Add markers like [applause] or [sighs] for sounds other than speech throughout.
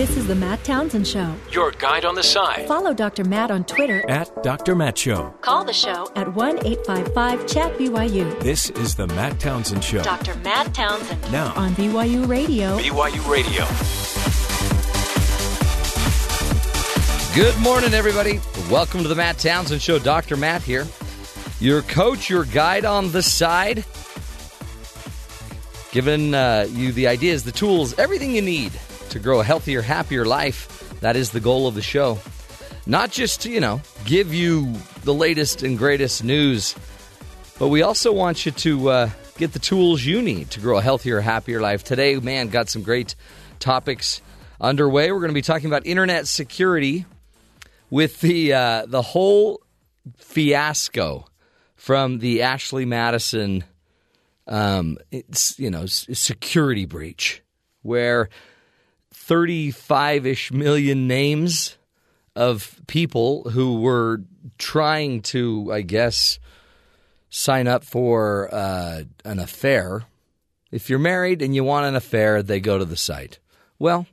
This is the Matt Townsend Show. Your guide on the side. Follow Dr. Matt on Twitter. At Dr. Matt Show. Call the show at 1 855 Chat BYU. This is the Matt Townsend Show. Dr. Matt Townsend. Now on BYU Radio. BYU Radio. Good morning, everybody. Welcome to the Matt Townsend Show. Dr. Matt here, your coach, your guide on the side, giving uh, you the ideas, the tools, everything you need to grow a healthier, happier life. That is the goal of the show. Not just to, you know, give you the latest and greatest news, but we also want you to uh, get the tools you need to grow a healthier, happier life. Today, man, got some great topics underway. We're going to be talking about internet security with the uh, the whole fiasco from the Ashley Madison, um, you know, security breach, where thirty five ish million names of people who were trying to, I guess, sign up for uh, an affair. If you're married and you want an affair, they go to the site. Well,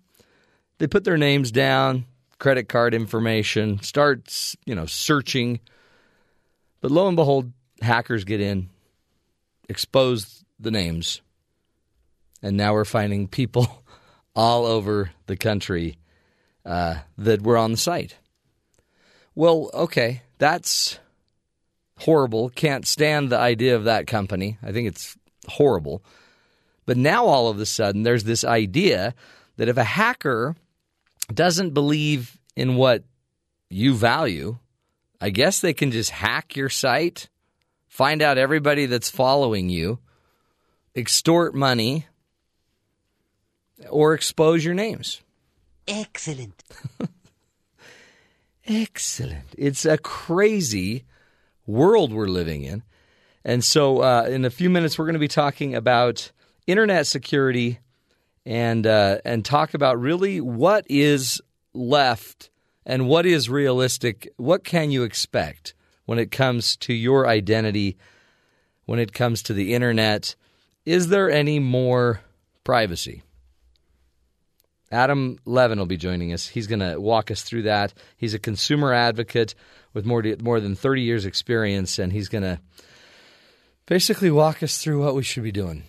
they put their names down credit card information, starts, you know, searching. But lo and behold, hackers get in, expose the names, and now we're finding people all over the country uh, that were on the site. Well, okay, that's horrible. Can't stand the idea of that company. I think it's horrible. But now all of a sudden, there's this idea that if a hacker doesn't believe in what you value, I guess they can just hack your site, find out everybody that's following you, extort money, or expose your names. Excellent. [laughs] Excellent. It's a crazy world we're living in. And so, uh, in a few minutes, we're going to be talking about internet security and uh, and talk about really what is left and what is realistic. What can you expect when it comes to your identity? When it comes to the internet, is there any more privacy? Adam Levin will be joining us. He's going to walk us through that. He's a consumer advocate with more more than 30 years experience and he's going to basically walk us through what we should be doing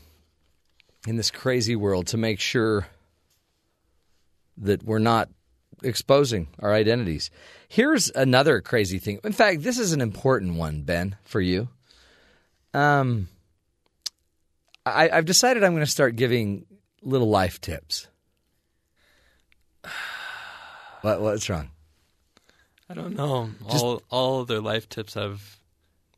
in this crazy world to make sure that we're not exposing our identities. Here's another crazy thing. In fact, this is an important one, Ben, for you. Um, I, I've decided I'm going to start giving little life tips. What, what's wrong? I don't know. Just, all all their life tips have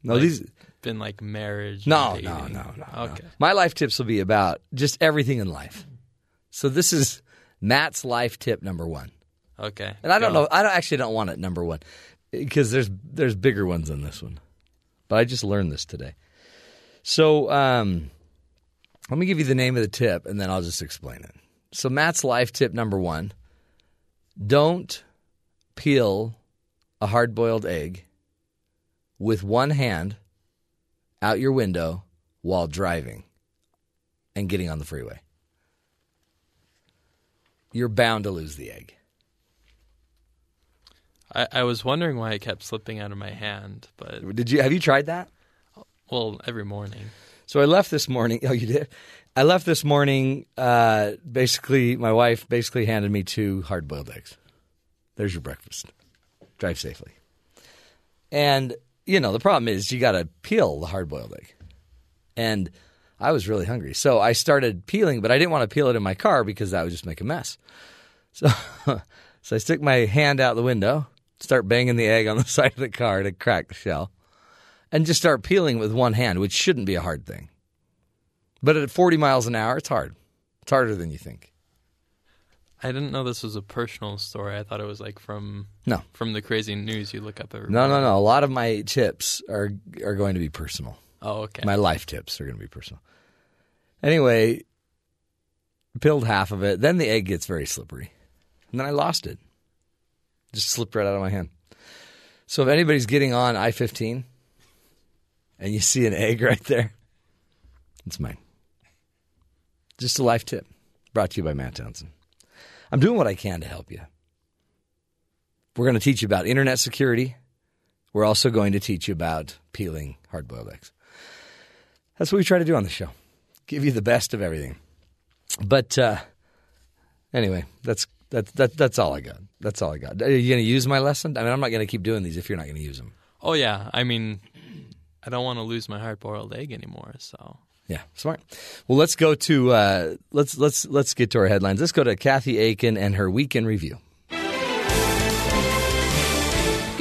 no like, these been like marriage. No, no, no, no. Okay. No. My life tips will be about just everything in life. So this is Matt's life tip number one. Okay. And I don't know. I don't, actually don't want it number one because there's there's bigger ones than this one. But I just learned this today. So um, let me give you the name of the tip, and then I'll just explain it. So Matt's life tip number one: don't peel a hard boiled egg with one hand out your window while driving and getting on the freeway. You're bound to lose the egg. I, I was wondering why it kept slipping out of my hand, but did you have you tried that? Well, every morning. So I left this morning. [laughs] Oh, you did. I left this morning. Uh, basically, my wife basically handed me two hard-boiled eggs. There's your breakfast. Drive safely. And you know the problem is you got to peel the hard-boiled egg, and I was really hungry, so I started peeling, but I didn't want to peel it in my car because that would just make a mess. [laughs] So, so I stick my hand out the window, start banging the egg on the [laughs] side of the car to crack the shell, and just start peeling with one hand, which shouldn't be a hard thing. But at 40 miles an hour, it's hard. It's harder than you think. I didn't know this was a personal story. I thought it was like from no from the crazy news you look up every. No, no, no. A lot of my tips are are going to be personal. Oh, okay. My life tips are going to be personal. Anyway, peeled half of it. Then the egg gets very slippery, and then I lost it. Just slipped right out of my hand. So if anybody's getting on I fifteen, and you see an egg [laughs] right there, it's mine. Just a life tip, brought to you by Matt Townsend. I'm doing what I can to help you. We're going to teach you about internet security. We're also going to teach you about peeling hard boiled eggs. That's what we try to do on the show give you the best of everything. But uh, anyway, that's that's that, that's all I got. That's all I got. Are you going to use my lesson? I mean, I'm not going to keep doing these if you're not going to use them. Oh yeah, I mean, I don't want to lose my hard boiled egg anymore. So Yeah, smart. Well, let's go to uh, let's let's let's get to our headlines. Let's go to Kathy Aiken and her weekend review.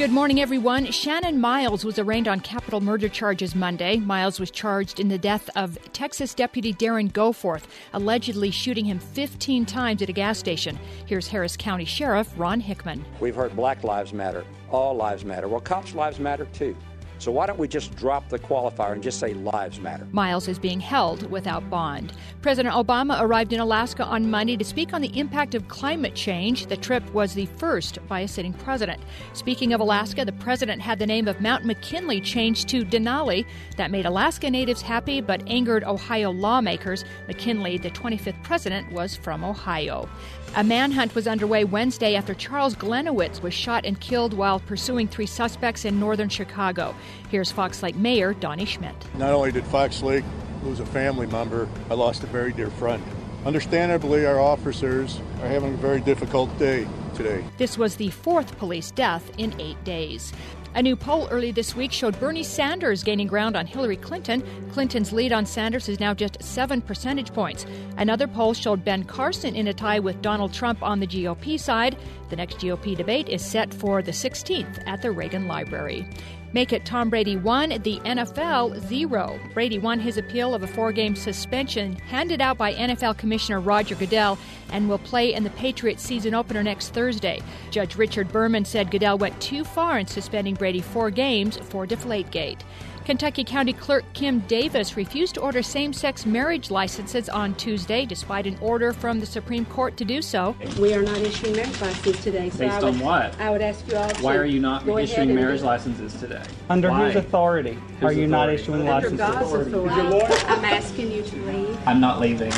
Good morning, everyone. Shannon Miles was arraigned on capital murder charges Monday. Miles was charged in the death of Texas Deputy Darren Goforth, allegedly shooting him 15 times at a gas station. Here's Harris County Sheriff Ron Hickman. We've heard Black Lives Matter, all lives matter. Well, cops' lives matter too. So why don't we just drop the qualifier and just say lives matter? Miles is being held without bond. President Obama arrived in Alaska on Monday to speak on the impact of climate change. The trip was the first by a sitting president. Speaking of Alaska, the president had the name of Mount McKinley changed to Denali. That made Alaska natives happy but angered Ohio lawmakers. McKinley, the 25th president, was from Ohio. A manhunt was underway Wednesday after Charles Gliniewicz was shot and killed while pursuing three suspects in northern Chicago. Here's Fox Lake Mayor Donny Schmit. Not only did Fox Lake lose a family member, I lost a very dear friend. Understandably, our officers are having a very difficult day today. This was the fourth police death in eight days. A new poll early this week showed Bernie Sanders gaining ground on Hillary Clinton. Clinton's lead on Sanders is now just seven percentage points. Another poll showed Ben Carson in a tie with Donald Trump on the GOP side. The next GOP debate is set for the 16th at the Reagan Library. Make it Tom Brady 1, the NFL 0. Brady won his appeal of a four game suspension handed out by NFL Commissioner Roger Goodell and will play in the Patriots season opener next Thursday. Judge Richard Berman said Goodell went too far in suspending Brady four games for Deflategate. Kentucky County Clerk Kim Davis refused to order same sex marriage licenses on Tuesday, despite an order from the Supreme Court to do so. We are not issuing marriage licenses today. So Based would, on what? I would ask you all to Why are you not issuing marriage licenses today? Under Why? whose authority are Whose you not authority? issuing Under licenses? God's authority, I'm asking you to leave. I'm not leaving.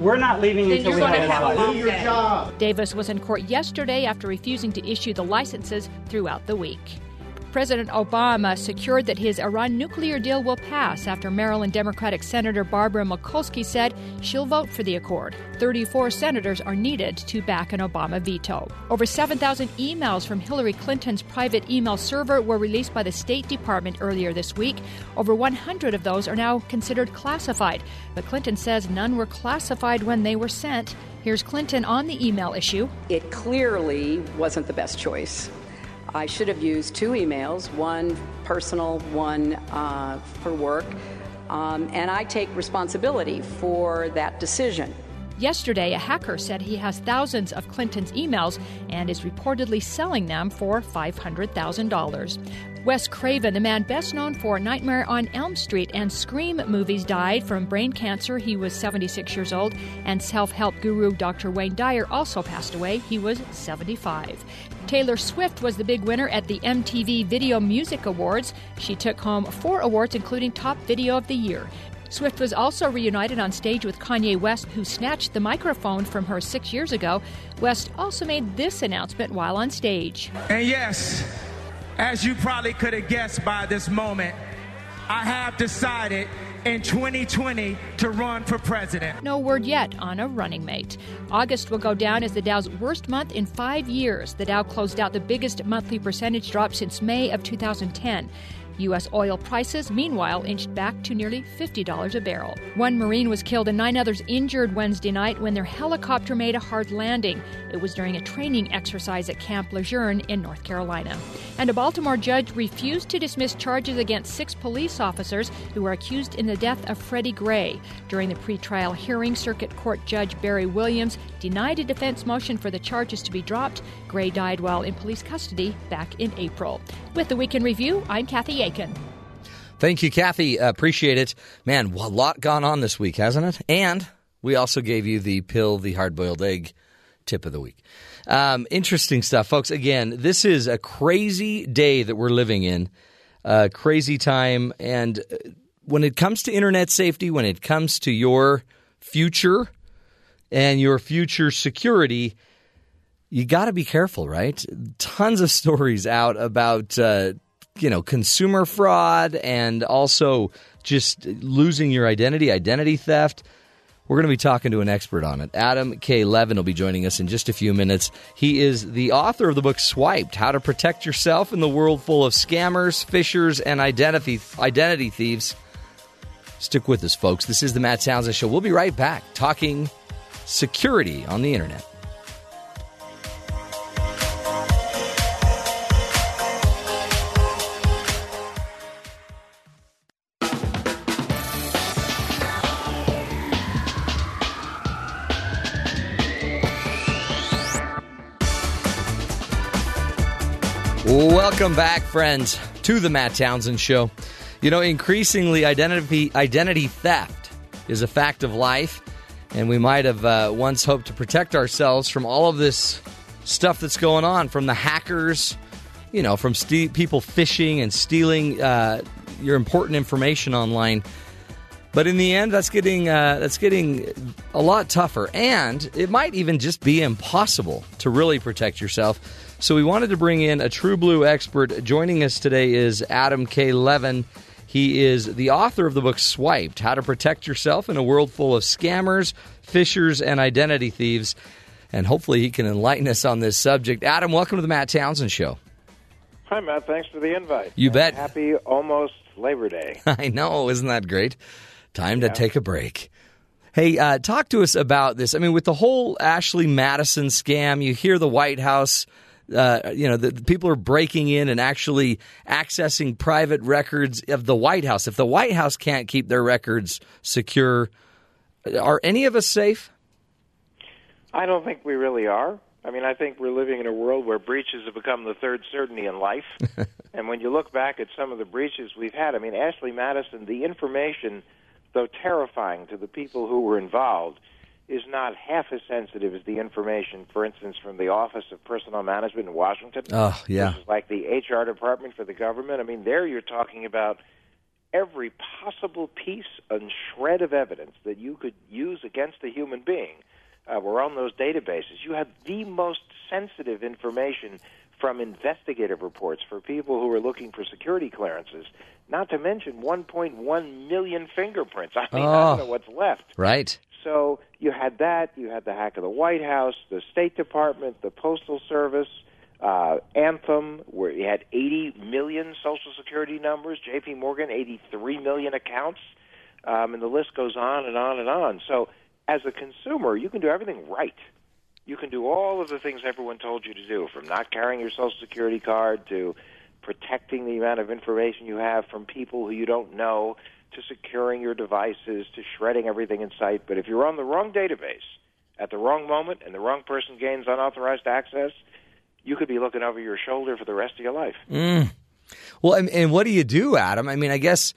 We're not leaving Then until you're we going to have have a license. long day. Davis was in court yesterday after refusing to issue the licenses throughout the week. President Obama secured that his Iran nuclear deal will pass after Maryland Democratic Senator Barbara Mikulski said she'll vote for the accord. 34 senators are needed to back an Obama veto. Over 7,000 emails from Hillary Clinton's private email server were released by the State Department earlier this week. Over 100 of those are now considered classified, but Clinton says none were classified when they were sent. Here's Clinton on the email issue. It clearly wasn't the best choice. I should have used two emails one personal, one uh, for work. Um, and I take responsibility for that decision. Yesterday, a hacker said he has thousands of Clinton's emails and is reportedly selling them for $500,000. Wes Craven, the man best known for Nightmare on Elm Street and Scream movies, died from brain cancer. He was 76 years old, and self help guru Dr. Wayne Dyer also passed away. He was 75. Taylor Swift was the big winner at the MTV Video Music Awards. She took home four awards, including Top Video of the Year. Swift was also reunited on stage with Kanye West, who snatched the microphone from her six years ago. West also made this announcement while on stage. And yes, as you probably could have guessed by this moment, I have decided in 2020 to run for president. No word yet on a running mate. August will go down as the Dow's worst month in five years. The Dow closed out the biggest monthly percentage drop since May of 2010. U.S. oil prices, meanwhile, inched back to nearly $50 a barrel. One Marine was killed and nine others injured Wednesday night when their helicopter made a hard landing. It was during a training exercise at Camp Lejeune in North Carolina. And a Baltimore judge refused to dismiss charges against six police officers who were accused in the death of Freddie Gray. During the pretrial hearing, Circuit Court Judge Barry Williams denied a defense motion for the charges to be dropped. Gray died while in police custody back in April. With the Weekend Review, I'm Kathy Aiken. Thank you, Kathy. Uh, appreciate it. Man, a lot gone on this week, hasn't it? And we also gave you the pill, the hard boiled egg tip of the week. Um, interesting stuff, folks. Again, this is a crazy day that we're living in, a crazy time. And uh, when it comes to internet safety, when it comes to your future, and your future security, you got to be careful, right? Tons of stories out about uh, you know consumer fraud and also just losing your identity, identity theft. We're going to be talking to an expert on it. Adam K. Levin will be joining us in just a few minutes. He is the author of the book Swiped How to Protect Yourself in the World Full of Scammers, Phishers, and Identity, identity Thieves. Stick with us, folks. This is the Matt Townsend Show. We'll be right back talking security on the internet. Welcome back, friends, to the Matt Townsend Show. You know, increasingly, identity identity theft is a fact of life, and we might have uh, once hoped to protect ourselves from all of this stuff that's going on, from the hackers, you know, from people phishing and stealing uh, your important information online. But in the end, that's getting uh, that's getting a lot tougher, and it might even just be impossible to really protect yourself. So we wanted to bring in a true blue expert. Joining us today is Adam K. Levin. He is the author of the book Swiped How to Protect Yourself in a World Full of Scammers, Phishers, and Identity Thieves. And hopefully he can enlighten us on this subject. Adam, welcome to the Matt Townsend Show. Hi, Matt. Thanks for the invite. You bet. Happy almost Labor Day. [laughs] I know. Isn't that great? Time to take a break. Hey, uh, talk to us about this. I mean, with the whole Ashley Madison scam, you hear the White House uh, you know, the, the, people are breaking in and actually accessing private records of the White House. If the White House can't keep their records secure, are any of us safe? I don't think we really are. I mean, I think we're living in a world where breaches have become the third certainty in life. [laughs] and when you look back at some of the breaches we've had, I mean, Ashley Madison, the information, though terrifying to the people who were involved, is not half as sensitive as the information, for instance, from the Office of Personnel Management in Washington. Oh, yeah. Which is like the HR department for the government. I mean, there you're talking about every possible piece and shred of evidence that you could use against a human being uh, were on those databases. You have the most sensitive information from investigative reports for people who are looking for security clearances, not to mention 1.1 million fingerprints. I mean, oh, I don't know what's left. Right. So you had that. You had the hack of the White House, the State Department, the Postal Service, uh, Anthem, where you had 80 million Social Security numbers. J.P. Morgan, 83 million accounts, um, and the list goes on and on and on. So as a consumer, you can do everything right. You can do all of the things everyone told you to do, from not carrying your Social Security card to protecting the amount of information you have from people who you don't know to securing your devices to shredding everything in sight. But if you're on the wrong database at the wrong moment and the wrong person gains unauthorized access, you could be looking over your shoulder for the rest of your life. Mm. Well, and, and, what do you do, Adam? I mean, I guess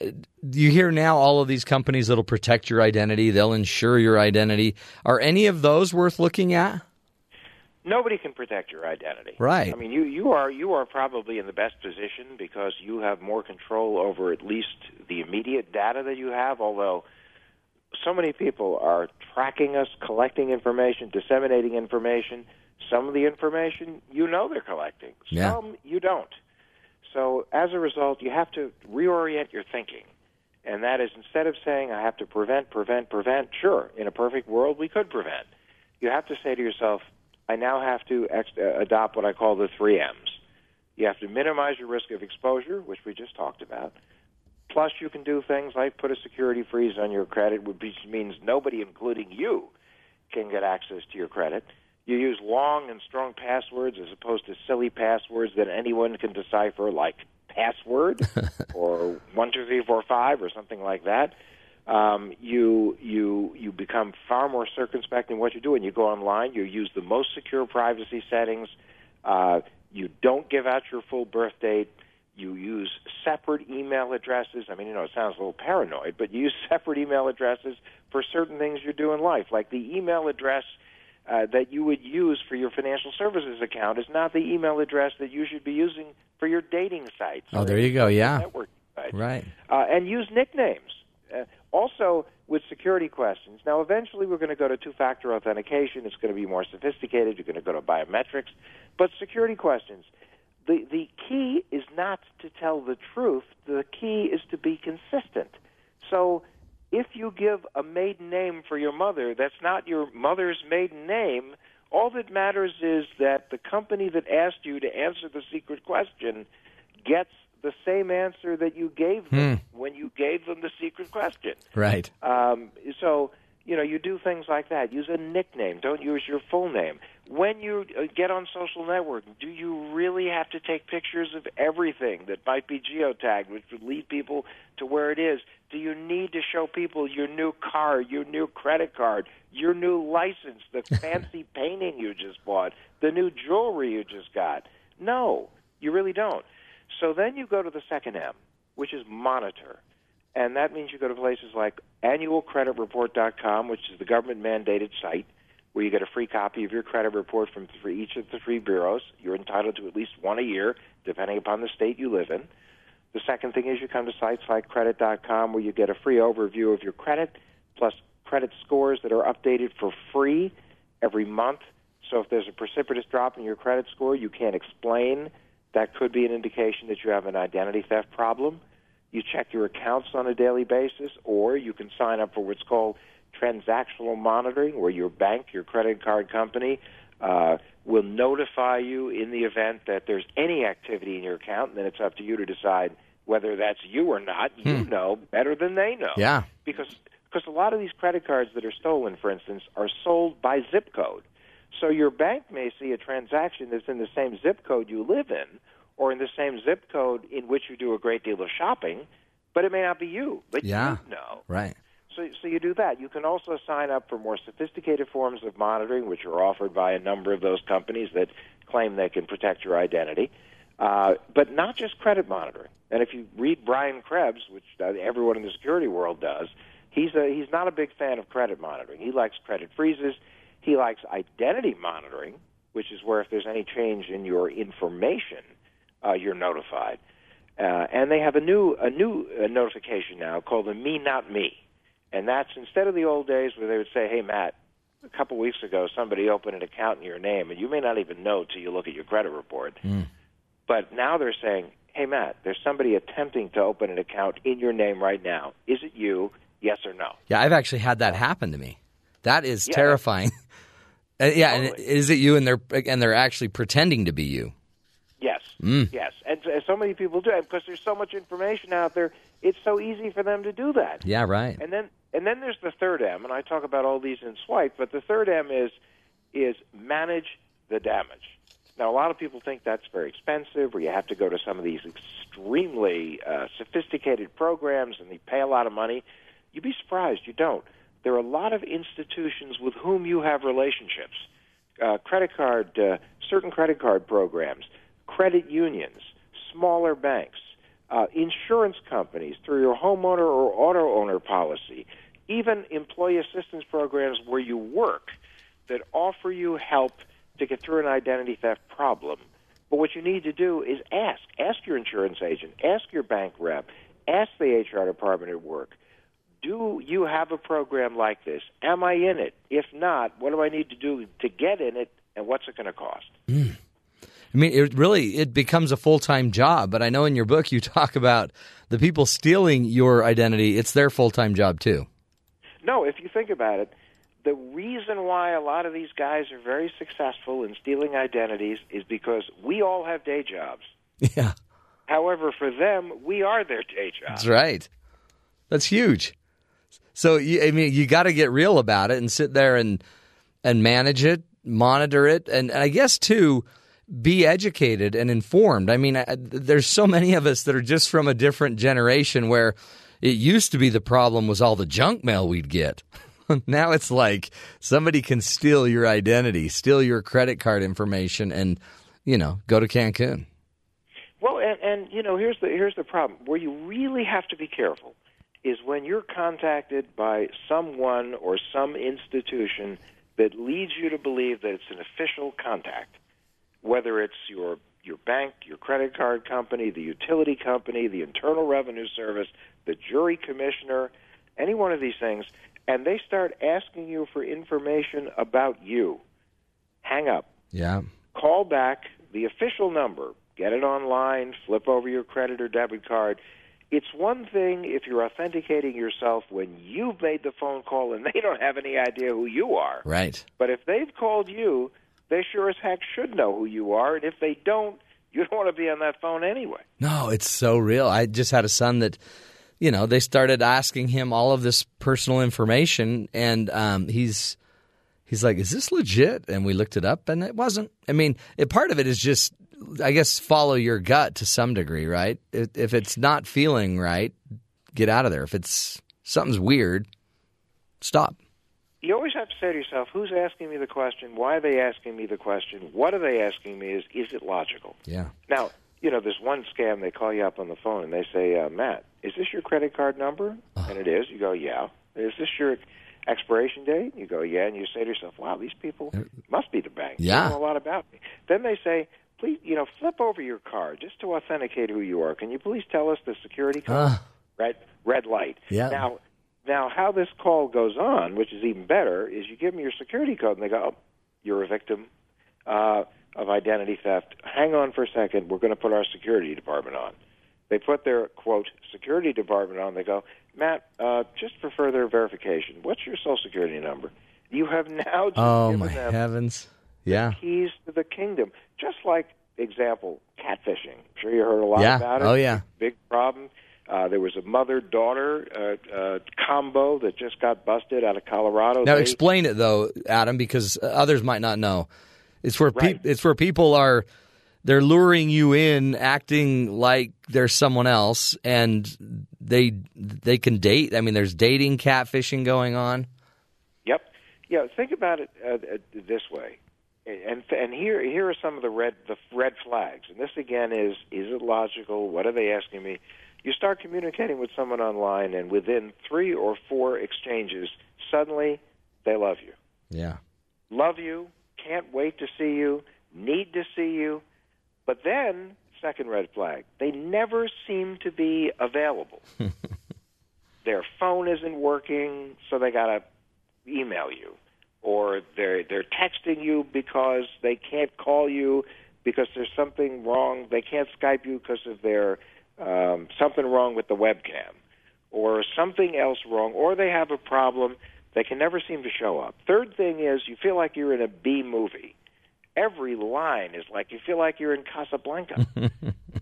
uh, you hear now all of these companies that'll protect your identity, they'll insure your identity. Are any of those worth looking at? Nobody can protect your identity. Right. I mean, you you are you are probably in the best position because you have more control over at least the immediate data that you have. Although so many people are tracking us, collecting information, disseminating information. Some of the information you know they're collecting. Yeah. Some you don't. So as a result, you have to reorient your thinking. And that is instead of saying I have to prevent, prevent, prevent, sure, in a perfect world we could prevent. You have to say to yourself, I now have to ex- uh, adopt what I call the three M's. You have to minimize your risk of exposure, which we just talked about. Plus, you can do things like put a security freeze on your credit, which means nobody, including you, can get access to your credit. You use long and strong passwords as opposed to silly passwords that anyone can decipher, like password [laughs] or one two three four five or something like that um, you you you become far more circumspect in what you do. And you go online, you use the most secure privacy settings. Uh, you don't give out your full birth date. You use separate email addresses. I mean, you know, it sounds a little paranoid, but you use [laughs] separate email addresses for certain things you do in life, like the email address. Uh, that you would use for your financial services account is not the email address that you should be using for your dating sites. Oh, there you go. Yeah. Right. Uh, and use nicknames. Uh, also, with security questions. Now, eventually, we're going to go to two-factor authentication. It's going to be more sophisticated. You're going to go to biometrics, but security questions. The the key is not to tell the truth. The key is to be consistent. So, if you give a maiden name for your mother, that's not your mother's maiden name. All that matters is that the company that asked you to answer the secret question gets the same answer that you gave them when you gave them the secret question. Right. Um, so, you know, you do things like that. Use a nickname. Don't use your full name. When you uh, get on social networking, do you really have to take pictures of everything that might be geotagged, which would lead people to where it is? Do you need to show people your new car, your new credit card, your new license, the [laughs] fancy painting you just bought, the new jewelry you just got? No, you really don't. So then you go to the second M, which is monitor. And that means you go to places like annualcreditreport.com, which is the government mandated site where you get a free copy of your credit report from for each of the three bureaus. You're entitled to at least one a year, depending upon the state you live in. The second thing is you come to sites like credit.com where you get a free overview of your credit, plus credit scores that are updated for free every month. So if there's a precipitous drop in your credit score you can't explain, that could be an indication that you have an identity theft problem. You check your accounts on a daily basis, or you can sign up for what's called transactional monitoring, where your bank, your credit card company, uh, will notify you in the event that there's any activity in your account, and then it's up to you to decide whether that's you or not. You know better than they know. Yeah. Because because a lot of these credit cards that are stolen, for instance, are sold by zip code. So your bank may see a transaction that's in the same zip code you live in, or in the same zip code in which you do a great deal of shopping, but it may not be you. But Yeah. you know. Right. So, so you do that. You can also sign up for more sophisticated forms of monitoring, which are offered by a number of those companies that claim they can protect your identity, uh, but not just credit monitoring. And if you read Brian Krebs, which uh, everyone in the security world does, he's a, he's not a big fan of credit monitoring. He likes credit freezes. He likes identity monitoring, which is where if there's any change in your information, uh, you're notified. Uh, and they have a new a new uh, notification now called the Me Not Me, and that's instead of the old days where they would say, "Hey Matt, a couple weeks ago somebody opened an account in your name, and you may not even know till you look at your credit report." But now they're saying, "Hey Matt, there's somebody attempting to open an account in your name right now. Is it you? Yes or no?" Yeah, I've actually had that happen to me. That is Yeah. terrifying. [laughs] Yeah, and is it you? And they're and they're actually pretending to be you. Yes, Mm. yes, and, and so many people do because there's so much information out there. It's so easy for them to do that. Yeah, right. And then and then there's the third M, and I talk about all these in Swipe, but the third M is is manage the damage. Now, a lot of people think that's very expensive, or you have to go to some of these extremely uh, sophisticated programs, and they pay a lot of money. You'd be surprised you don't. There are a lot of institutions with whom you have relationships. Uh, credit card, uh, certain credit card programs, credit unions, smaller banks, uh, insurance companies through your homeowner or auto owner policy, even employee assistance programs where you work that offer you help to get through an identity theft problem. But what you need to do is ask. Ask your insurance agent, ask your bank rep, ask the HR department at work. Do you have a program like this? Am I in it? If not, what do I need to do to get in it, and what's it going to cost? Hmm. I mean, it really it becomes a full time job. But I know in your book you [laughs] talk about the people stealing your identity. It's their full time job too. No, if you think about it, the reason why a lot of these guys are very successful in stealing identities is because we all have day jobs. [laughs] Yeah, However, for them, we are their day jobs. that's right. That's huge. So you, I mean, you got to get real about it and sit there and and manage it, monitor it, and, and I guess too be educated and informed. I mean, I, there's so many of us that are just from a different generation where it used to be the problem was all the junk mail we'd get. [laughs] now it's like somebody can steal your identity, steal your credit card information, and you know go to Cancun. Well, and, and you know, here's the here's the problem. Where you really have to be careful is when you're contacted by someone or some institution that leads you to believe that it's an official contact, whether it's your your bank, your credit card company, the utility company, the Internal Revenue Service, the jury commissioner, any one of these things, and they start asking you for information about you, hang up. Yeah. Call back the official number, get it online, flip over your credit or debit card. It's one thing if you're authenticating yourself when you've made the phone call and [laughs] they don't have any idea who you are. Right. But if they've called you, they sure as heck should know who you are. And if they don't, you don't want to be on that phone anyway. No, it's so real. I just had a son that, you know, they started asking him all of this personal information, and um, he's he's like, "Is this legit?" And we looked it up, and it wasn't. I mean, it, part of it is just, I guess, follow your gut to some degree, right? If, it's not feeling right, get out of there. If it's something's weird, stop. You always have to say to yourself, "Who's asking me the question? Why are they asking me the question? What are they asking me? Is is it logical?" Yeah. Now, you know, there's one scam. They call you up on the phone and they say, uh, "Matt, is this your credit card number?" And it is. You go, "Yeah." Is this your expiration date? You go, "Yeah." And you say to yourself, "Wow, these people must be the bank. Yeah. They know a lot about me." Then they say, "Please, you know, flip over your card just to authenticate who you are. Can you please tell us the security code?" Ah. Red red light. Yeah. Now, now, how this call goes on, which is even better, is you give them your security code and they go, "Oh, you're a victim." Uh, of identity theft. Hang on for a second. We're going to put our security department on. They put their quote security department on. They go, Matt, uh, just for further verification, what's your social security number? You have now just Oh given my them heavens! Yeah. keys to the kingdom. Just like example, catfishing. I'm sure you heard a lot Yeah. about it. Oh, yeah. Big problem. Uh, there was a mother-daughter uh, uh, combo that just got busted out of Colorado. Now They- explain it though, Adam, because others might not know. It's where Right. peop it's where people are they're luring you in, acting like there's someone else, and they they can date. I mean, there's dating, catfishing going on. Yep. Yeah. Think about it uh, uh, this way, and and here here are some of the red the red flags. And this again is is it logical? What are they asking me? You start communicating with someone online, and within three or four exchanges, suddenly they love you, Yeah. love you, can't wait to see you, need to see you. But then, second red flag, they never seem to be available. [laughs] Their phone isn't working, so they got to email you, or they're they're texting you because they can't call you because there's something wrong. They can't Skype you because of their um, something wrong with the webcam, or something else wrong, or they have a problem. They can never seem to show up. Third thing is you feel like you're in a B movie. Every line is like you feel like you're in Casablanca. [laughs]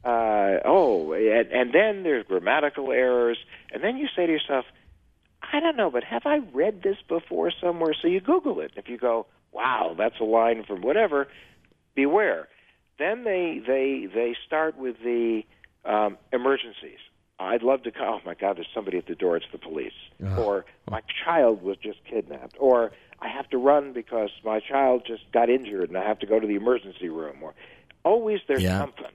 uh, oh, and, and then there's grammatical errors, and then you say to yourself, I don't know, but have I read this before somewhere? So you Google it. If you go, wow, that's a line from whatever, beware. Then they they they start with the um, emergencies. I'd love to call. Oh my God, there's somebody at the door. It's the police. Or my child was just kidnapped. Or I have to run because my child just got injured and I have to go to the emergency room. Or always there's Yeah. something.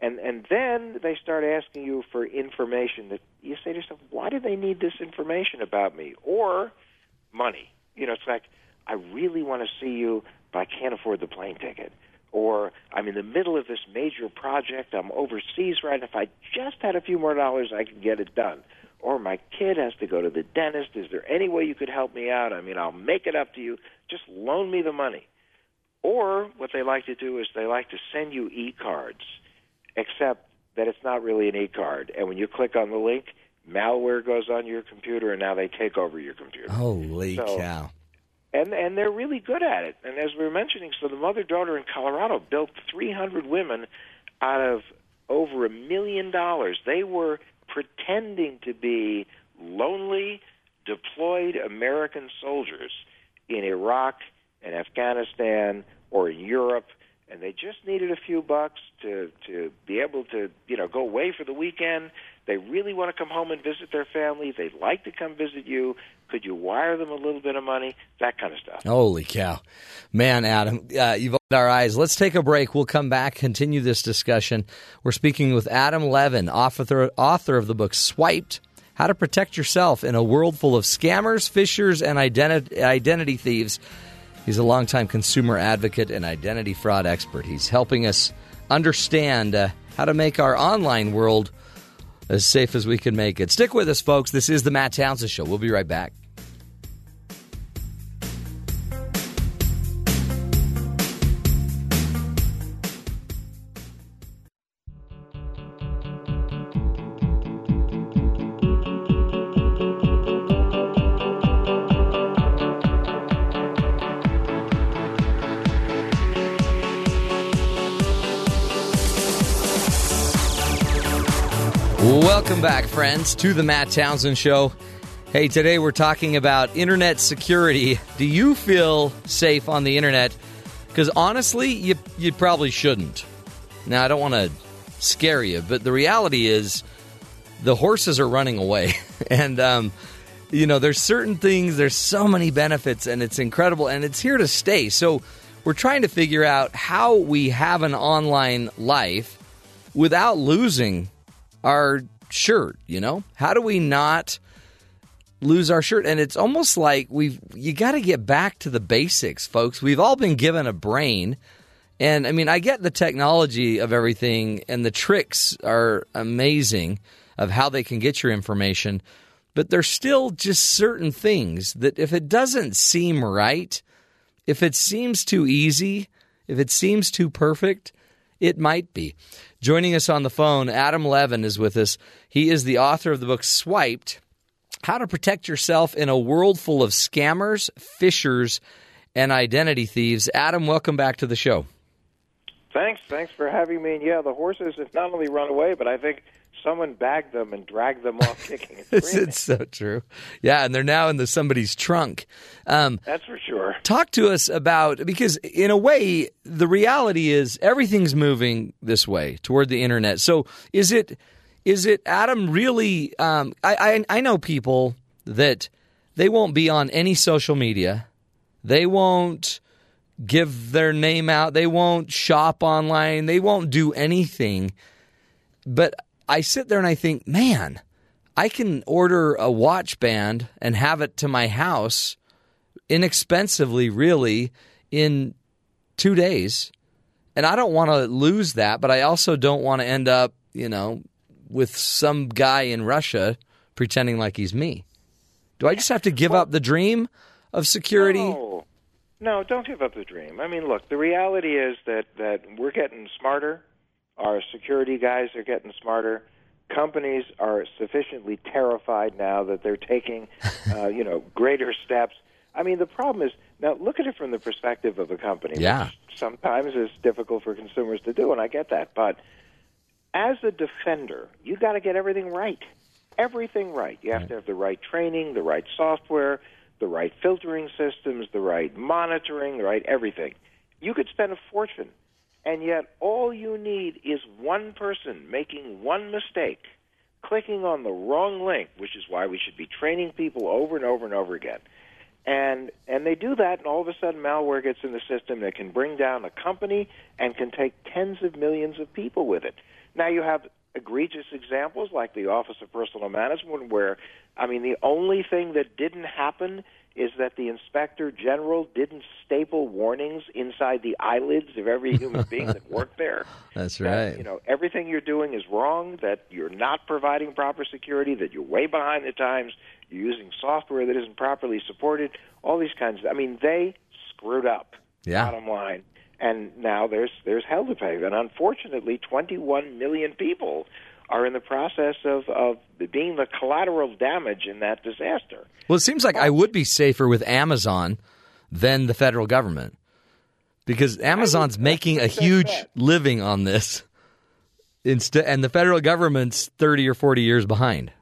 And and then they start asking you for information that you say to yourself, why do they need this information about me? Or money. You know, it's like I really want to see you, but I can't afford the plane ticket. Or I'm in the middle of this major project. I'm overseas right. If I just had a few more dollars, I could get it done. Or my kid has to go to the dentist. Is there any way you could help me out? I mean, I'll make it up to you. Just loan me the money. Or what they like to do is they like to send you e-cards, except that it's not really an e-card. And when you click on the link, malware goes on your computer, and now they take over your computer. Holy So- cow! and and they're really good at it. And as we were mentioning, so the mother daughter in Colorado built 300 women out of over a million dollars. They were pretending to be lonely, deployed American soldiers in Iraq and Afghanistan or in Europe. And they just needed a few bucks to to be able to you know go away for the weekend. They really want to come home and visit their family. They'd like to come visit you. Could you wire them a little bit of money? That kind of stuff. Holy cow, man, Adam, uh, you've opened our eyes. Let's take a break. We'll come back, continue this discussion. We're speaking with Adam Levin, author author of the book Swiped: How to Protect Yourself in a World Full of Scammers, Phishers, and Identi- Identity Thieves. He's a longtime consumer advocate and identity fraud expert. He's helping us understand uh, how to make our online world as safe as we can make it. Stick with us, folks. This is the Matt Townsend Show. We'll be right back. Back, friends, to the Matt Townsend Show. Hey, today we're talking about internet security. Do you feel safe on the internet? Because honestly, you, you probably shouldn't. Now, I don't want to scare you, but the reality is the horses are running away. [laughs] and, um, you know, there's certain things, there's so many benefits, and it's incredible, and it's here to stay. So, we're trying to figure out how we have an online life without losing our shirt, you know? How do we not lose our shirt? And it's almost like we've you got to get back to the basics, folks. We've all been given a brain. And I mean, I get the technology of everything and the tricks are amazing of how they can get your information, but there's still just certain things that if it doesn't seem right, if it seems too easy, if it seems too perfect, it might be. Joining us on the phone, Adam Levin is with us. He is the author of the book Swiped How to Protect Yourself in a World Full of Scammers, Phishers, and Identity Thieves. Adam, welcome back to the show. Thanks. Thanks for having me. And yeah, the horses have not only run away, but I think someone bagged them and dragged them off [laughs] kicking and screaming. it's so true. Yeah, and they're now in the somebody's trunk. Um, That's for sure. Talk to us about because in a way the reality is everything's moving this way toward the internet. So is it is it Adam really? Um, I, I I know people that they won't be on any social media. They won't give their name out. They won't shop online. They won't do anything. But I sit there and I think, man, I can order a watch band and have it to my house inexpensively, really, in two days. And I don't want to lose that, but I also don't want to end up, you know, with some guy in Russia pretending like he's me. Do I just have to give up the dream of security? No. No, don't give up the dream. I mean, look, the reality is that that we're getting smarter. Our security guys are getting smarter. Companies are sufficiently terrified now that they're taking, [laughs] uh, you know, greater steps. I mean, the problem is now look at it from the perspective of a company. Yeah. Which sometimes is difficult for consumers to do, and I get that. But as a defender, you got to get everything right. Everything right. You have to have the right training, the right software, the right filtering systems, the right monitoring, the right everything. You could spend a fortune, and yet all you need is one person making one mistake, clicking on the wrong link, which is why we should be training people over and over and over again. And and they do that, and all of a sudden malware gets in the system that can bring down a company and can take tens of millions of people with it. Now you have egregious examples like the Office of Personnel Management, where I mean the only thing that didn't happen is that the inspector general didn't staple warnings inside the eyelids of every human being that worked [laughs] there. That's That, right. you know, everything you're doing is wrong, that you're not providing proper security, that you're way behind the times, you're using software that isn't properly supported, all these kinds of I mean, they screwed up. Yeah. Bottom line. And now there's there's hell to pay. And unfortunately 21 million people are in the process of, of being the collateral damage in that disaster. Well, it seems like I would be safer with Amazon than the federal government because Amazon's making a huge living on this, instead, and the federal government's thirty or forty years behind.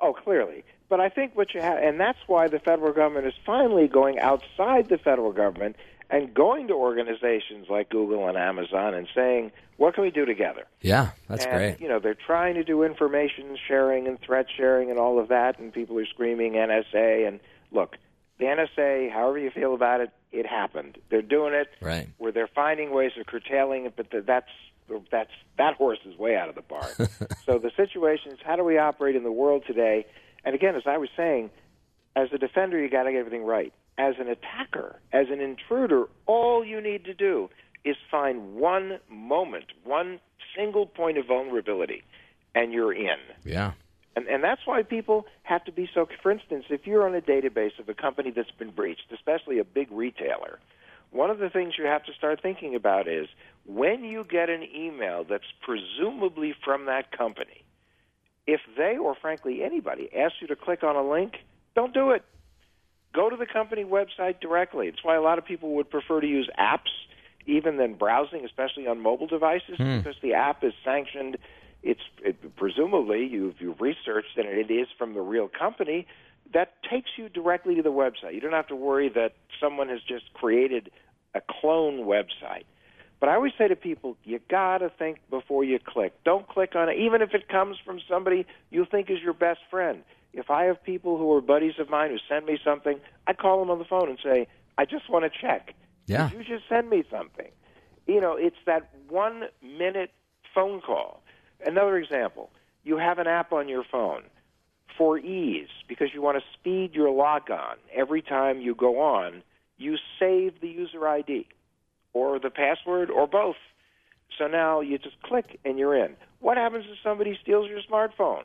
Oh, clearly. But I think what you have, and that's why the federal government is finally going outside the federal government and going to organizations like Google and Amazon and saying, what can we do together? Yeah, that's and, great. You know, they're trying to do information sharing and threat sharing and all of that, and people are screaming NSA. And look, the NSA, however you feel about it, it happened. They're doing it. Right. Where they're finding ways of curtailing it, but th- that's that's that horse is way out of the barn. [laughs] so the situation is, how do we operate in the world today? And again, as I was saying, as a defender, you got to get everything right. As an attacker, as an intruder, all you need to do is find one moment, one single point of vulnerability. and you're in. Yeah. And, and that's why people have to be so. For instance, if you're on a database of a company that's been breached, especially a big retailer, one of the things you have to start thinking about is when you get an email that's presumably from that company, if they or frankly anybody asks you to click on a link, don't do it. Go to the company website directly. It's why a lot of people would prefer to use apps even than browsing, especially on mobile devices, Hmm. because the app is sanctioned. It's it, presumably you've, you've researched and it is from the real company. That takes you directly to the website. You don't have to worry that someone has just created a clone website. But I always say to people, you got to think before you click. Don't click on it, even if it comes from somebody you think is your best friend. If I have people who are buddies of mine who send me something, I call them on the phone and say, I just want to check. Yeah. Did you just send me something? You know, it's that one minute phone call. Another example you have an app on your phone for ease because you want to speed your logon. Every time you go on, you save the user ID or the password or both. So now you just click and you're in. What happens if somebody steals your smartphone?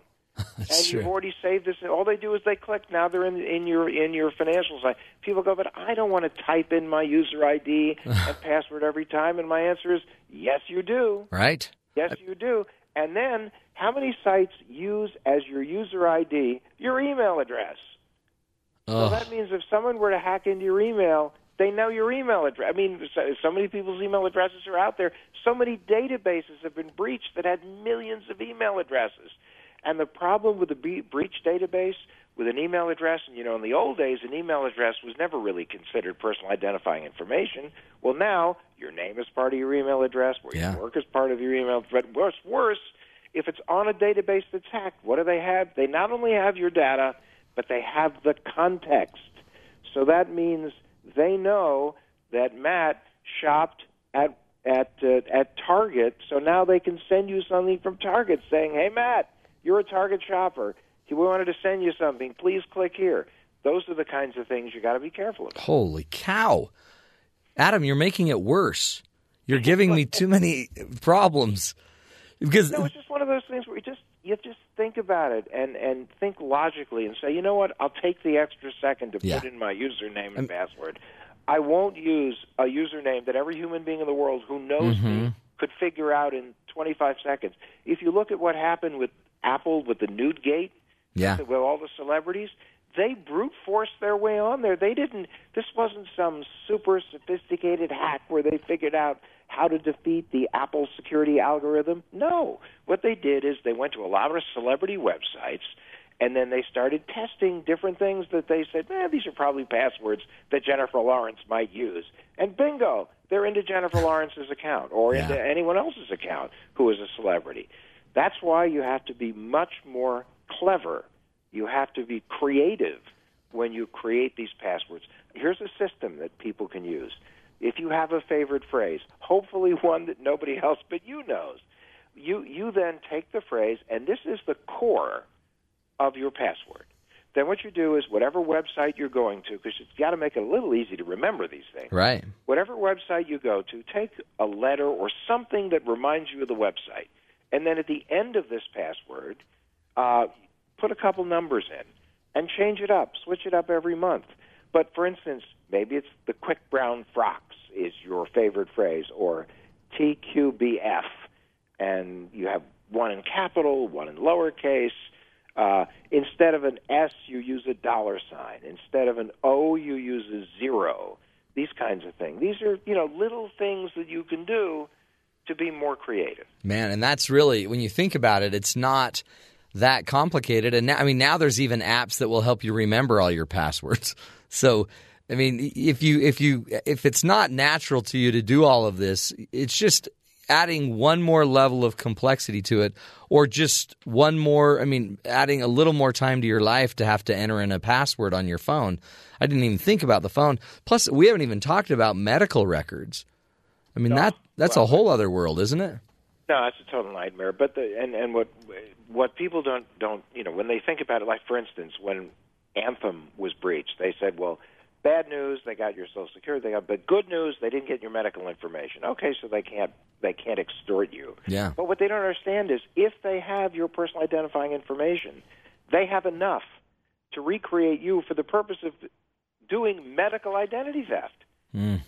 [laughs] and you've already saved this. All they do is they click. Now they're in in your in your financial side. People go, but I don't want to type in my user ID [laughs] and password every time. And my answer is, yes, you do. Right. Yes, you do. And then, how many sites use as your user ID your email address? So that means if someone were to hack into your email, they know your email address. I mean, so, so many people's email addresses are out there. So many databases have been breached that had millions of email addresses. And the problem with the breach database with an email address, and you know, in the old days, an email address was never really considered personal identifying information. Well, now your name is part of your email address, where Yeah. you work is part of your email. But worse, worse, if it's on a database that's hacked, what do they have? They not only have your data, but they have the context. So that means they know that Matt shopped at at uh, at Target. So now they can send you something from Target saying, "Hey, Matt, you're a Target shopper. We wanted to send you something. Please click here." Those are the kinds of things you got to be careful about. Holy cow. Adam, you're making it worse. You're giving me too many problems. Because No, it's just one of those things where you just you just think about it and and think logically and say, you know what? I'll take the extra second to Yeah. put in my username and password. I won't use a username that every human being in the world who knows me Mhm. could figure out in 25 seconds. If you look at what happened with Apple with the nude gate, Yeah. with all the celebrities, they brute forced their way on there. They didn't. This wasn't some super sophisticated hack where they figured out how to defeat the Apple security algorithm. No, what they did is they went to a lot of celebrity websites. And then they started testing different things that they said, man, these are probably passwords that Jennifer Lawrence might use. And bingo, they're into Jennifer [laughs] Lawrence's account or Yeah. into anyone else's account who is a celebrity. That's why you have to be much more clever. You have to be creative when you create these passwords. Here's a system that people can use. If you have a favorite phrase, hopefully [laughs] one that nobody else but you knows, you you then take the phrase, and this is the core of your password. Then what you do is whatever website you're going to, because you've got to make it a little easy to remember these things Right. whatever website you go to, take a letter or something that reminds you of the website. And then at the end of this password, uh, put a couple numbers in and change it up. Switch it up every month. But for instance, maybe it's the quick brown frocks is your favorite phrase, or TQBF, and you have one in capital, one in lowercase. Uh, instead of an S, you use a dollar sign. Instead of an O, you use a zero. These kinds of things. These are, you know, little things that you can do to be more creative. Man, and that's really when you think about it, it's not that complicated. And now, I mean, now there's even apps that will help you remember all your passwords. [laughs] So, I mean, if you if you if it's not natural to you to do all of this, it's just adding one more level of complexity to it, or just one more. I mean, adding a little more time to your life to have to enter in a password on your phone. I didn't even think about the phone. Plus, we haven't even talked about medical records. I mean, that that's a whole other world, isn't it? No, it's a total nightmare. But the and and what what people don't don't you know when they think about it, like for instance, when Anthem was breached, they said, well, Bad news, they got your social security. They got, but good news, they didn't get your medical information. Okay, so they can't they can't extort you. Yeah. But what they don't understand is if they have your personal identifying information, they have enough to recreate you for the purpose of doing medical identity theft. Mm.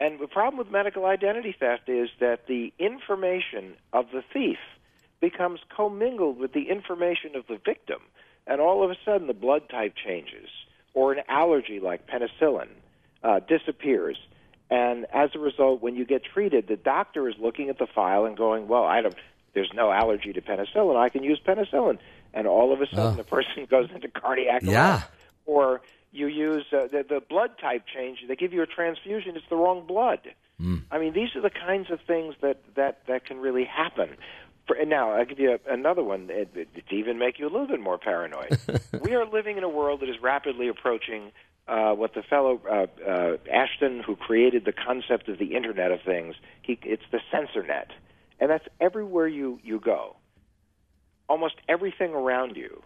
And the problem with medical identity theft is that the information of the thief becomes commingled with the information of the victim, and all of a sudden the blood type changes, or an allergy like penicillin uh, disappears. And as a result, when you get treated, the doctor is looking at the file and going, "Well, I don't. There's no allergy to penicillin. I can use penicillin." And all of a sudden, Oh. the person [laughs] goes into cardiac Yeah. arrest. Or you use uh, the, the blood type change. They give you a transfusion. It's the wrong blood. I mean, these are the kinds of things that that that can really happen. For, and now I'll give you a, another one. It, it, it even make you a little bit more paranoid. [laughs] we are living in a world that is rapidly approaching uh, what the fellow uh, uh, Ashton, who created the concept of the Internet of Things, he, it's the sensor net, and that's everywhere you you go. Almost everything around you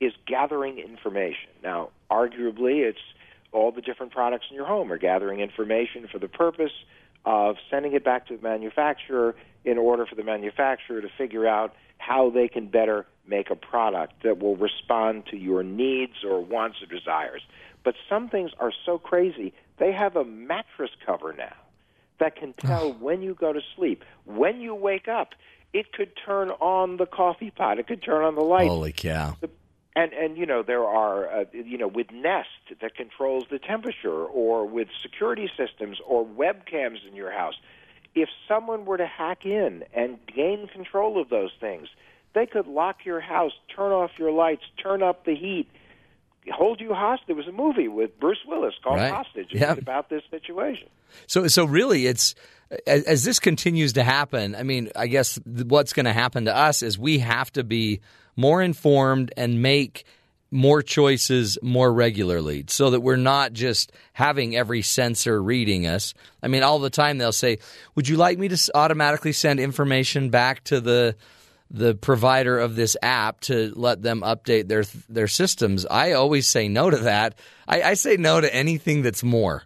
is gathering information. Now, arguably, it's all the different products in your home are gathering information for the purpose of sending it back to the manufacturer in order for the manufacturer to figure out how they can better make a product that will respond to your needs or wants or desires. But some things are so crazy, they have a mattress cover now that can tell when you go to sleep, when you wake up. It could turn on the coffee pot. It could turn on the light. Holy cow. And and you know there are uh, you know with Nest that controls the temperature, or with security systems or webcams in your house. If someone were to hack in and gain control of those things, they could lock your house, turn off your lights, turn up the heat, hold you hostage. There was a movie with Bruce Willis called Right. Hostage. Yeah. about this situation. So, so really, it's as, as this continues to happen. I mean, I guess what's going to happen to us is we have to be more informed and make more choices more regularly, so that we're not just having every sensor reading us. I mean, all the time they'll say, "Would you like me to automatically send information back to the?" the provider of this app to let them update their their systems. I always say no to that. I, I say no to anything that's more.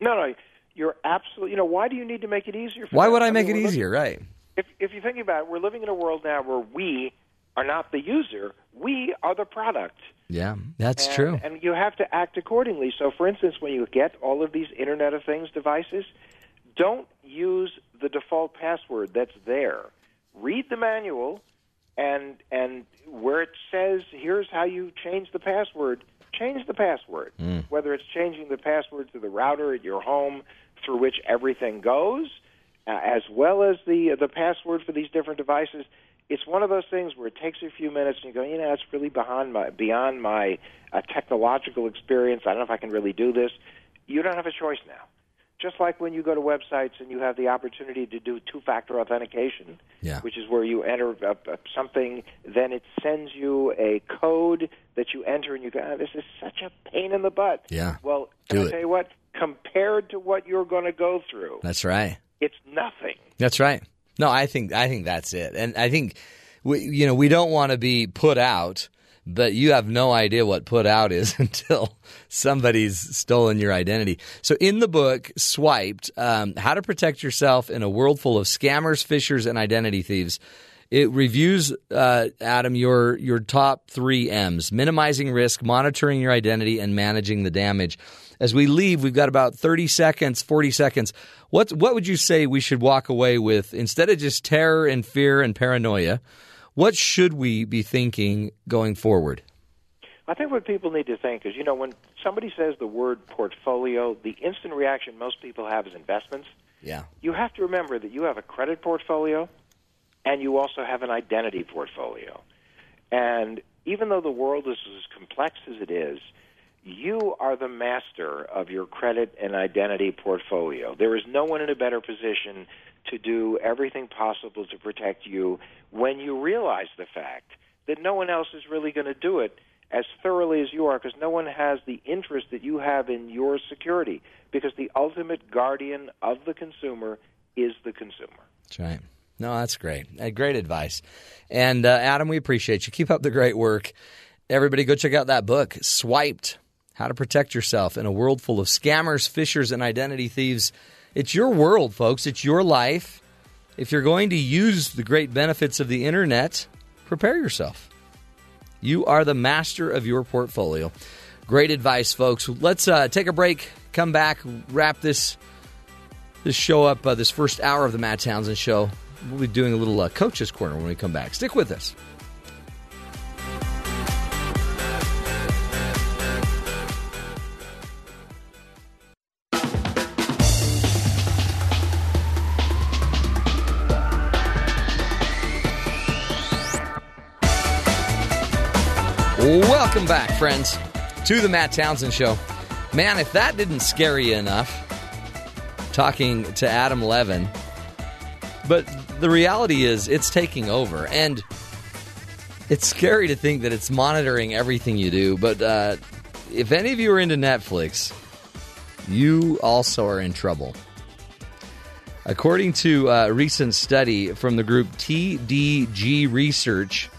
No, no, you're absolutely. You know, why do you need to make it easier? For Why them? would I mean, make it we're living- easier? Right. if if you think about it, we're living in a world now where we are not the user; we are the product. Yeah, that's and, true. And you have to act accordingly. So, for instance, when you get all of these Internet of Things devices, don't use the default password that's there. Read the manual, and and where it says here's how you change the password, change the password. Whether it's changing the password to the router at your home through which everything goes, uh, as well as the the password for these different devices. It's one of those things where it takes a few minutes and you go, you know, it's really beyond my beyond my uh, technological experience. I don't know if I can really do this. You don't have a choice now. Just like when you go to websites and you have the opportunity to do two-factor authentication, Yeah. which is where you enter uh, something, then it sends you a code that you enter, and you go, oh, "This is such a pain in the butt." Yeah. Well, can Do I it. tell you what? Compared to what you're going to go through, That's right. it's nothing. That's right. No, I think I think that's it, and I think we, you know we don't want to be put out, but you have no idea what put out is [laughs] until somebody's stolen your identity. So in the book, Swiped: um, How to Protect Yourself in a World Full of Scammers, Phishers, and Identity Thieves. It reviews, uh, Adam, your your top three M's: minimizing risk, monitoring your identity, and managing the damage. As we leave, we've got about thirty seconds, forty seconds. What what would you say we should walk away with instead of just terror and fear and paranoia? What should we be thinking going forward? I think what people need to think is, you know, when somebody says the word portfolio, the instant reaction most people have is investments. Yeah. You have to remember that you have a credit portfolio and you also have an identity portfolio. And even though the world is as complex as it is, you are the master of your credit and identity portfolio. There is no one in a better position to do everything possible to protect you when you realize the fact that no one else is really going to do it as thoroughly as you are because no one has the interest that you have in your security because the ultimate guardian of the consumer is the consumer. That's right. No, that's great. Uh, great advice. And uh, Adam, we appreciate you. Keep up the great work. Everybody, go check out that book, Swiped how to protect yourself in a world full of scammers, phishers, and identity thieves. It's your world, folks. It's your life. If you're going to use the great benefits of the internet, prepare yourself. You are the master of your portfolio. Great advice, folks. Let's uh, take a break, come back, wrap this this show up, uh, this first hour of the Matt Townsend Show. We'll be doing a little uh, coach's corner when we come back. Stick with us. Welcome back, friends, to the Matt Townsend Show. Man, if that didn't scare you enough, talking to Adam Levin, but the reality is it's taking over. And it's scary to think that it's monitoring everything you do. But uh, if any of you are into Netflix, you also are in trouble. According to a recent study from the group TDG Research,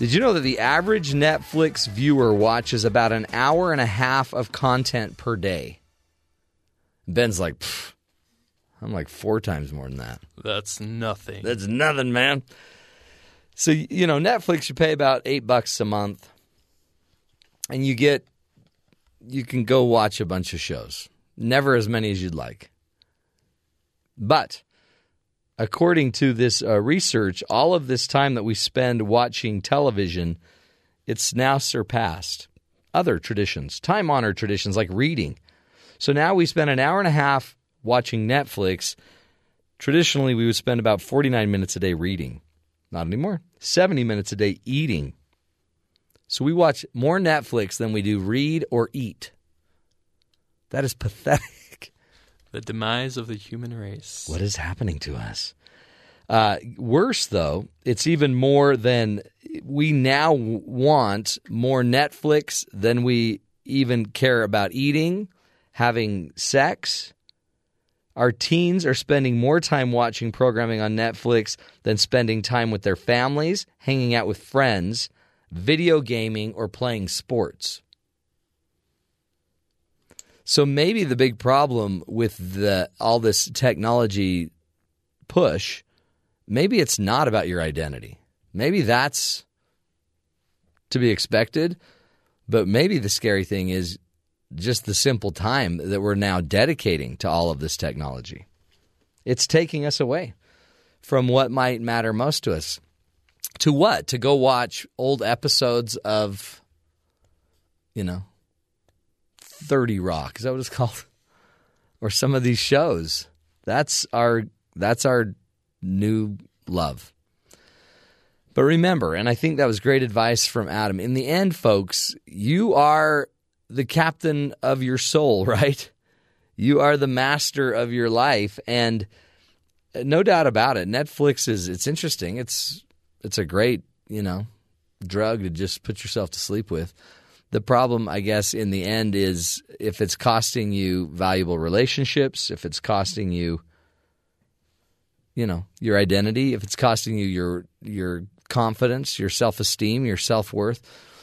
did you know that the average Netflix viewer watches about an hour and a half of content per day? Ben's like, I'm like four times more than that. That's nothing. That's nothing, man. So, you know, Netflix, you pay about eight bucks a month and you get, you can go watch a bunch of shows. Never as many as you'd like. But according to this uh, research, all of this time that we spend watching television, it's now surpassed other traditions, time honored traditions like reading. So now we spend an hour and a half watching Netflix. Traditionally, we would spend about 49 minutes a day reading. Not anymore. 70 minutes a day eating. So we watch more Netflix than we do read or eat. That is pathetic. The demise of the human race. What is happening to us? Uh, worse, though, it's even more than we now want more Netflix than we even care about eating, having sex. Our teens are spending more time watching programming on Netflix than spending time with their families, hanging out with friends, video gaming, or playing sports. So maybe the big problem with the all this technology push, maybe it's not about your identity. Maybe that's to be expected, but maybe the scary thing is just the simple time that we're now dedicating to all of this technology. It's taking us away from what might matter most to us. To what? To go watch old episodes of, you know, 30 Rock. Is that what it's [laughs] called? Or some of these shows. That's our that's our new love. But remember, and I think that was great advice from Adam. In the end, folks, you are the captain of your soul, [laughs] right? You are the master of your life and uh, no doubt about it. Netflix is it's interesting. It's it's a great, you know, drug to just put yourself to sleep with. The problem, I guess, in the end is if it's costing you valuable relationships, if it's costing you, you know, your identity, if it's costing you your your confidence, your self esteem, your self worth.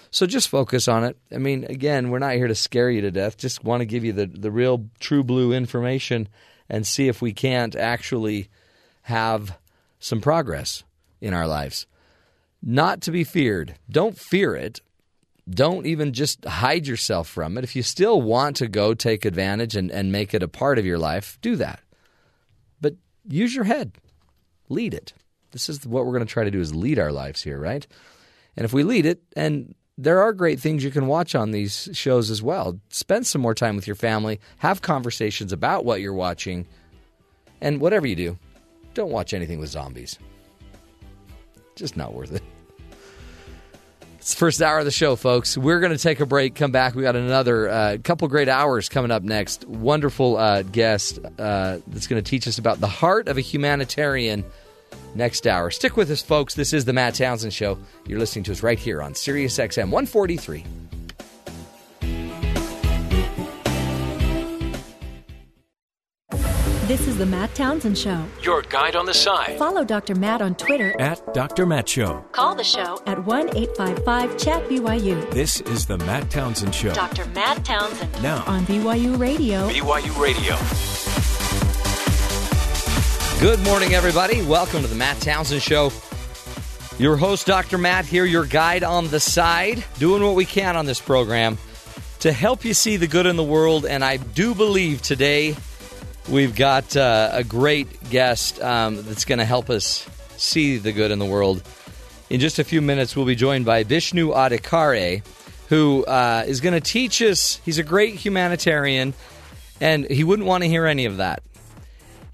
So just focus on it. I mean, again, we're not here to scare you to death. Just want to give you the, the real true blue information and see if we can't actually have some progress in our lives. Not to be feared. Don't fear it don't even just hide yourself from it. If you still want to go take advantage and, and make it a part of your life, do that. But use your head, lead it. This is what we're going to try to do is lead our lives here, right? And if we lead it, and there are great things you can watch on these shows as well. Spend some more time with your family, have conversations about what you're watching, and whatever you do, don't watch anything with zombies. Just not worth it. It's first hour of the show, folks. We're going to take a break, come back. We got another uh, couple great hours coming up next. Wonderful uh, guest uh, that's going to teach us about the heart of a humanitarian next hour. Stick with us, folks. This is the Matt Townsend Show. You're listening to us right here on Sirius XM 143. This is is the Matt Townsend Show. Your guide on the side. Follow Dr. Matt on Twitter At Dr. Matt Show. Call the show at 1 855 Chat BYU. This is the Matt Townsend Show. Dr. Matt Townsend Now, on BYU Radio. BYU Radio. Good morning, everybody. Welcome to the Matt Townsend Show. Your host, Dr. Matt, here, your guide on the side, doing what we can on this program to help you see the good in the world. And I do believe today we've got uh, a great guest um, that's going to help us see the good in the world. In just a few minutes, we'll be joined by Bishnu Adhikari, who uh, is going to teach us. He's a great humanitarian, and he wouldn't want to hear any of that.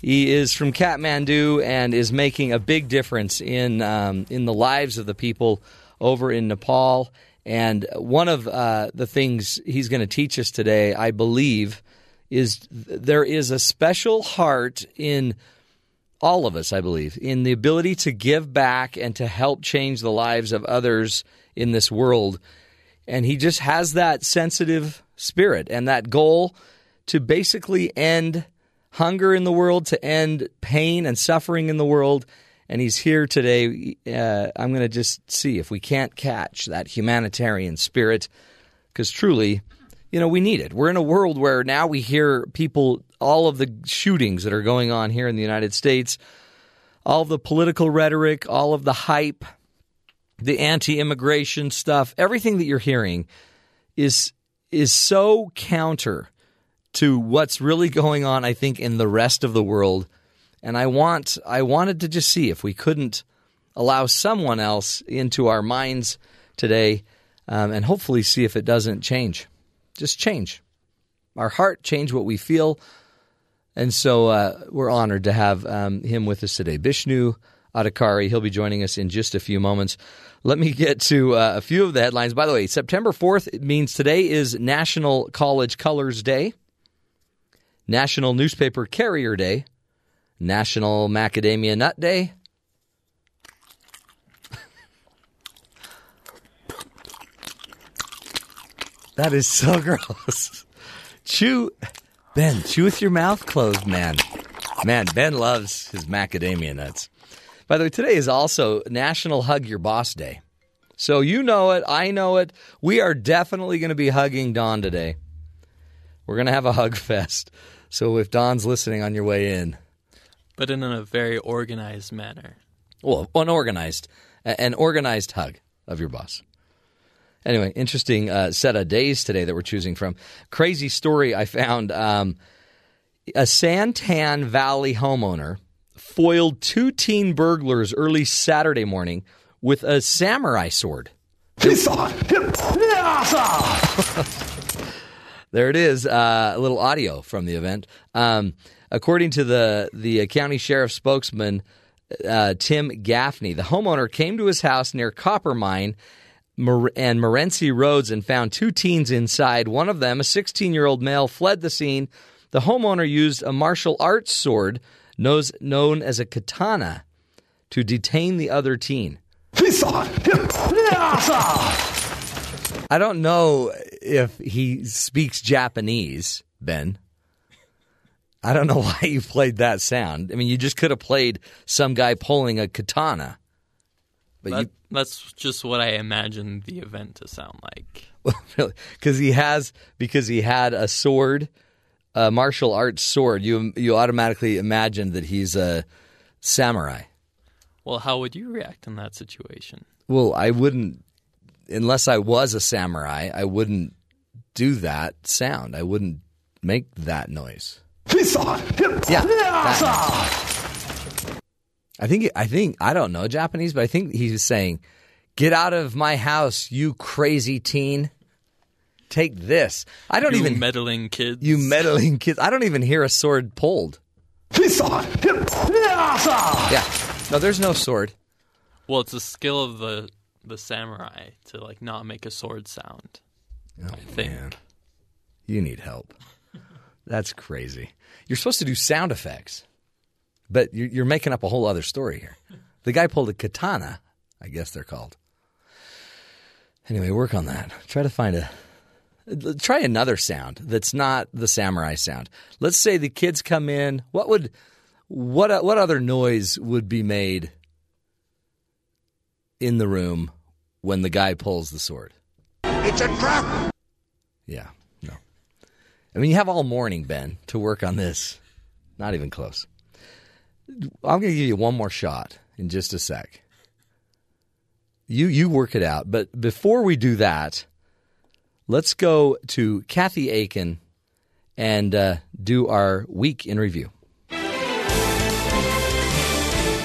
He is from Kathmandu and is making a big difference in um, in the lives of the people over in Nepal. And one of uh, the things he's going to teach us today, I believe, is there is a special heart in all of us, I believe, in the ability to give back and to help change the lives of others in this world. And he just has that sensitive spirit and that goal to basically end hunger in the world, to end pain and suffering in the world. And he's here today. Uh, I'm going to just see if we can't catch that humanitarian spirit because truly, you know, we need it. We're in a world where now we hear people, all of the shootings that are going on here in the United States, all of the political rhetoric, all of the hype, the anti-immigration stuff, everything that you're hearing is is so counter to what's really going on I think in the rest of the world. And I want I wanted to just see if we couldn't allow someone else into our minds today um, and hopefully see if it doesn't change. Just change. Our heart change what we feel. And so uh, we're honored to have um, him with us today. Bishnu Adhikari. He'll be joining us in just a few moments. Let me get to uh, a few of the headlines. By the way, September 4th means today is National College Colors Day, National Newspaper Carrier Day, National Macadamia Nut Day. That is so [laughs] gross. Chew, Ben, chew with your mouth closed, man. Man, Ben loves his macadamia nuts. By the way, today is also National Hug Your Boss Day. So you know it, I know it. We are definitely going to be hugging Don today. We're going to have a hug [laughs] fest. So if Don's listening on your way in, but in a very organized manner. well, unorganized, an organized hug of your boss. Anyway, interesting uh, set of days today that we're choosing from. Crazy story I found. Um, a San Tan Valley homeowner foiled two teen burglars early Saturday morning with a samurai sword. [laughs] there it is, uh, a little audio from the event. Um, according to the the county sheriff spokesman uh, Tim Gaffney, the homeowner came to his house near Copper Mine Mer- and Morenci Roads and found two teens inside. One of them, a 16 year old male, fled the scene. The homeowner used a martial arts sword known as a katana to detain the other teen. I don't know if he speaks Japanese, Ben. I don't know [laughs] why you played that sound. I mean, you just could have played some guy pulling a katana. But That- you that's just what I imagine the event to sound like. [laughs] really because he has because he had a sword, a martial arts sword. You you automatically imagine that he's a samurai. Well, how would you react in that situation? Well, I wouldn't unless I was a samurai. I wouldn't do that sound. I wouldn't make that noise. Yeah. that. I think I think I don't know Japanese, but I think he's saying, "Get out of my house, you crazy teen! Take this." I don't you even meddling kids. you meddling kids. I don't even hear a sword pulled. Yeah, no, there's no sword. Well, it's a skill of the the samurai to like not make a sword sound. Oh, I think. man. You need help. That's crazy. You're supposed to do sound effects, but you- you're making up a whole other story here. The guy pulled a katana, I guess they're called. Anyway, work on that. Try to find a. Try another sound that's not the samurai sound. Let's say the kids come in. What would what what other noise would be made in the room when the guy pulls the sword? It's a trap. Yeah, no. I mean, you have all morning, Ben, to work on this. Not even close. I'm going to give you one more shot in just a sec. You you work it out, but before we do that, let's go to Kathy Aiken and uh, do our week in review.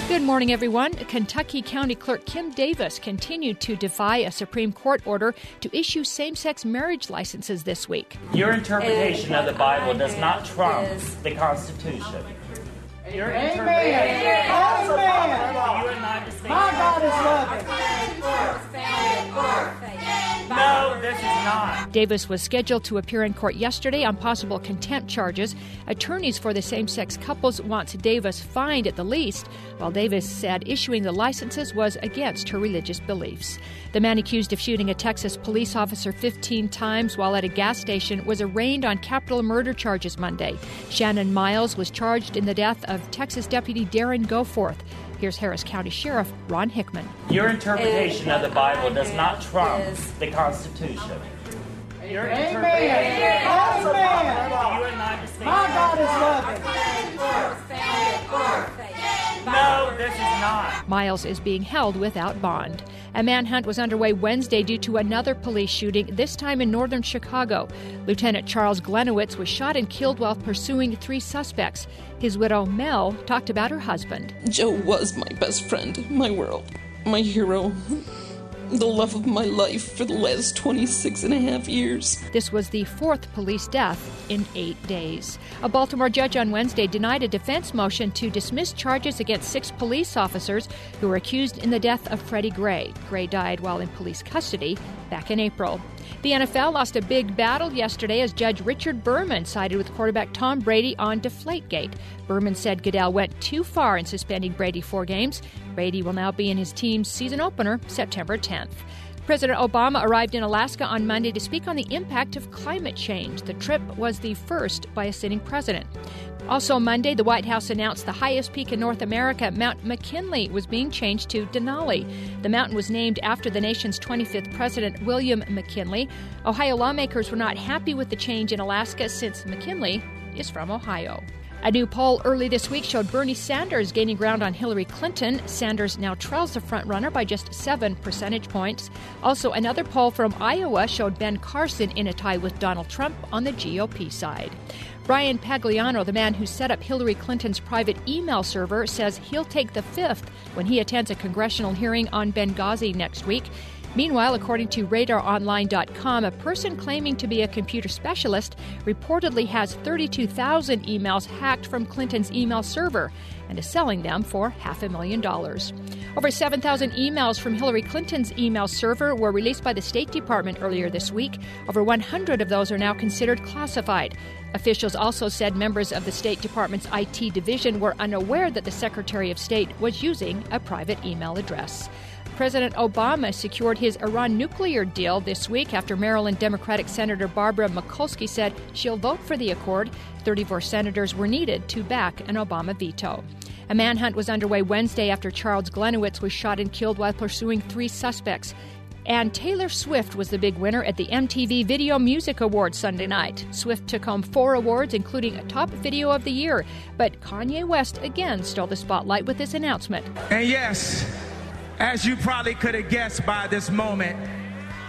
Good morning, everyone. Kentucky County Clerk Kim Davis continued to defy a Supreme Court order to issue same sex marriage licenses this week. Your interpretation of the Bible does not trump the Constitution. Your Amen. Amen. My God is loving. No, this is not. Davis was scheduled to appear in court yesterday on possible contempt charges. Attorneys for the same sex couples want Davis fined at the least, while Davis said issuing the licenses was against her religious beliefs. The man accused of shooting a Texas police officer 15 times while at a gas station was arraigned on capital murder charges Monday. Shannon Miles was charged in the death of Texas Deputy Darren Goforth. Here's Harris County Sheriff Ron Hickman. Your interpretation of the Bible does not trump the Constitution. Your Amen. Amen. My God is loving. No, this is not. Miles is being held without bond. A manhunt was underway Wednesday due to another police shooting, this time in northern Chicago. Lieutenant Charles Gliniewicz was shot and killed while pursuing three suspects. His widow, Mel, talked about her husband. Joe was my best friend, my world, my hero, the love of my life for the last 26 and a half years. This was the fourth police death in eight days. A Baltimore judge on Wednesday denied a defense motion to dismiss charges against six police officers who were accused in the death of Freddie Gray. Gray died while in police custody back in April. The NFL lost a big battle yesterday as Judge Richard Berman sided with quarterback Tom Brady on Deflategate. Berman said Goodell went too far in suspending Brady four games. Brady will now be in his team's season opener September 10th. President Obama arrived in Alaska on Monday to speak on the impact of climate change. The trip was the first by a sitting president. Also, Monday, the White House announced the highest peak in North America, Mount McKinley, was being changed to Denali. The mountain was named after the nation's 25th president, William McKinley. Ohio lawmakers were not happy with the change in Alaska since McKinley is from Ohio. A new poll early this week showed Bernie Sanders gaining ground on Hillary Clinton. Sanders now trails the frontrunner by just seven percentage points. Also, another poll from Iowa showed Ben Carson in a tie with Donald Trump on the GOP side. Bryan Pagliano, the man who set up Hillary Clinton's private email server, says he'll take the fifth when he attends a congressional hearing on Benghazi next week. Meanwhile, according to RadarOnline.com, a person claiming to be a computer specialist reportedly has 32,000 emails hacked from Clinton's email server and is selling them for half a million dollars. Over 7,000 emails from Hillary Clinton's email server were released by the State Department earlier this week. Over 100 of those are now considered classified. Officials also said members of the State Department's IT division were unaware that the Secretary of State was using a private email address. President Obama secured his Iran nuclear deal this week after Maryland Democratic Senator Barbara Mikulski said she'll vote for the accord. 34 senators were needed to back an Obama veto. A manhunt was underway Wednesday after Charles Gliniewicz was shot and killed while pursuing three suspects. And Taylor Swift was the big winner at the MTV Video Music Awards Sunday night. Swift took home four awards, including a Top Video of the Year. But Kanye West again stole the spotlight with this announcement. And yes, as you probably could have guessed by this moment,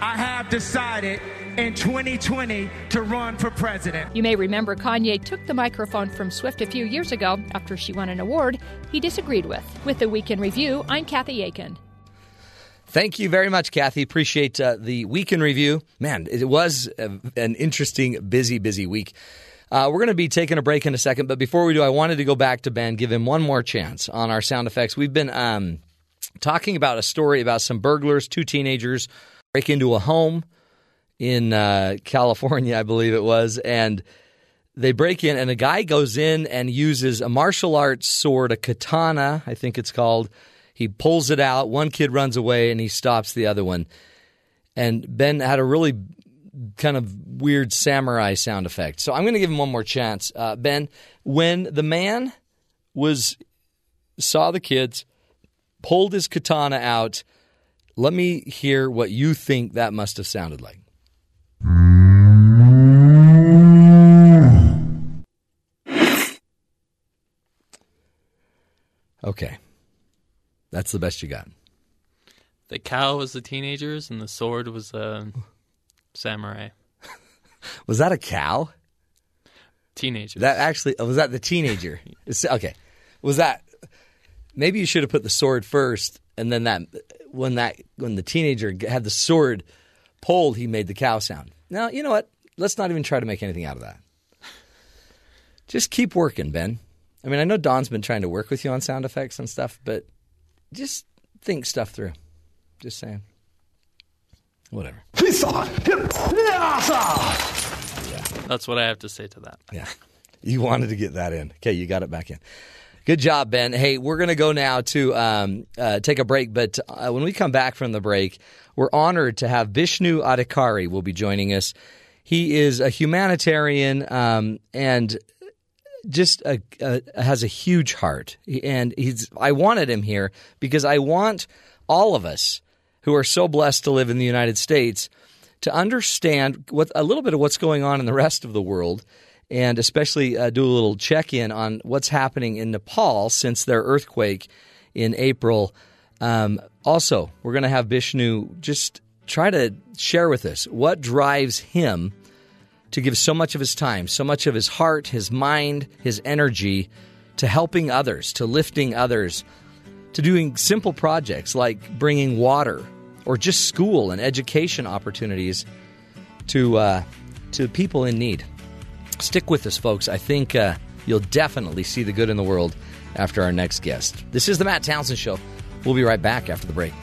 I have decided in 2020 to run for president. You may remember Kanye took the microphone from Swift a few years ago after she won an award he disagreed with. With the Week in Review, I'm Kathy Aiken. Thank you very much, Kathy. Appreciate uh, the week in review. Man, it was a, an interesting, busy, busy week. Uh, we're going to be taking a break in a second, but before we do, I wanted to go back to Ben, give him one more chance on our sound effects. We've been um, talking about a story about some burglars, two teenagers break into a home in uh, California, I believe it was, and they break in, and a guy goes in and uses a martial arts sword, a katana, I think it's called. He pulls it out. One kid runs away, and he stops the other one. And Ben had a really kind of weird samurai sound effect. So I'm going to give him one more chance. Uh, ben, when the man was saw the kids, pulled his katana out. Let me hear what you think that must have sounded like. Okay. That's the best you got. The cow was the teenagers, and the sword was the samurai. [laughs] Was that a cow? Teenager. That actually was that the teenager. [laughs] Okay. Was that maybe you should have put the sword first and then that when that when the teenager had the sword pulled he made the cow sound. Now, you know what? Let's not even try to make anything out of that. Just keep working, Ben. I mean, I know Don's been trying to work with you on sound effects and stuff, but just think stuff through. Just saying. Whatever. That's what I have to say to that. Yeah. You wanted to get that in. Okay, you got it back in. Good job, Ben. Hey, we're going to go now to um, uh, take a break, but uh, when we come back from the break, we're honored to have Bishnu Adhikari will be joining us. He is a humanitarian um, and just a, a, has a huge heart, and he's. I wanted him here because I want all of us who are so blessed to live in the United States to understand what a little bit of what's going on in the rest of the world, and especially uh, do a little check in on what's happening in Nepal since their earthquake in April. Um, also, we're going to have Bishnu just try to share with us what drives him to give so much of his time, so much of his heart, his mind, his energy to helping others, to lifting others, to doing simple projects like bringing water or just school and education opportunities to uh, to people in need. Stick with us, folks. I think uh, you'll definitely see the good in the world after our next guest. This is the Matt Townsend Show. We'll be right back after the break.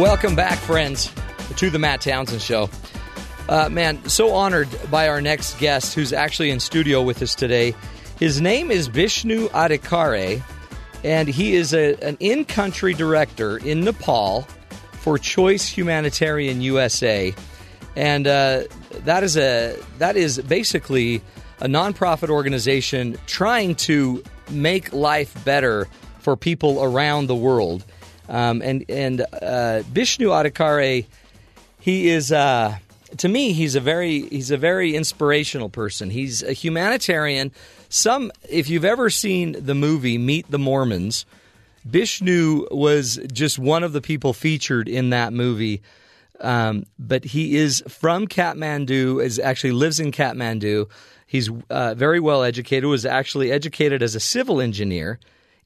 Welcome back, friends, to the Matt Townsend Show. Uh, man, so honored by our next guest who's actually in studio with us today. His name is Bishnu Adhikari, and he is a, an in country director in Nepal for Choice Humanitarian USA. And uh, that is a that is basically a nonprofit organization trying to make life better for people around the world. Um, and and uh, Bishnu Adhikari, he is uh, to me he's a very he's a very inspirational person. He's a humanitarian. Some if you've ever seen the movie Meet the Mormons, Bishnu was just one of the people featured in that movie. Um, but he is from Kathmandu, is actually lives in Kathmandu. He's uh, very well educated. Was actually educated as a civil engineer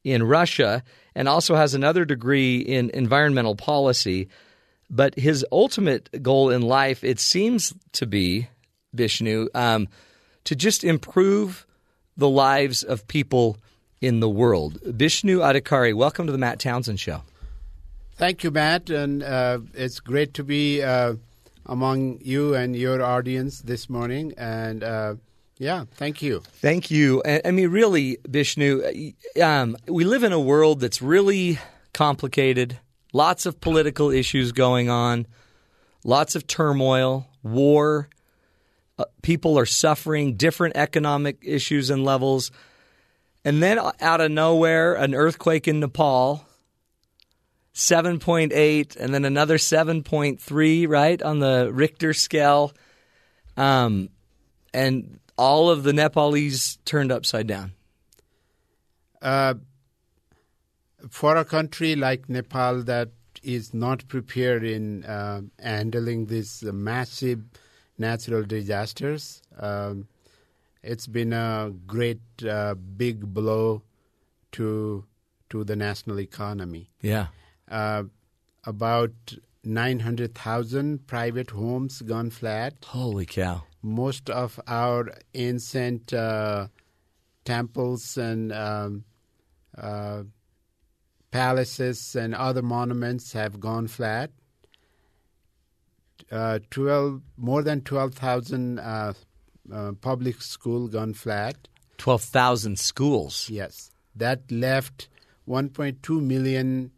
in Russia, and also has another degree in environmental policy. But his ultimate goal in life, it seems to be Bishnu, um, to just improve the lives of people in the world. Bishnu Adhikari, welcome to the Matt Townsend Show. Thank you, Matt, and uh, it's great to be uh, among you and your audience this morning. And uh, yeah, thank you. Thank you. I I mean, really, Bishnu, um, we live in a world that's really complicated. Lots of political issues going on, lots of turmoil, war. Uh, people are suffering different economic issues and levels. And then out of nowhere, an earthquake in Nepal, 7.8, and then another 7.3, right, on the Richter scale. Um, and all of the Nepalese turned upside down. Uh, for a country like Nepal that is not prepared in uh, handling these massive natural disasters, um, it's been a great uh, big blow to to the national economy. Yeah. Uh, about 900,000 private homes gone flat. Holy cow. Most of our ancient uh, temples and um, uh, palaces and other monuments have gone flat. Uh, 12, more than 12,000 uh, uh, public school gone flat. 12,000 schools. Yes. That left 1.2 million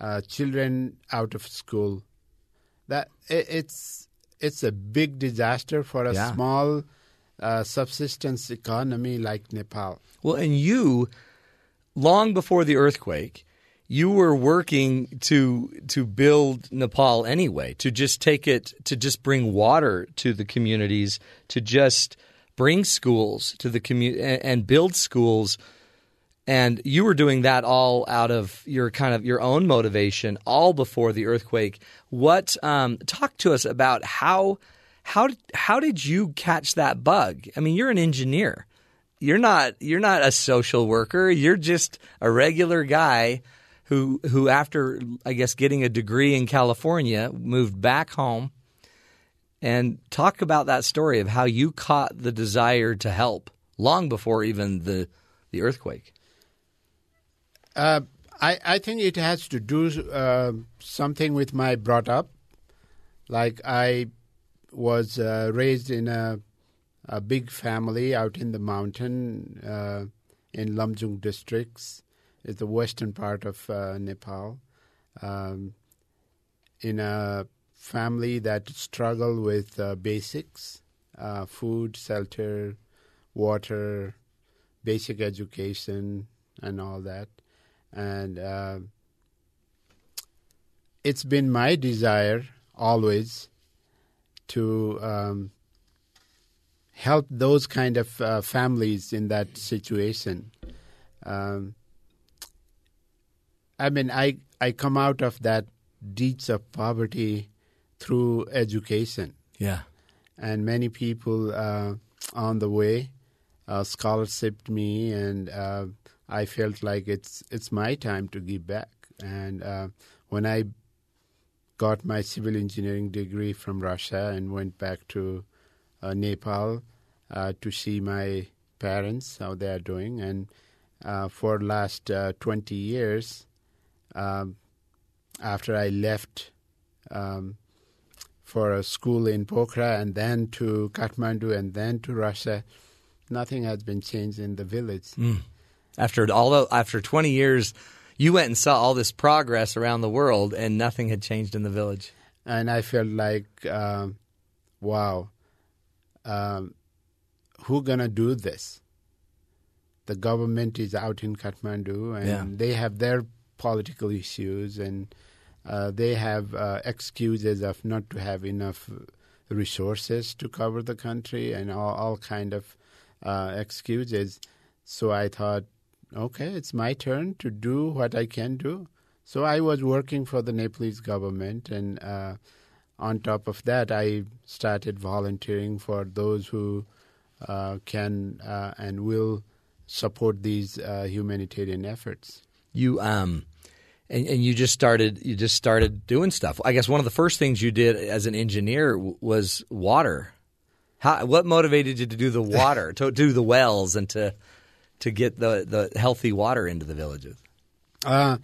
uh, children out of school. That it, it's it's a big disaster for a Yeah. small uh, subsistence economy like Nepal. Well, and you, long before the earthquake, you were working to to build Nepal anyway, to just take it, to just bring water to the communities, to just bring schools to the community and, build schools. And you were doing that all out of your kind of your own motivation, all before the earthquake. What um, talk to us about how how how did you catch that bug? I mean, you're an engineer you're not you're not a social worker. You're just a regular guy who who after I guess getting a degree in California moved back home. And talk about that story of how you caught the desire to help long before even the the earthquake. Uh, I I think it has to do uh, something with my brought up. Like I was uh, raised in a a big family out in the mountain uh, in Lamjung districts. It's the western part of uh, Nepal. Um, in a family that struggle with uh, basics, uh, food, shelter, water, basic education, and all that. And uh, it's been my desire always to um, help those kind of uh, families in that situation. Um, I mean, I I come out of that deeds of poverty through education. Yeah. And many people uh, on the way uh, scholarshiped me, and uh, I felt like it's it's my time to give back. And uh, when I got my civil engineering degree from Russia and went back to uh, Nepal uh, to see my parents how they are doing, and uh, for last uh, twenty years, um, after I left um, for a school in Pokhara and then to Kathmandu and then to Russia, nothing has been changed in the village. Mm. After all, after twenty years, you went and saw all this progress around the world, and nothing had changed in the village. And I felt like, um, wow, um, who gonna do this? The government is out in Kathmandu, and Yeah. they have their political issues, and uh, they have uh, excuses of not to have enough resources to cover the country, and all, all kind of uh, excuses. So I thought, okay, it's my turn to do what I can do. So I was working for the Nepalese government, and uh, on top of that, I started volunteering for those who uh, can uh, and will support these humanitarian efforts. You um, and, and you just started you just started doing stuff. I guess one of the first things you did as an engineer w- was water. How what motivated you to do the water, [laughs] to do the wells, and to to get the the healthy water into the villages? Uh,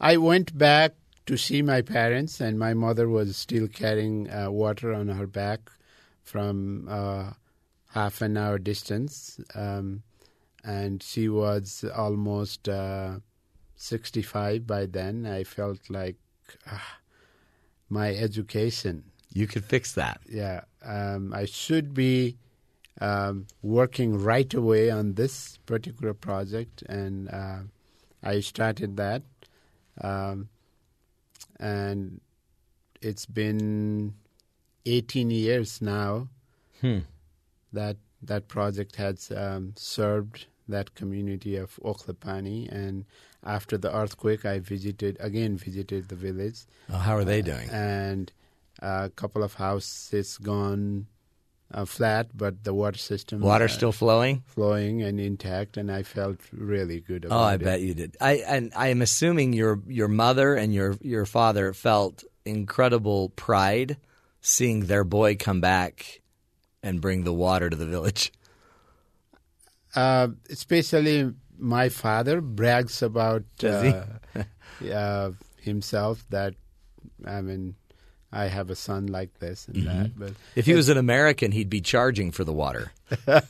I went back to see my parents, and my mother was still carrying uh, water on her back from uh, half an hour distance, um, and she was almost uh, 65 by then. I felt like ah, my education. You could fix that. Yeah, um, I should be um, working right away on this particular project, and uh, I started that. Um, and it's been 18 years now Hmm. that that project has um, served that community of Oklapani. And after the earthquake, I visited again visited the village. Oh, how are they doing? and a couple of houses gone uh, flat, but the water system Water uh, still flowing, flowing and intact, and I felt really good about Oh, I it. bet you did. I and I am assuming your your mother and your your father felt incredible pride seeing their boy come back and bring the water to the village. Uh, especially my father brags about uh, [laughs] uh, himself that I mean I have a son like this and that. But Mm-hmm. If he was an American, he'd be charging for the water. [laughs] [laughs]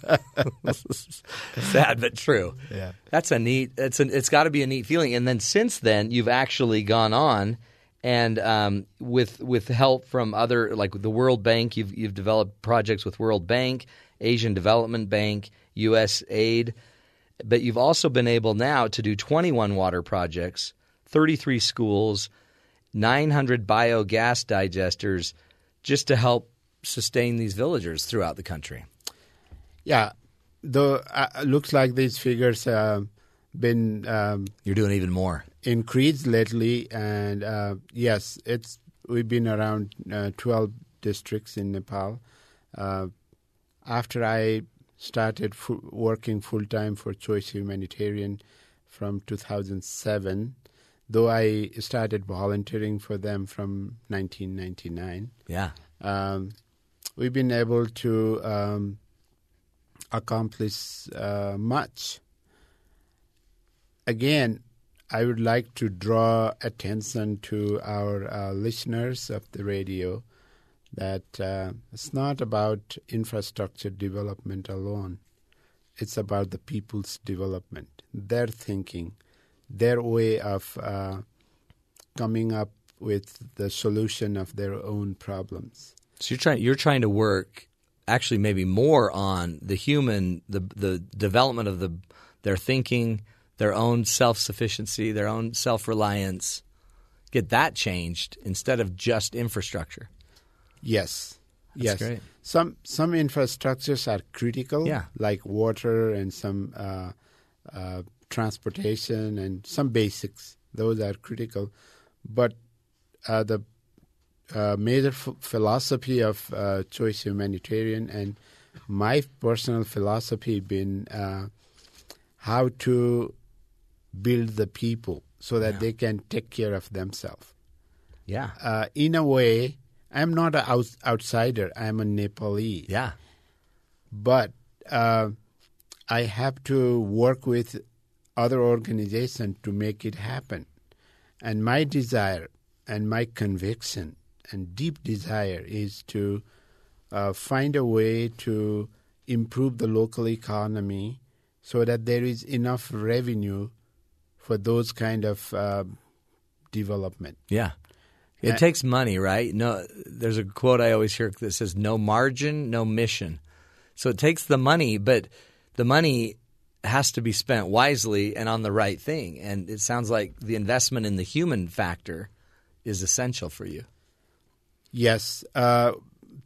Sad but true. Yeah. That's a neat. It's an, it's got to be a neat feeling. And then since then, you've actually gone on, and um, with with help from other like the World Bank, you've you've developed projects with World Bank, Asian Development Bank, USAID, but you've also been able now to do 21 water projects, 33 schools, 900 biogas digesters, just to help sustain these villagers throughout the country. Yeah, though uh, looks like these figures have been um, You're doing even more. increased lately, and uh, yes, it's we've been around uh, twelve districts in Nepal. Uh, after I started fu- working full time for Choice Humanitarian from 2007, though I started volunteering for them from 1999. Yeah. Um, we've been able to um, accomplish uh, much. Again, I would like to draw attention to our uh, listeners of the radio that uh, it's not about infrastructure development alone. It's about the people's development, their thinking, their way of uh, coming up with the solution of their own problems. So you're trying you're trying to work actually maybe more on the human the the development of the their thinking, their own self sufficiency, their own self reliance. Get that changed instead of just infrastructure. Yes. That's yes. great. Some some infrastructures are critical, Yeah. like water and some uh, uh, transportation and some basics. Those are critical, but uh, the uh, major f- philosophy of uh, Choice Humanitarian and my personal philosophy been uh, how to build the people so that Yeah. they can take care of themselves Yeah. uh, in a way, I'm not an out- outsider. I'm a Nepali. Yeah. But uh, I have to work with other organizations to make it happen. And my desire and my conviction and deep desire is to uh, find a way to improve the local economy so that there is enough revenue for those kind of uh, development. Yeah. It Yeah. takes money, right? No, there's a quote I always hear that says, "No margin, no mission." So it takes the money, but the money has to be spent wisely and on the right thing. And it sounds like the investment in the human factor is essential for you. Yes. Uh,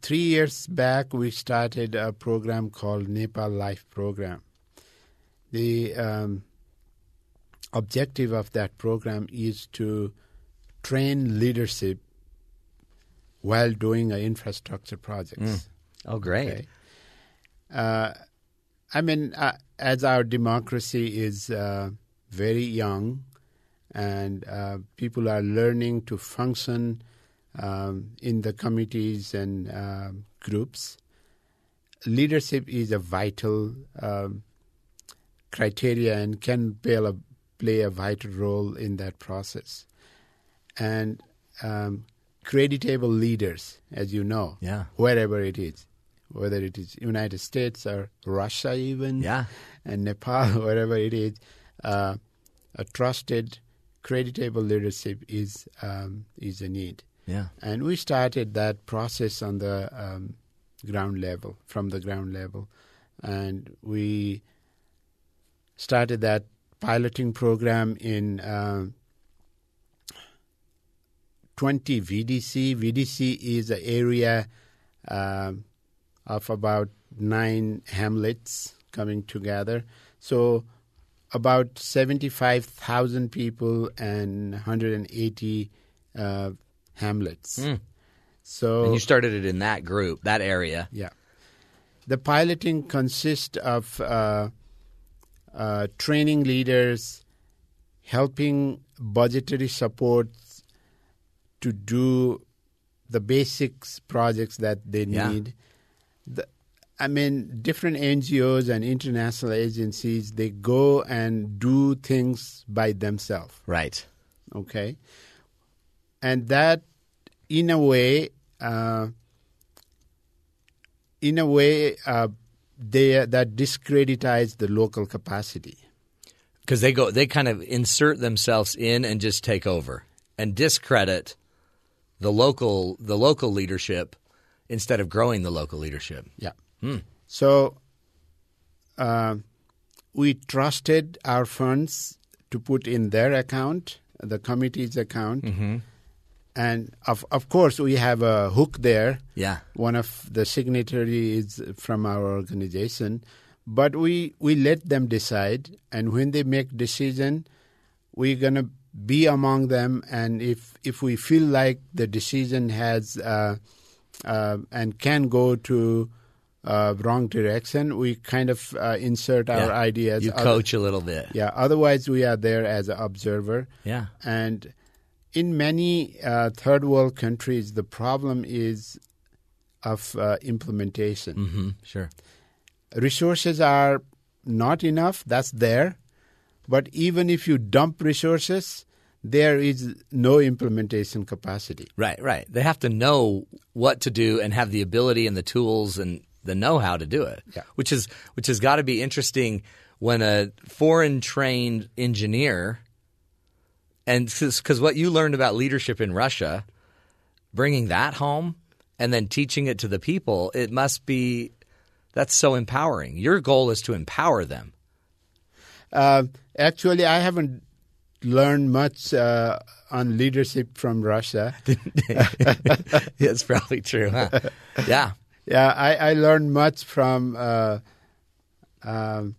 three years back, we started a program called Nepal Life Program. The um, objective of that program is to train leadership while doing uh, infrastructure projects. Mm. Oh, great. Okay. Uh, I mean, uh, as our democracy is uh, very young and uh, people are learning to function um, in the committees and uh, groups, leadership is a vital um, criteria and can play a, play a vital role in that process. And um, creditable leaders, as you know, Yeah. wherever it is, whether it is United States or Russia, even, Yeah. and Nepal, [laughs] wherever it is, uh, a trusted, creditable leadership is um, is a need. Yeah. And we started that process on the um, ground level, from the ground level, and we started that piloting program in. um 20 VDC. VDC is an area um, of about nine hamlets coming together. So about 75,000 people and 180 uh, hamlets. Mm. So And you started it in that group, that area. yeah. The piloting consists of uh, uh, training leaders, helping budgetary support to do the basics projects that they Yeah. need. The, I mean, different NGOs and international agencies, they go and do things by themselves. Right. Okay. And that, in a way, uh, in a way, uh, they that discreditize the local capacity. because they go they kind of insert themselves in and just take over and discredit the local the local leadership instead of growing the local leadership. Yeah. Hmm. So uh, we trusted our funds to put in their account, the committee's account. Mm-hmm. And of of course, we have a hook there. Yeah. One of the signatories is from our organization, but we we let them decide, and when they make decision, we're gonna be among them. And if if we feel like the decision has uh, uh, and can go to uh, wrong direction, we kind of uh, insert our ideas. You Other- coach a little bit. Yeah. Otherwise, we are there as an observer. Yeah. And in many uh, third world countries, the problem is of uh, implementation. Mm-hmm. Sure. Resources are not enough. That's there. But even if you dump resources, there is no implementation capacity. Right, right. They have to know what to do and have the ability and the tools and the know-how to do it. Yeah. Which is which has got to be interesting when a foreign trained engineer and cuz what you learned about leadership in Russia bringing that home and then teaching it to the people, it must be that's so empowering. Your goal is to empower them. Uh, actually, I haven't learned much uh, on leadership from Russia. [laughs] It's probably true, huh? Yeah. Yeah, I, I learned much from, uh, um,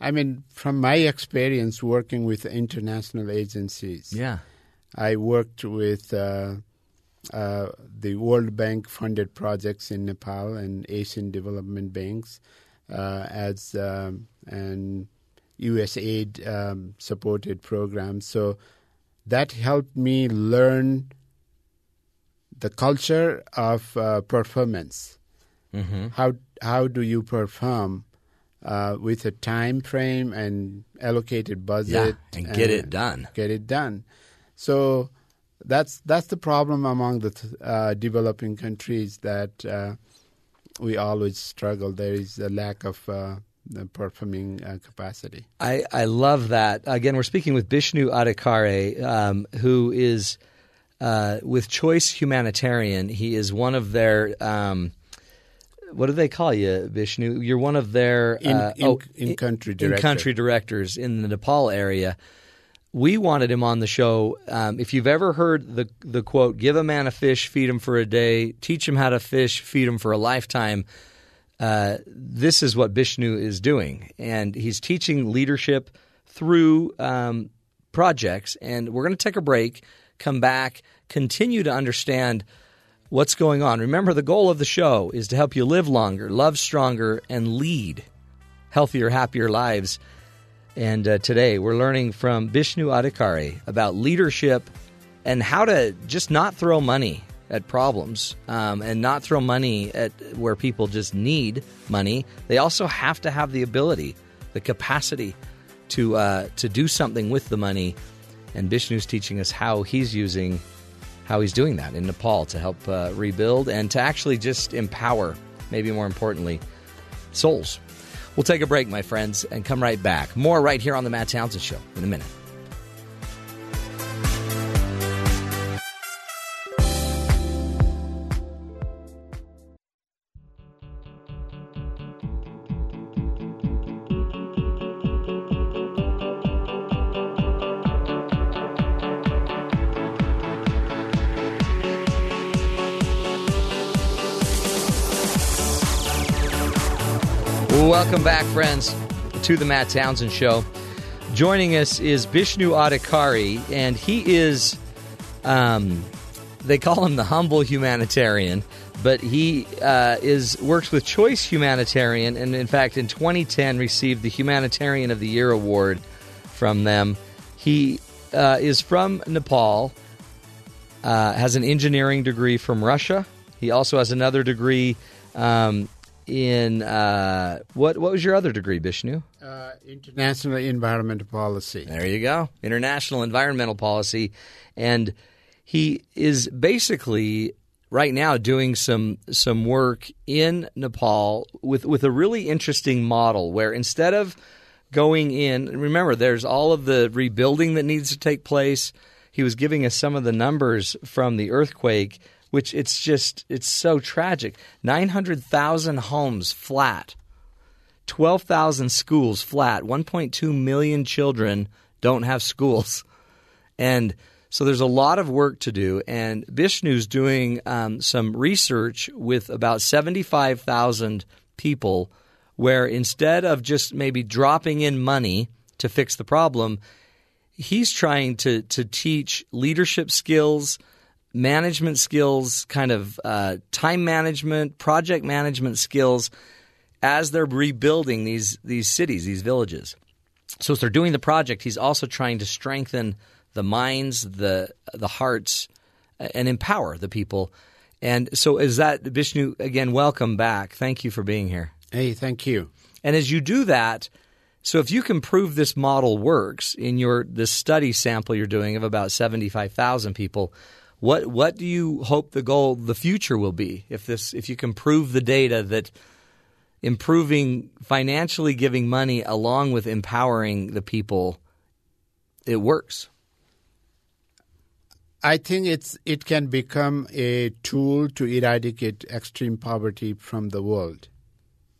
I mean, from my experience working with international agencies. Yeah. I worked with uh, uh, the World Bank funded projects in Nepal and Asian development banks uh, as um, and USAID um, supported programs. So that helped me learn the culture of uh, performance. Mm-hmm. How how do you perform uh, with a time frame and allocated budget yeah, and get it done. Get it done. So that's that's the problem among the th- uh, developing countries that uh, we always struggle. There is a lack of uh, performing uh, capacity. I, I love that. Again, we're speaking with Bishnu Adhikari, um, who is uh, with Choice Humanitarian. He is one of their. Um, what do they call you, Bishnu? You're one of their In- uh, in- oh, in-country in country directors in the Nepal area. We wanted him on the show. Um, if you've ever heard the the quote, "Give a man a fish, feed him for a day; teach him how to fish, feed him for a lifetime," uh, this is what Bishnu is doing, and he's teaching leadership through um, projects. And we're going to take a break, come back, continue to understand what's going on. Remember, the goal of the show is to help you live longer, love stronger, and lead healthier, happier lives. And uh, today we're learning from Bishnu Adhikari about leadership and how to just not throw money at problems um, and not throw money at where people just need money. They also have to have the ability, the capacity to uh, to do something with the money. And Bishnu's teaching us how he's using how he's doing that in Nepal to help uh, rebuild and to actually just empower, maybe more importantly, souls. We'll take a break, my friends, and come right back. More right here on the Matt Townsend Show in a minute. Welcome back, friends, to the Matt Townsend Show. Joining us is Bishnu Adhikari, and he is, um, they call him the humble humanitarian, but he uh, is works with Choice Humanitarian, and in fact, in 2010, received the Humanitarian of the Year award from them. He uh, is from Nepal, uh, has an engineering degree from Russia. He also has another degree um, in uh, what? What was your other degree, Bishnu? Uh, international environmental policy. There you go. International environmental policy. And he is basically right now doing some some work in Nepal with with a really interesting model where instead of going in, remember, there's all of the rebuilding that needs to take place. He was giving us some of the numbers from the earthquake, which it's just it's so tragic. Nine hundred thousand homes flat, twelve thousand schools flat, one point two million children don't have schools, [laughs] and so there's a lot of work to do. And Bishnu's doing um, some research with about seventy five thousand people where instead of just maybe dropping in money to fix the problem, he's trying to to teach leadership skills, management skills, kind of uh, time management, project management skills as they're rebuilding these these cities, these villages. So as they're doing the project, he's also trying to strengthen the minds, the the hearts, and empower the people. And so, is that Bishnu again? Welcome back. Thank you for being here. Hey, thank you. And as you do that, so if you can prove this model works in your this study sample you're doing of about seventy five thousand people, what what do you hope the goal, the future will be? If this, if you can prove the data that improving financially giving money along with empowering the people, it works. I think it's it can become a tool to eradicate extreme poverty from the world.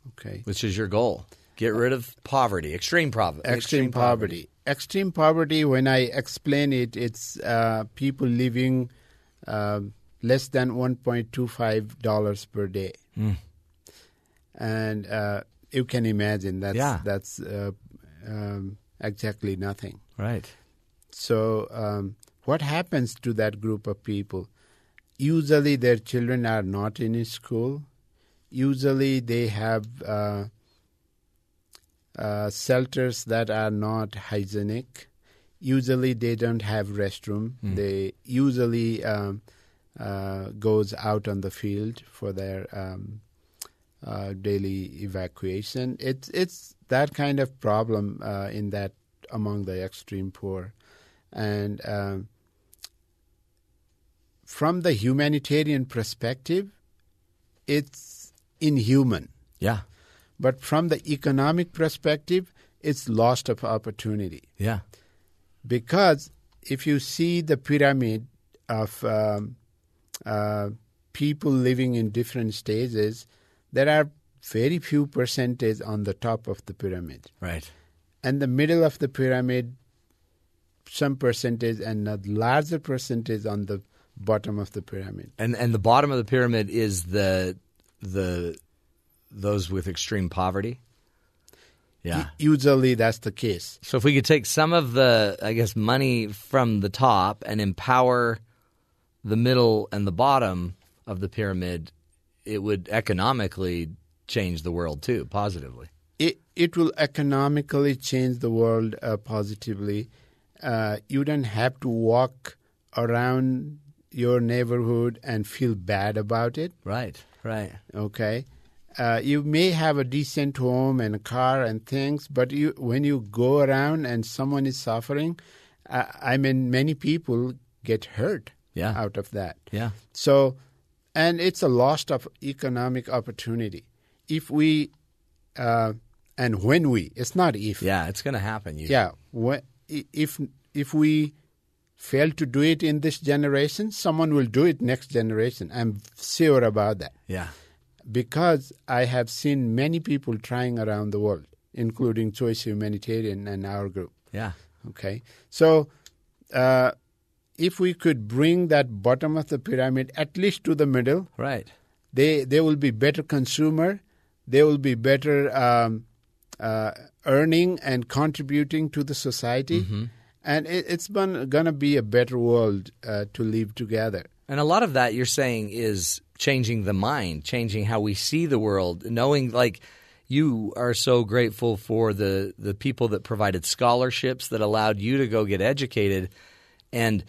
Okay. Which is your goal. Get rid of poverty, extreme, extreme, extreme poverty. poverty. Extreme poverty, when I explain it, it's uh, people living uh, less than $1.25 per day. Mm. And uh, you can imagine that's, Yeah. that's uh, um, exactly nothing. Right. So, um, what happens to that group of people? Usually, their children are not in school. Usually, they have uh, uh, shelters that are not hygienic. Usually, they don't have restroom. Mm. They usually um, uh, goes out on the field for their um, uh, daily evacuation. It's it's that kind of problem uh, in that among the extreme poor, and um, from the humanitarian perspective, it's inhuman. Yeah. But from the economic perspective, it's lost of opportunity. Yeah. Because if you see the pyramid of um, uh, people living in different stages, there are very few percentage on the top of the pyramid. Right. And the middle of the pyramid, some percentage, and a larger percentage on the bottom of the pyramid. And and the bottom of the pyramid is the the those with extreme poverty. Yeah. Usually that's the case. So if we could take some of the I guess money from the top and empower the middle and the bottom of the pyramid, it would economically change the world too positively. It it will economically change the world uh, positively. Uh, you don't have to walk around your neighborhood and feel bad about it. Right. Right. Okay. Uh, you may have a decent home and a car and things, but you when you go around and someone is suffering, uh, I mean, many people get hurt Yeah. out of that. Yeah. So, and it's a loss of economic opportunity. If we, uh, and when we, it's not if. Yeah, it's going to happen. You, Yeah, when, if if we fail to do it in this generation, someone will do it next generation. I'm sure about that Yeah. Because I have seen many people trying around the world, including Choice Humanitarian and our group. Yeah. Okay, so uh, if we could bring that bottom of the pyramid at least to the middle, Right. they they will be better consumer, they will be better um, uh, earning and contributing to the society, and it, it's been, gonna be a better world uh, to live together. And a lot of that you're saying is changing the mind, changing how we see the world, knowing like you are so grateful for the the people that provided scholarships that allowed you to go get educated and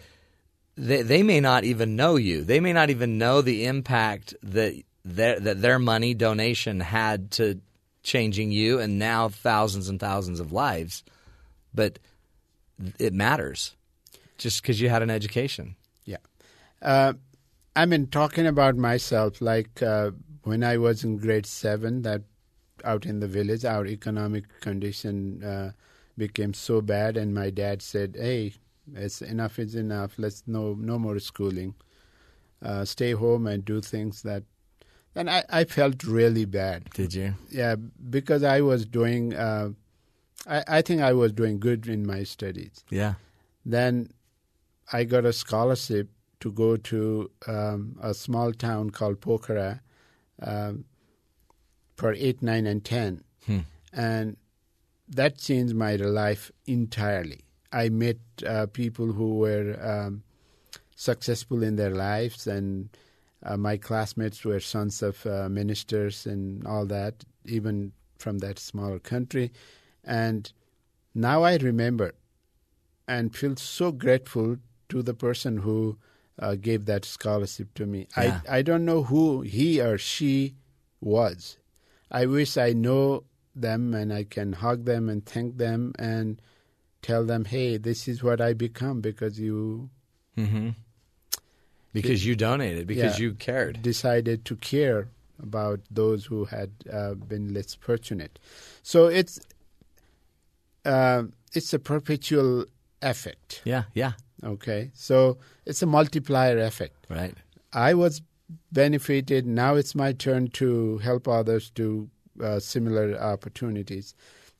they they may not even know you. They may not even know the impact that their, that their money donation had to changing you and now thousands and thousands of lives. But it matters just because you had an education. Yeah. Uh, I mean, talking about myself, like uh, when I was in grade seven, that out in the village, our economic condition uh, became so bad, and my dad said, "Hey, it's enough is enough. Let's no no more schooling. Uh, stay home and do things that." And I, I felt really bad. Did you? Yeah, because I was doing. Uh, I, I think I was doing good in my studies. Yeah. Then I got a scholarship to go to um, a small town called Pokhara um, for 8, 9, and 10. Hmm. And that changed my life entirely. I met uh, people who were um, successful in their lives, and uh, my classmates were sons of uh, ministers and all that, even from that small country. And now I remember and feel so grateful to the person who uh, gave that scholarship to me. Yeah. I, I don't know who he or she was. I wish I know them and I can hug them and thank them and tell them, hey, this is what I become because you. Mm-hmm. Because you donated, because Yeah, you cared. Decided to care about those who had uh, been less fortunate. So it's uh, it's a perpetual effect. Yeah, yeah. Okay, so it's a multiplier effect. Right. I was benefited. Now it's my turn to help others to uh, similar opportunities.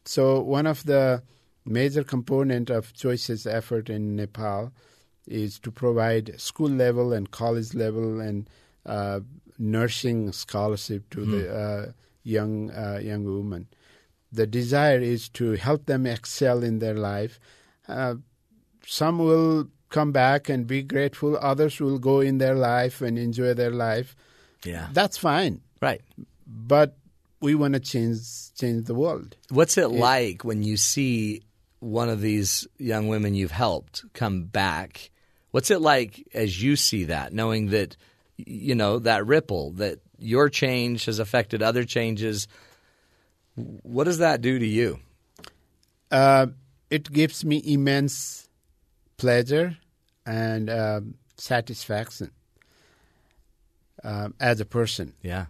So one of the major component of Choice's effort in Nepal is to provide school level and college level and uh, nursing scholarship to Hmm. the uh, young uh, young women. The desire is to help them excel in their life. Some will come back and be grateful. Others will go in their life and enjoy their life. Yeah. That's fine. Right. But we want to change change the world. What's it like when you see one of these young women you've helped come back? What's it like as you see that, knowing that you know that ripple that your change has affected other changes? What does that do to you? Uh, it gives me immense pleasure and um, satisfaction um, as a person. Yeah.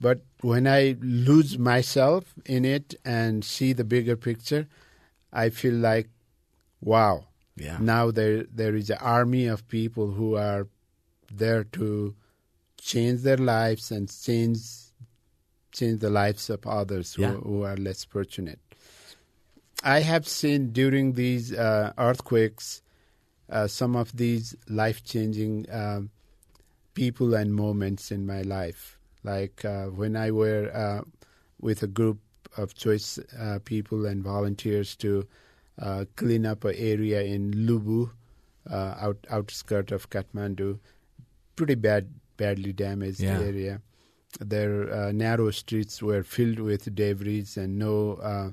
But when I lose myself in it and see the bigger picture, I feel like, wow. Yeah. Now there there is an army of people who are there to change their lives and change change the lives of others who, Yeah. who are less fortunate. I have seen during these uh, earthquakes uh, some of these life changing um, people and moments in my life. Like uh, when I were uh, with a group of choice uh, people and volunteers to uh, clean up an area in Lubhu, uh, out outskirt of Kathmandu, pretty bad, badly damaged Yeah. area. Their uh, narrow streets were filled with debris, and no uh,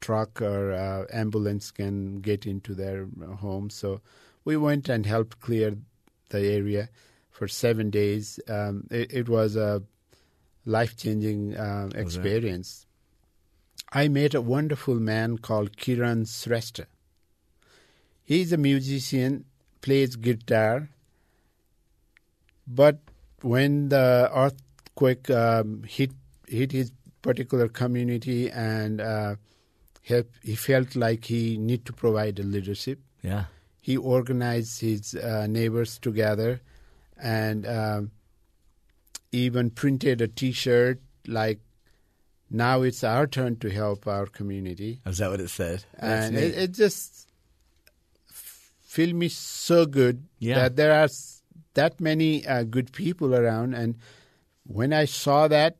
truck or uh, ambulance can get into their home. So we went and helped clear the area for seven days. Um, it, it was a life changing uh, experience. I met a wonderful man called Kiran Shrestha. He's a musician, plays guitar, but when the earthquake um, hit hit his particular community and uh, he, he felt like he need to provide a leadership. Yeah. He organized his uh, neighbors together and um, even printed a T-shirt like now it's our turn to help our community. Is that what it said? That's and it, it just f- feel me so good Yeah. that there are that many uh, good people around. And when I saw that,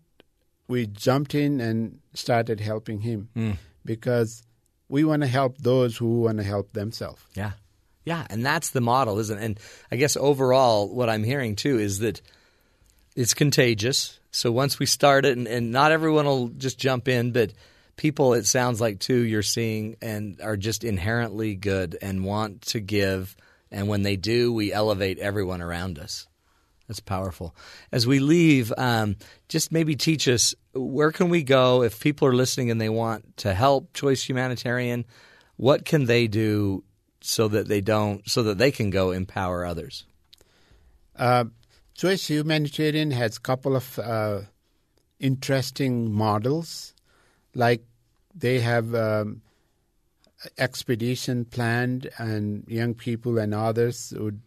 we jumped in and started helping him Mm. Because we want to help those who want to help themselves. Yeah. Yeah, and that's the model, isn't it? And I guess overall, what I'm hearing too is that it's contagious. So once we start it, and, and not everyone will just jump in, but people, it sounds like too, you're seeing and are just inherently good and want to give. And when they do, we elevate everyone around us. That's powerful. As we leave, um, just maybe teach us where can we go if people are listening and they want to help Choice Humanitarian. What can they do so that they don't, so that they can go empower others? Uh, Choice Humanitarian has a couple of uh, interesting models, like they have um, expedition planned, and young people and others would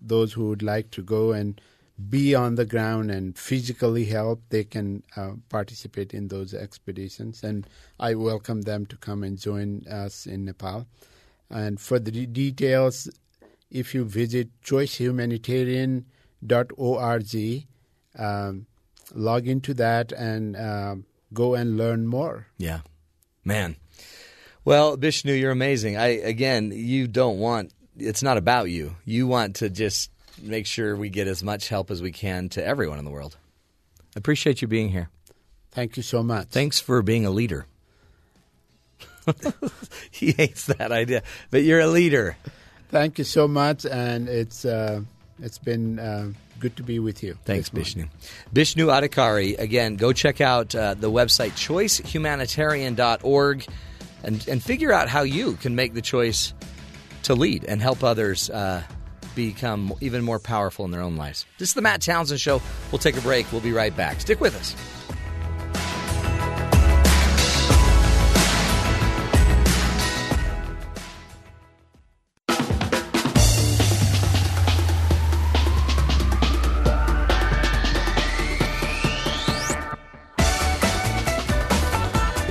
those who would like to go and be on the ground and physically help, they can uh, participate in those expeditions. And I welcome them to come and join us in Nepal. And for the de- details, if you visit choicehumanitarian.org, um, log into that and uh, go and learn more. Yeah. Man. Well, Bishnu, you're amazing. I again, you don't want it's not about you. You want to just make sure we get as much help as we can to everyone in the world. I appreciate you being here. Thank you so much. Thanks for being a leader. [laughs] he hates that idea, but you're a leader. Thank you so much, and it's uh, it's been uh, good to be with you. Thanks, Bishnu. Bishnu Adhikari. Again, go check out uh, the website choicehumanitarian.org and and figure out how you can make the choice to lead and help others uh, become even more powerful in their own lives. This is the Matt Townsend Show. We'll take a break. We'll be right back. Stick with us.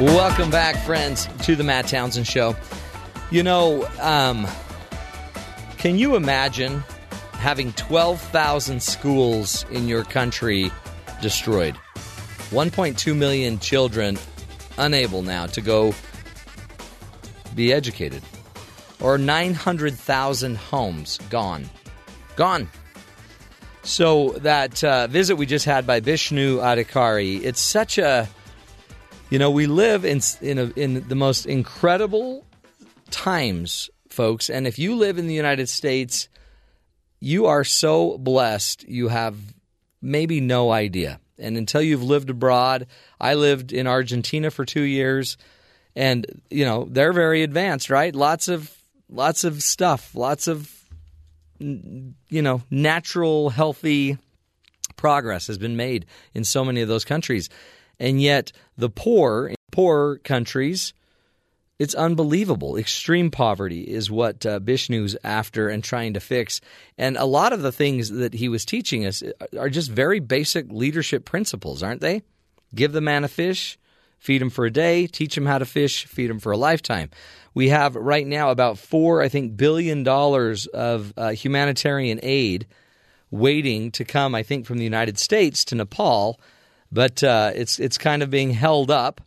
Welcome back, friends, to the Matt Townsend Show. You know, um, can you imagine having 12,000 schools in your country destroyed? 1.2 million children unable now to go be educated. Or 900,000 homes gone. Gone. So that uh, visit we just had by Bishnu Adhikari, it's such a, you know, we live in in, a, in the most incredible times, folks. And if you live in the United States, you are so blessed. You have maybe no idea. And until you've lived abroad, I lived in Argentina for two years, and you know they're very advanced, right? Lots of lots of stuff, lots of you know natural, healthy progress has been made in so many of those countries, and yet the poor, poor countries it's unbelievable. Extreme poverty is what uh, Bishnu's after and trying to fix. And a lot of the things that he was teaching us are just very basic leadership principles, aren't they? Give the man a fish, feed him for a day, teach him how to fish, feed him for a lifetime. We have right now about four, I think, billion dollars of uh, humanitarian aid waiting to come, I think, from the United States to Nepal, but uh, it's it's kind of being held up.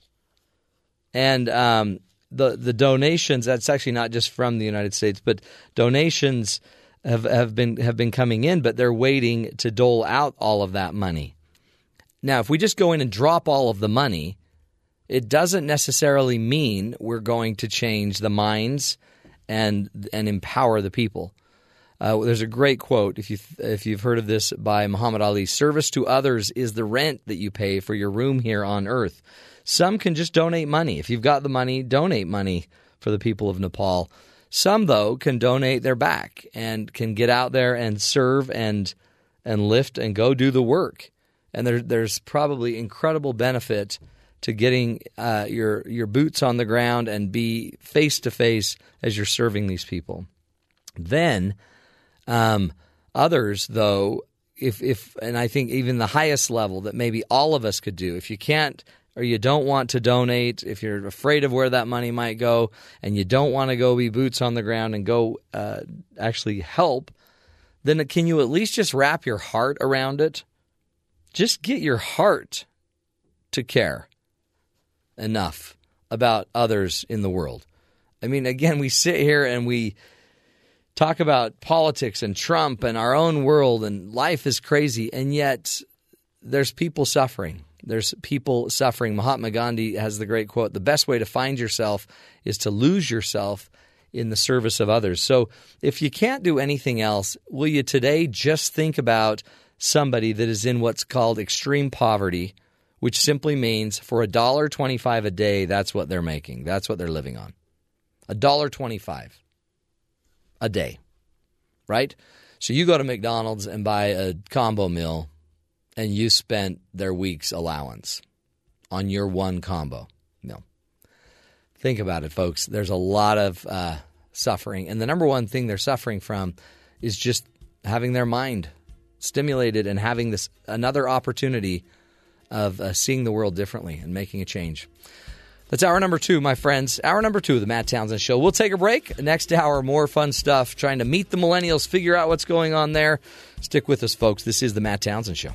And um, the the donations that's actually not just from the United States, but donations have have been have been coming in, but they're waiting to dole out all of that money. Now, if we just go in and drop all of the money, it doesn't necessarily mean we're going to change the minds and and empower the people. Uh, there's a great quote if you if you've heard of this by Muhammad Ali: "Service to others is the rent that you pay for your room here on earth." Some can just donate money. If you've got the money, donate money for the people of Nepal. Some, though, can donate their back and can get out there and serve and and lift and go do the work. And there, there's probably incredible benefit to getting uh, your your boots on the ground and be face to face as you're serving these people. Then, um, others though, if if and I think even the highest level that maybe all of us could do. If you can't or you don't want to donate, if you're afraid of where that money might go, and you don't want to go be boots on the ground and go uh, actually help, then can you at least just wrap your heart around it? Just get your heart to care enough about others in the world. I mean, again, we sit here and we talk about politics and Trump and our own world, and life is crazy, and yet there's people suffering there's people suffering. Mahatma Gandhi has the great quote The best way to find yourself is to lose yourself in the service of others. So if you can't do anything else, will you today just think about somebody that is in what's called extreme poverty, which simply means for a dollar twenty-five a day, that's what they're making. That's what they're living on. A dollar twenty-five a day, right? So you go to McDonald's and buy a combo meal, and you spent their week's allowance on your one combo meal. Think about it, folks. There's a lot of uh, suffering, and the number one thing they're suffering from is just having their mind stimulated and having this another opportunity of uh, seeing the world differently and making a change. That's hour number two, my friends. Hour number two of the Matt Townsend Show. We'll take a break. Next hour, more fun stuff, trying to meet the millennials, figure out what's going on there. Stick with us, folks. This is the Matt Townsend Show.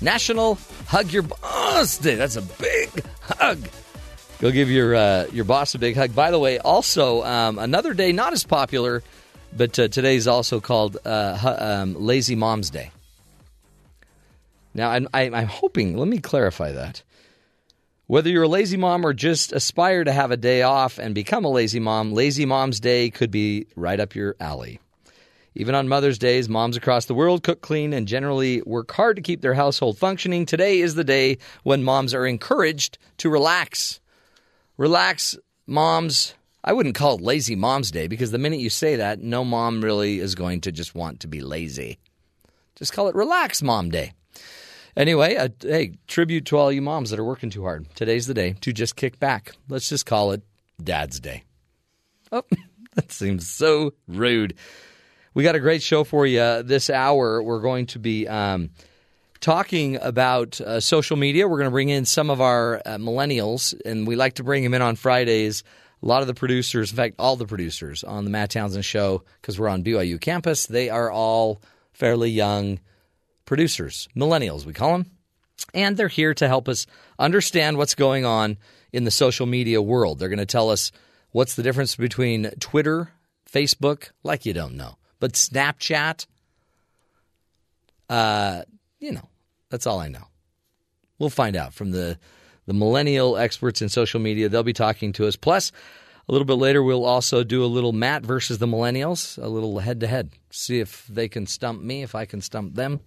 National Hug Your Boss Day. That's a big hug. Go give your uh, your boss a big hug. By the way, also um, another day not as popular, but uh, today is also called uh, um, Lazy Mom's Day. Now, I'm, I- I'm hoping, let me clarify that. Whether you're a lazy mom or just aspire to have a day off and become a lazy mom, Lazy Mom's Day could be right up your alley. Even on Mother's Days, moms across the world cook clean and generally work hard to keep their household functioning. Today is the day when moms are encouraged to relax. Relax, moms. I wouldn't call it Lazy Mom's Day because the minute you say that, no mom really is going to just want to be lazy. Just call it Relax Mom Day. Anyway, uh, hey, tribute to all you moms that are working too hard. Today's the day to just kick back. Let's just call it Dad's Day. Oh, [laughs] that seems so rude. We got a great show for you this hour. We're going to be um, talking about uh, social media. We're going to bring in some of our uh, millennials, and we like to bring them in on Fridays. A lot of the producers, in fact, all the producers on the Matt Townsend show, because we're on BYU campus, they are all fairly young producers, millennials, we call them. And they're here to help us understand what's going on in the social media world. They're going to tell us what's the difference between Twitter, Facebook, like you don't know, but Snapchat. Uh, you know, that's all I know. We'll find out from the the millennial experts in social media. They'll be talking to us. Plus, a little bit later, we'll also do a little Matt versus the millennials, a little head to head. See if they can stump me, if I can stump them.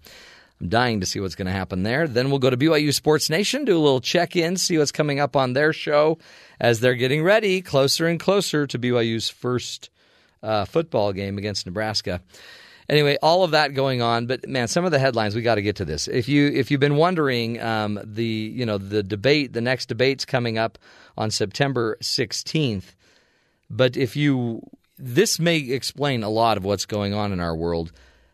I'm dying to see what's going to happen there. Then we'll go to BYU Sports Nation, do a little check in, see what's coming up on their show as they're getting ready closer and closer to BYU's first uh, football game against Nebraska. Anyway, all of that going on, but man, some of the headlines we got to get to this. If you if you've been wondering, um, the you know the debate, the next debate's coming up on September 16th. But if you this may explain a lot of what's going on in our world.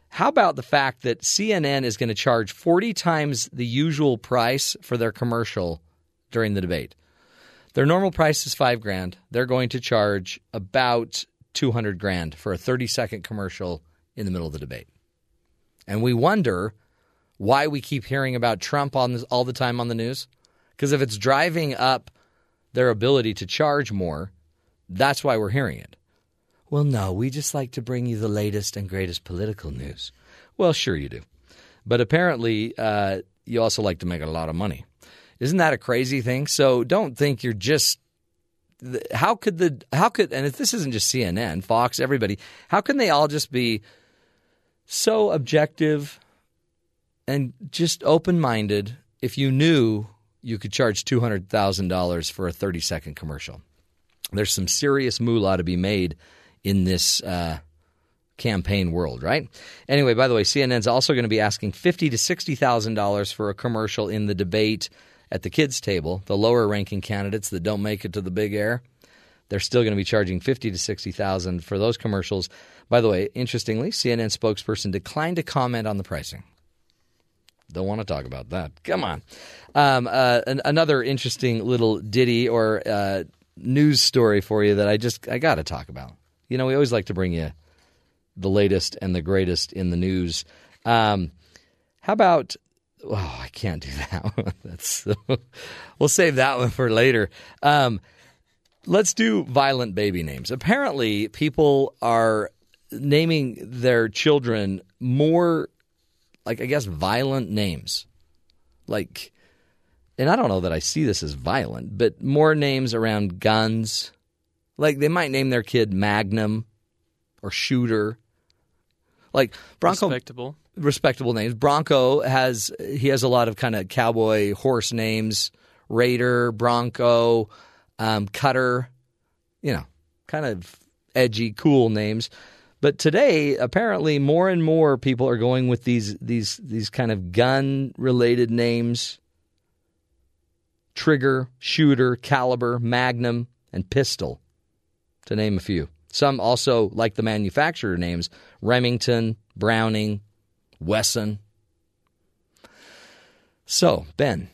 How about the fact that CNN is going to charge 40 times the usual price for their commercial during the debate? Their normal price is 5 grand. They're going to charge about 200 grand for a 30 second commercial in the middle of the debate. And we wonder why we keep hearing about Trump on this, all the time on the news. Because if it's driving up their ability to charge more, that's why we're hearing it. Well, no, we just like to bring you the latest and greatest political news. Well, sure you do. But apparently, uh, you also like to make a lot of money. Isn't that a crazy thing? So don't think you're just. How could the how could and if this isn't just CNN, Fox, everybody, how can they all just be so objective and just open minded if you knew you could charge two hundred thousand dollars for a thirty second commercial? There's some serious moolah to be made in this uh, campaign world, right? Anyway, by the way, CNN's also going to be asking fifty to sixty thousand dollars for a commercial in the debate at the kids' table. The lower-ranking candidates that don't make it to the big air, they're still going to be charging fifty to sixty thousand for those commercials. By the way, interestingly, CNN spokesperson declined to comment on the pricing. Don't want to talk about that. Come on. Um, uh, an, another interesting little ditty or uh, news story for you that I just I got to talk about. You know, we always like to bring you the latest and the greatest in the news. Um, how about? Oh, I can't do [laughs] that one. That's we'll save that one for later. Um, let's do violent baby names. Apparently, people are naming their children more, like, I guess, violent names. Like, and I don't know that I see this as violent, but more names around guns. Like, they might name their kid Magnum or Shooter. Like, Bronco. Respectable. Respectable names. Bronco has, he has a lot of kind of cowboy horse names Raider, Bronco, um, Cutter, you know, kind of edgy, cool names. But today, apparently, more and more people are going with these these these kind of gun related names: trigger, shooter, caliber, magnum, and pistol, to name a few. Some also like the manufacturer names: Remington, Browning, Wesson. So, Ben,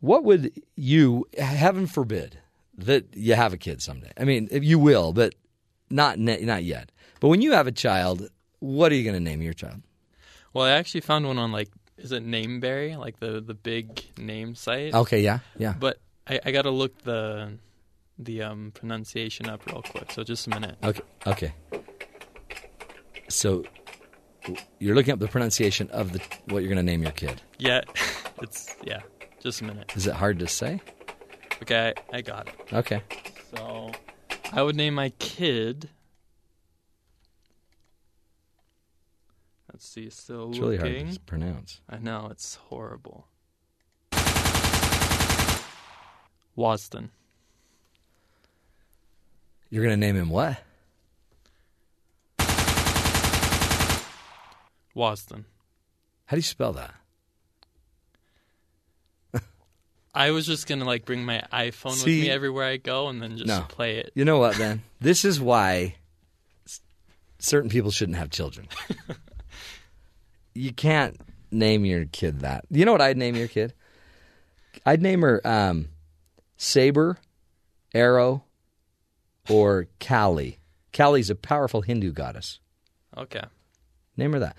what would you, heaven forbid, that you have a kid someday? I mean, you will, but not not yet. But when you have a child, what are you going to name your child? Well, I actually found one on like is it Nameberry, like the the big name site. Okay, yeah, yeah. But I, I got to look the the um, pronunciation up real quick. So just a minute. Okay, okay. So you're looking up the pronunciation of the what you're going to name your kid. Yeah, [laughs] it's yeah. Just a minute. Is it hard to say? Okay, I, I got it. Okay. So I would name my kid. Let's see, still It's looking. really hard to pronounce. I know it's horrible. Waston. You're going to name him what? Waston. How do you spell that? [laughs] I was just gonna like bring my iPhone See- with me everywhere I go and then just no. play it. You know what, Ben? [laughs] this is why certain people shouldn't have children. [laughs] you can't name your kid that. You know what I'd name your kid? I'd name her um, Saber, Arrow, or Kali. Kali's a powerful Hindu goddess. Okay. Name her that.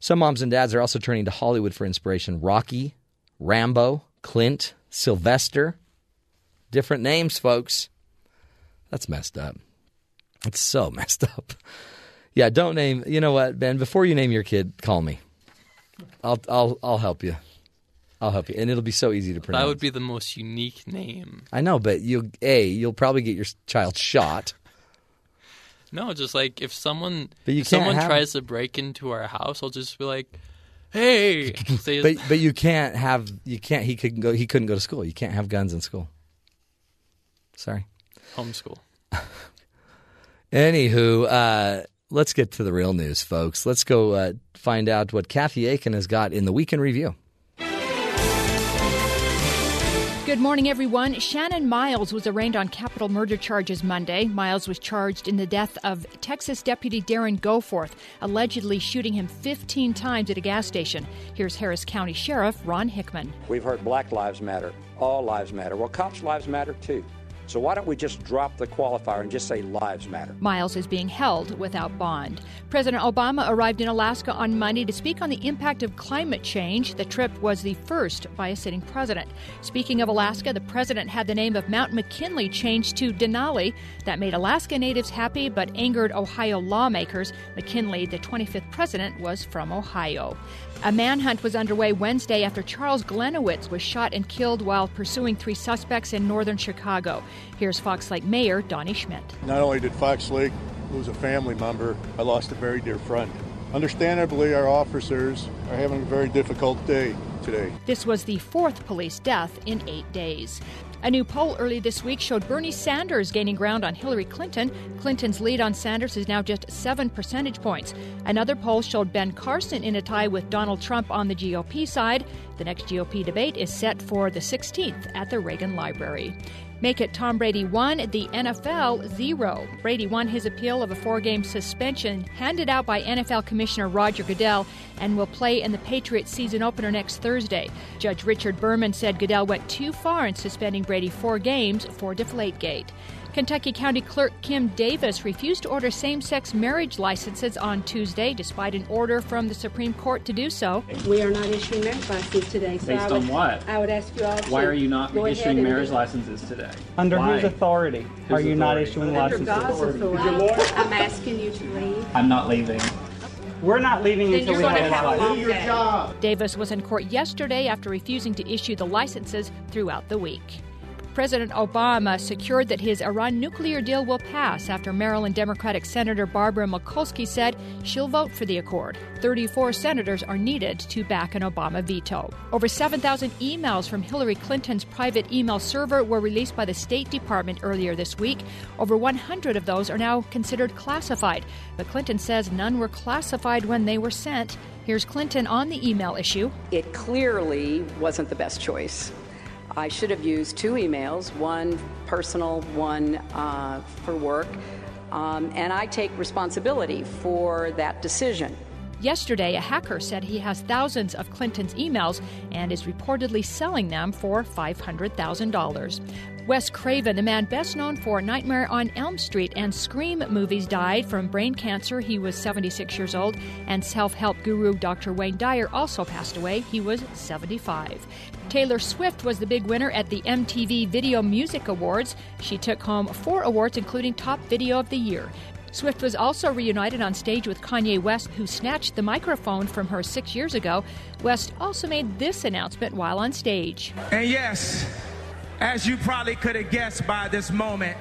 Some moms and dads are also turning to Hollywood for inspiration. Rocky, Rambo, Clint, Sylvester. Different names, folks. That's messed up. It's so [laughs] messed up. Yeah, don't name. You know what, Ben? Before you name your kid, call me. I'll I'll I'll help you. I'll help you, and it'll be so easy to pronounce. That would be the most unique name. I know, but you'll a you'll probably get your child shot. No, just like if someone But you if someone have- tries to break into our house, I'll just be like, "Hey!" [laughs] But but you can't have you can't he couldn't go he couldn't go to school. You can't have guns in school. Sorry. homeschool. [laughs] Anywho, uh, let's get to the real news, folks. Let's go uh, find out what Kathy Aiken has got in the weekend review. Good morning, everyone. Shannon Miles was arraigned on capital murder charges Monday. Miles was charged in the death of Texas Deputy Darren Goforth, allegedly shooting him 15 times at a gas station. Here's Harris County Sheriff Ron Hickman. We've heard Black Lives Matter, all lives matter. Well, cops' lives matter too. So why don't we just drop the qualifier and just say lives matter? Miles is being held without bond. President Obama arrived in Alaska on Monday to speak on the impact of climate change. The trip was the first by a sitting president. Speaking of Alaska, the president had the name of Mount McKinley changed to Denali. That made Alaska natives happy but angered Ohio lawmakers. McKinley, the 25th president, was from Ohio. A manhunt was underway Wednesday after Charles Gliniewicz was shot and killed while pursuing three suspects in northern Chicago. Here's Fox Lake Mayor Donny Schmit. Not only did Fox Lake lose a family member, I lost a very dear friend. Understandably, our officers are having a very difficult day today. This was the fourth police death in eight days. A new poll early this week showed Bernie Sanders gaining ground on Hillary Clinton. Clinton's lead on Sanders is now just seven percentage points. Another poll showed Ben Carson in a tie with Donald Trump on the GOP side. The next GOP debate is set for the 16th at the Reagan Library. Make it Tom Brady 1, the NFL 0. Brady won his appeal of a four game suspension handed out by NFL Commissioner Roger Goodell and will play in the Patriots season opener next Thursday. Judge Richard Berman said Goodell went too far in suspending Brady four games for Deflategate. Kentucky County Clerk Kim Davis refused to order same sex marriage licenses on Tuesday, despite an order from the Supreme Court to do so. We are not issuing marriage licenses today. So Based I would, on what? I would ask you all to Why are you not issuing marriage licenses today? Under Why? whose authority are Whose you not authority? issuing Under licenses? God's authority, I'm asking you to leave. I'm not leaving. We're not leaving Then until you're we going to have have a license. long day. Davis was in court yesterday after refusing to issue the licenses throughout the week. President Obama secured that his Iran nuclear deal will pass after Maryland Democratic Senator Barbara Mikulski said she'll vote for the accord. 34 senators are needed to back an Obama veto. Over 7,000 emails from Hillary Clinton's private email server were released by the State Department earlier this week. Over 100 of those are now considered classified, but Clinton says none were classified when they were sent. Here's Clinton on the email issue. It clearly wasn't the best choice. I should have used two emails one personal, one uh, for work. Um, and I take responsibility for that decision. Yesterday, a hacker said he has thousands of Clinton's emails and is reportedly selling them for $500,000. Wes Craven, the man best known for Nightmare on Elm Street and Scream movies, died from brain cancer. He was 76 years old. And self help guru Dr. Wayne Dyer also passed away. He was 75. Taylor Swift was the big winner at the MTV Video Music Awards. She took home four awards, including Top Video of the Year. Swift was also reunited on stage with Kanye West, who snatched the microphone from her six years ago. West also made this announcement while on stage. And yes, as you probably could have guessed by this moment,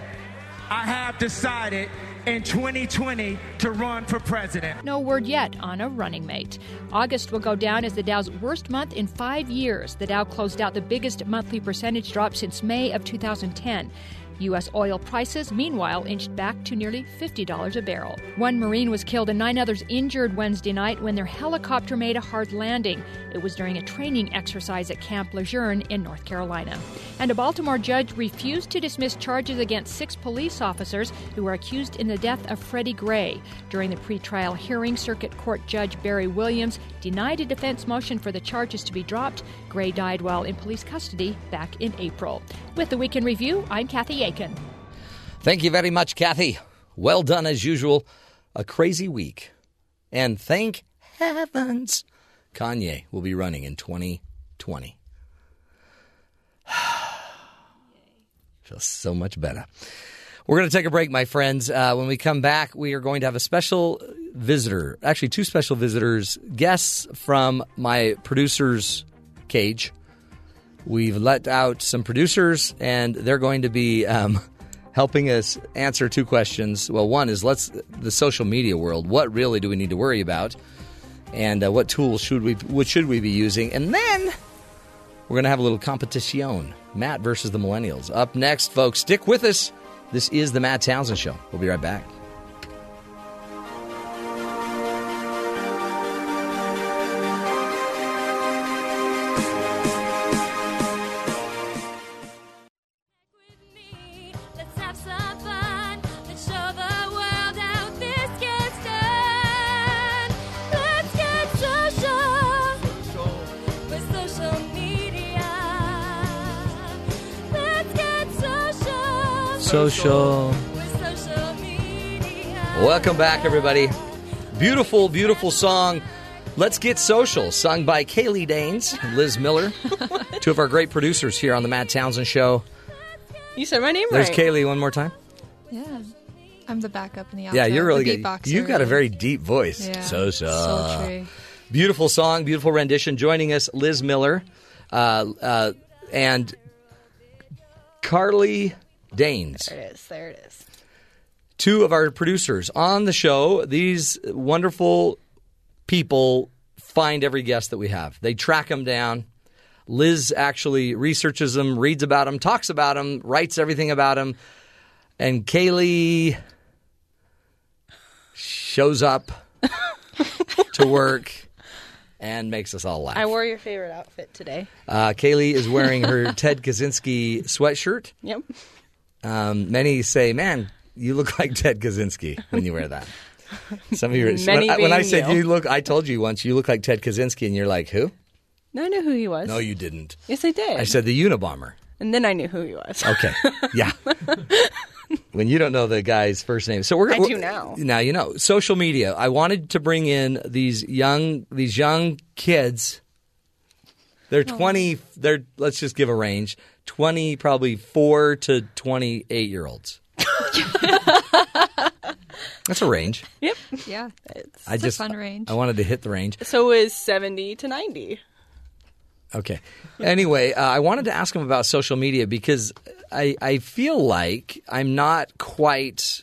I have decided in 2020 to run for president. No word yet on a running mate. August will go down as the Dow's worst month in five years. The Dow closed out the biggest monthly percentage drop since May of 2010. U.S. oil prices, meanwhile, inched back to nearly $50 a barrel. One Marine was killed and nine others injured Wednesday night when their helicopter made a hard landing. It was during a training exercise at Camp Lejeune in North Carolina. And a Baltimore judge refused to dismiss charges against six police officers who were accused in the death of Freddie Gray. During the pretrial hearing, Circuit Court Judge Barry Williams denied a defense motion for the charges to be dropped. Gray died while in police custody back in April. With the Weekend Review, I'm Kathy Aiken. Thank you very much, Kathy. Well done as usual. A crazy week. And thank heavens Kanye will be running in 2020. [sighs] Feels so much better. We're going to take a break, my friends. Uh, when we come back, we are going to have a special visitor, actually, two special visitors, guests from my producer's cage. We've let out some producers, and they're going to be um, [laughs] helping us answer two questions. Well, one is let's the social media world. What really do we need to worry about, and uh, what tools should we what should we be using? And then we're going to have a little competition: Matt versus the Millennials. Up next, folks. Stick with us. This is the Matt Townsend Show. We'll be right back. Social. Social. with social media. Welcome back, everybody. Beautiful, beautiful song. Let's Get Social, sung by Kaylee Danes and Liz Miller, [laughs] two of our great producers here on the Matt Townsend Show. You said my name right. There's right. Kaylee one more time. Yeah. I'm the backup in the outro. Yeah, you're really good. You've got a very deep voice. Yeah. Social. Sultry. Beautiful song, beautiful rendition. Joining us, Liz Miller uh, uh, and Carly Danes. There it is. There it is. two of our producers on the show. These wonderful people find every guest that we have. They track them down. Liz actually researches them, reads about them, talks about them, writes everything about them. And Kaylee shows up [laughs] to work and makes us all laugh. I wore your favorite outfit today. Uh, Kaylee is wearing her [laughs] Ted Kaczynski sweatshirt. Yep. Um, many say, "Man, you look [laughs] like Ted Kaczynski when you wear that." Some of you, [laughs] when, I- when I said you. you look, I told you once you look like Ted Kaczynski, and you're like, "Who?" No, I knew who he was. No, you didn't. Yes, I did. I said the Unabomber. and then I knew who he was. Okay, [laughs] yeah. when you don't know the guy's first name. So we're I do now. Now you know social media. I wanted to bring in these young these young kids. They're Oh. twenty. They're let's just give a range: twenty, probably four to twenty-eight year olds. [laughs] That's a range. Yep. Yeah. It's I a just fun range. I wanted to hit the range. So is 70 to 90. Okay. Anyway, uh, I wanted to ask him about social media because I, I feel like I'm not quite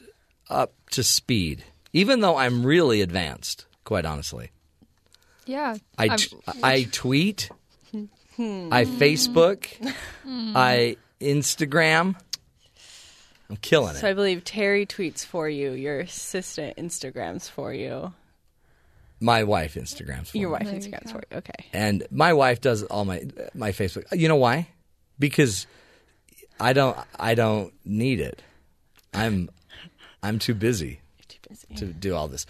up to speed, even though I'm really advanced, quite honestly. Yeah. I, I'm- t- I tweet, Hmm. I Facebook, Hmm. I Instagram. I'm killing it. So. I believe Terry tweets for you. Your assistant Instagrams for you. My wife Instagrams. for you. Your me. wife There you Instagrams go. for you. Okay. and my wife does all my my Facebook. You know why? Because I don't I don't need it. I'm I'm too busy. too busy, to do all this.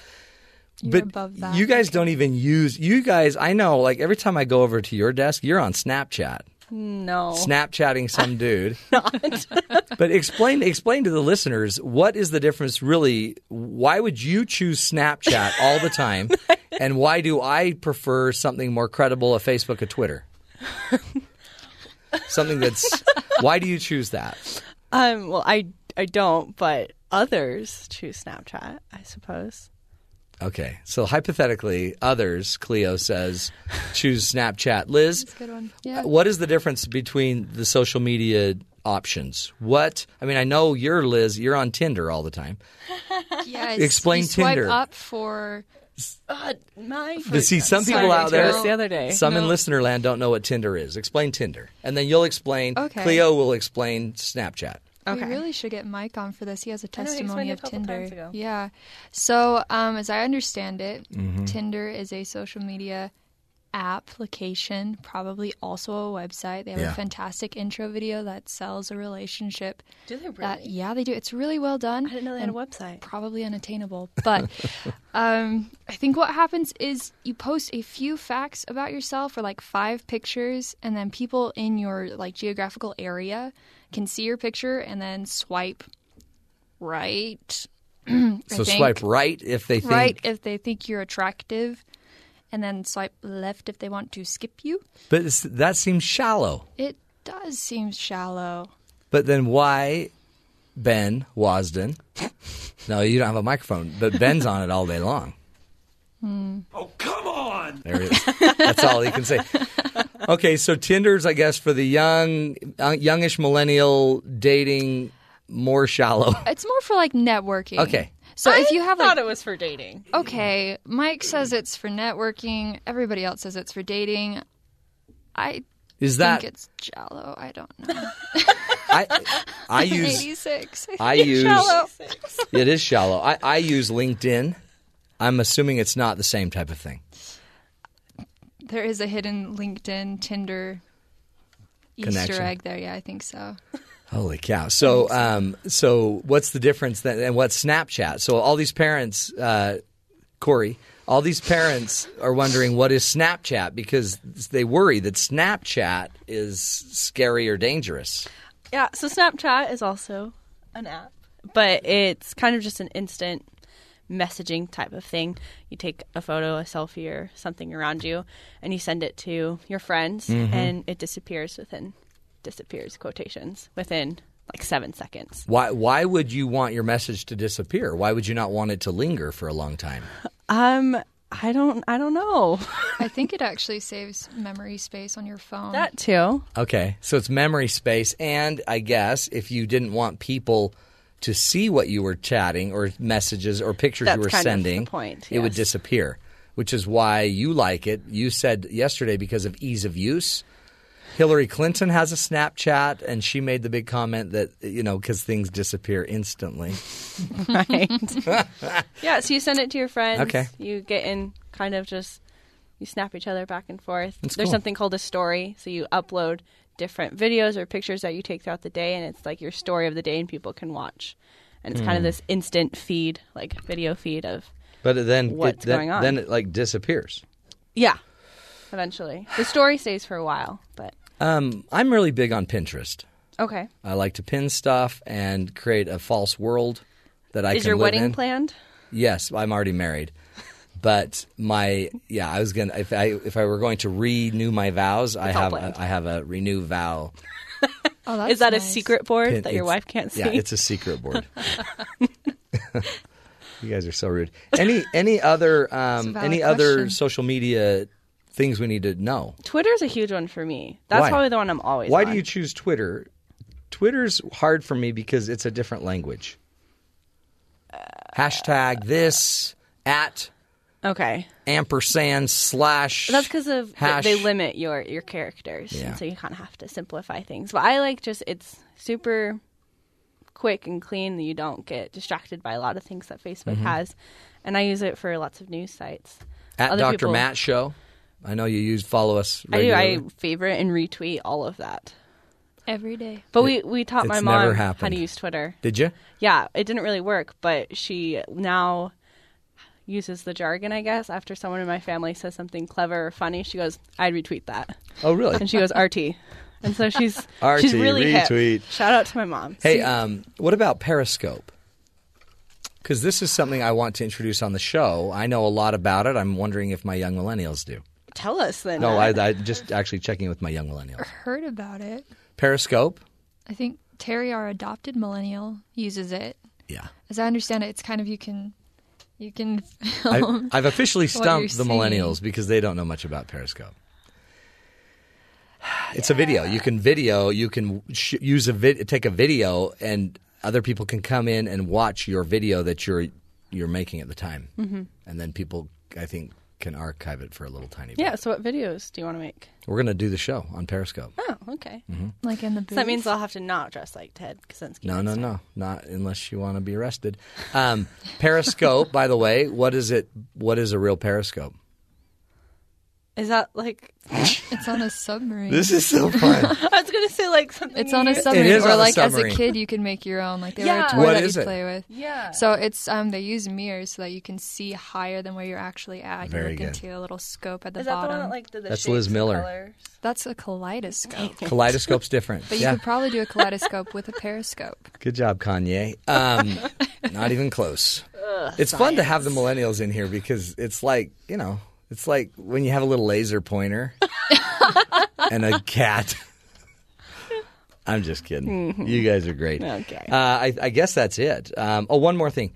You're but above that. you guys don't even use you guys. I know. Like every time I go over to your desk, you're on Snapchat, No. Snapchatting some [laughs] dude. Not. [laughs] but explain explain to the listeners what is the difference really? Why would you choose Snapchat all the time, [laughs] and why do I prefer something more credible, a Facebook, a Twitter? something that's why do you choose that? Um. Well, I I don't, but others choose Snapchat. I suppose. Okay, so hypothetically, others, Cleo says, choose Snapchat. Liz, That's a good one. Yeah. what is the difference between the social media options? What I mean, I know you're Liz. You're on Tinder all the time. [laughs] Yeah. it's- Explain you swipe Tinder. up for. Uh, my. But see, some people out there, the other day. some in No. listener land don't know what Tinder is. Explain Tinder, and then you'll explain. Okay. Cleo will explain Snapchat. We really should get Mike on for this. He has a testimony of Tinder. Yeah. So, um, as I understand it, Mhm. Tinder is a social media application, probably also a website. They have Yeah. a fantastic intro video that sells a relationship. Do they That, really? yeah, they do. It's really well done. I didn't know they had a website. Probably unattainable, but [laughs] um, I think what happens is you post a few facts about yourself or like five pictures, and then people in your like geographical area can see your picture and then swipe right. [clears throat] So think. swipe right if they think. right if they think you're attractive, and then swipe left if they want to skip you. But that seems shallow. It does seem shallow. But then why Ben Wasden? [laughs] No, you don't have a microphone, but Ben's on it all day long. Hmm. [laughs] Oh, come on! There it is. That's all he can say. [laughs] Okay, so Tinder's, I guess, for the young, uh, youngish millennial dating, more shallow. [laughs] It's more for like networking. Okay. So if you have like, thought it was for dating. okay, Mike says it's for networking. Everybody else says it's for dating. I Is that think it's shallow. I don't know. [laughs] I? I [laughs] use. 86. I use. Shallow. It is shallow. I, I use LinkedIn. I'm assuming it's not the same type of thing. There is a hidden LinkedIn, Tinder Easter egg there. Yeah, I think so. [laughs] Holy cow! So, um, so what's the difference then? And what's Snapchat? So all these parents, uh, Corey, all these parents are wondering what is Snapchat because they worry that Snapchat is scary or dangerous. Yeah, so Snapchat is also an app, but it's kind of just an instant messaging type of thing. You take a photo, a selfie, or something around you, and you send it to your friends, Mhm. and it disappears within disappears quotations within like seven seconds. Why? Why would you want your message to disappear? Why would you not want it to linger for a long time? Um, I don't, I don't know. [laughs] I think it actually saves memory space on your phone. That too. Okay, so it's memory space, and I guess if you didn't want people to see what you were chatting or messages or pictures That's you were kind of the sending, point, it would disappear. Which is why you like it. You said yesterday because of ease of use. Hillary Clinton has a Snapchat, and she made the big comment that you know because things disappear instantly. [laughs] right. [laughs] yeah, so you send it to your friends. Okay. You get in kind of just you snap each other back and forth. That's There's cool. something called a story, so you upload different videos or pictures that you take throughout the day and it's like your story of the day and people can watch. And it's kind of Hmm. this instant feed, like video feed of But then What's it, then, going on? Then it like disappears. yeah. Eventually. The story stays for a while, but Um, I'm really big on Pinterest. Okay. I like to pin stuff and create a false world that I Is can your wedding in. planned? Yes, I'm already married. But my yeah, I was gonna if I if I were going to renew my vows, I It's all have planned. a, I have a renew vow. [laughs] Oh, Is that a secret board pin. that your wife can't see? Yeah, it's a secret board. [laughs] [laughs] you guys are so rude. Any any other um, valid any other social media things we need to know? Twitter's a huge one for me. That's Why? probably the one I'm always Why on. do you choose Twitter? Twitter's hard for me because it's a different language. Hashtag this at Okay. ampersand slash. That's because of th- hash. they limit your your characters, Yeah. and so you kind of have to simplify things. But I like just it's super quick and clean. You don't get distracted by a lot of things that Facebook Mhm. has, and I use it for lots of news sites. at Other Dr. people- Matt Show. I know you use follow us. I do. Regularly. I favorite and retweet all of that. every day. But we we taught my mom how to use Twitter. Did you? Yeah, it didn't really work, but she now uses the jargon, I guess. After someone in my family says something clever or funny, she goes, "I'd retweet that." Oh, really? And she goes, "RT," and so she's [laughs] RT, she's really hip. retweet. Shout out to my mom. Hey, See- um, what about Periscope? Because this is something I want to introduce on the show. I know a lot about it. I'm wondering if my young millennials do. tell us then. No, I, I [laughs] just actually checking with my young millennials. Heard about it. Periscope. I think Terry, our adopted millennial, uses it. Yeah. As I understand it, it's kind of you can, you can. [laughs] I, film I've officially stumped the millennials because they don't know much about Periscope. It's a video. You can video. You can sh- use a vid- take a video, and other people can come in and watch your video that you're you're making at the time, Mhm. and then people, I think, can archive it for a little tiny. bit. yeah. So, what videos do you want to make? We're gonna do the show on Periscope. Oh, okay. Mhm. Like in the booth. So that means I'll have to not dress like Ted Kaczynski. No, no, no, not unless you want to be arrested. Um, Periscope, by the way, what is it? What is a real Periscope? Is that like? It's on a submarine. This is so fun. [laughs] I was gonna say like something. It's on a submarine, is or on a like as submarine. a kid, you can make your own. Like they Yeah. were a toy What that is you it? play with. Yeah. So it's um they use mirrors so that you can see higher than where you're actually at. Very you look good. into a little scope at the Is that the bottom. one that like did the That's shapes Liz and Miller. colors? That's a kaleidoscope. [laughs] Kaleidoscope's different. But you yeah. could probably do a kaleidoscope with a periscope. Good job, Kanye. Um, not even close. Ugh, it's fun to have the millennials in here because it's like you know, it's like when you have a little laser pointer [laughs] and a cat. I'm just kidding. Mhm. You guys are great. Okay. Uh, I, I guess that's it. Um, oh, one more thing.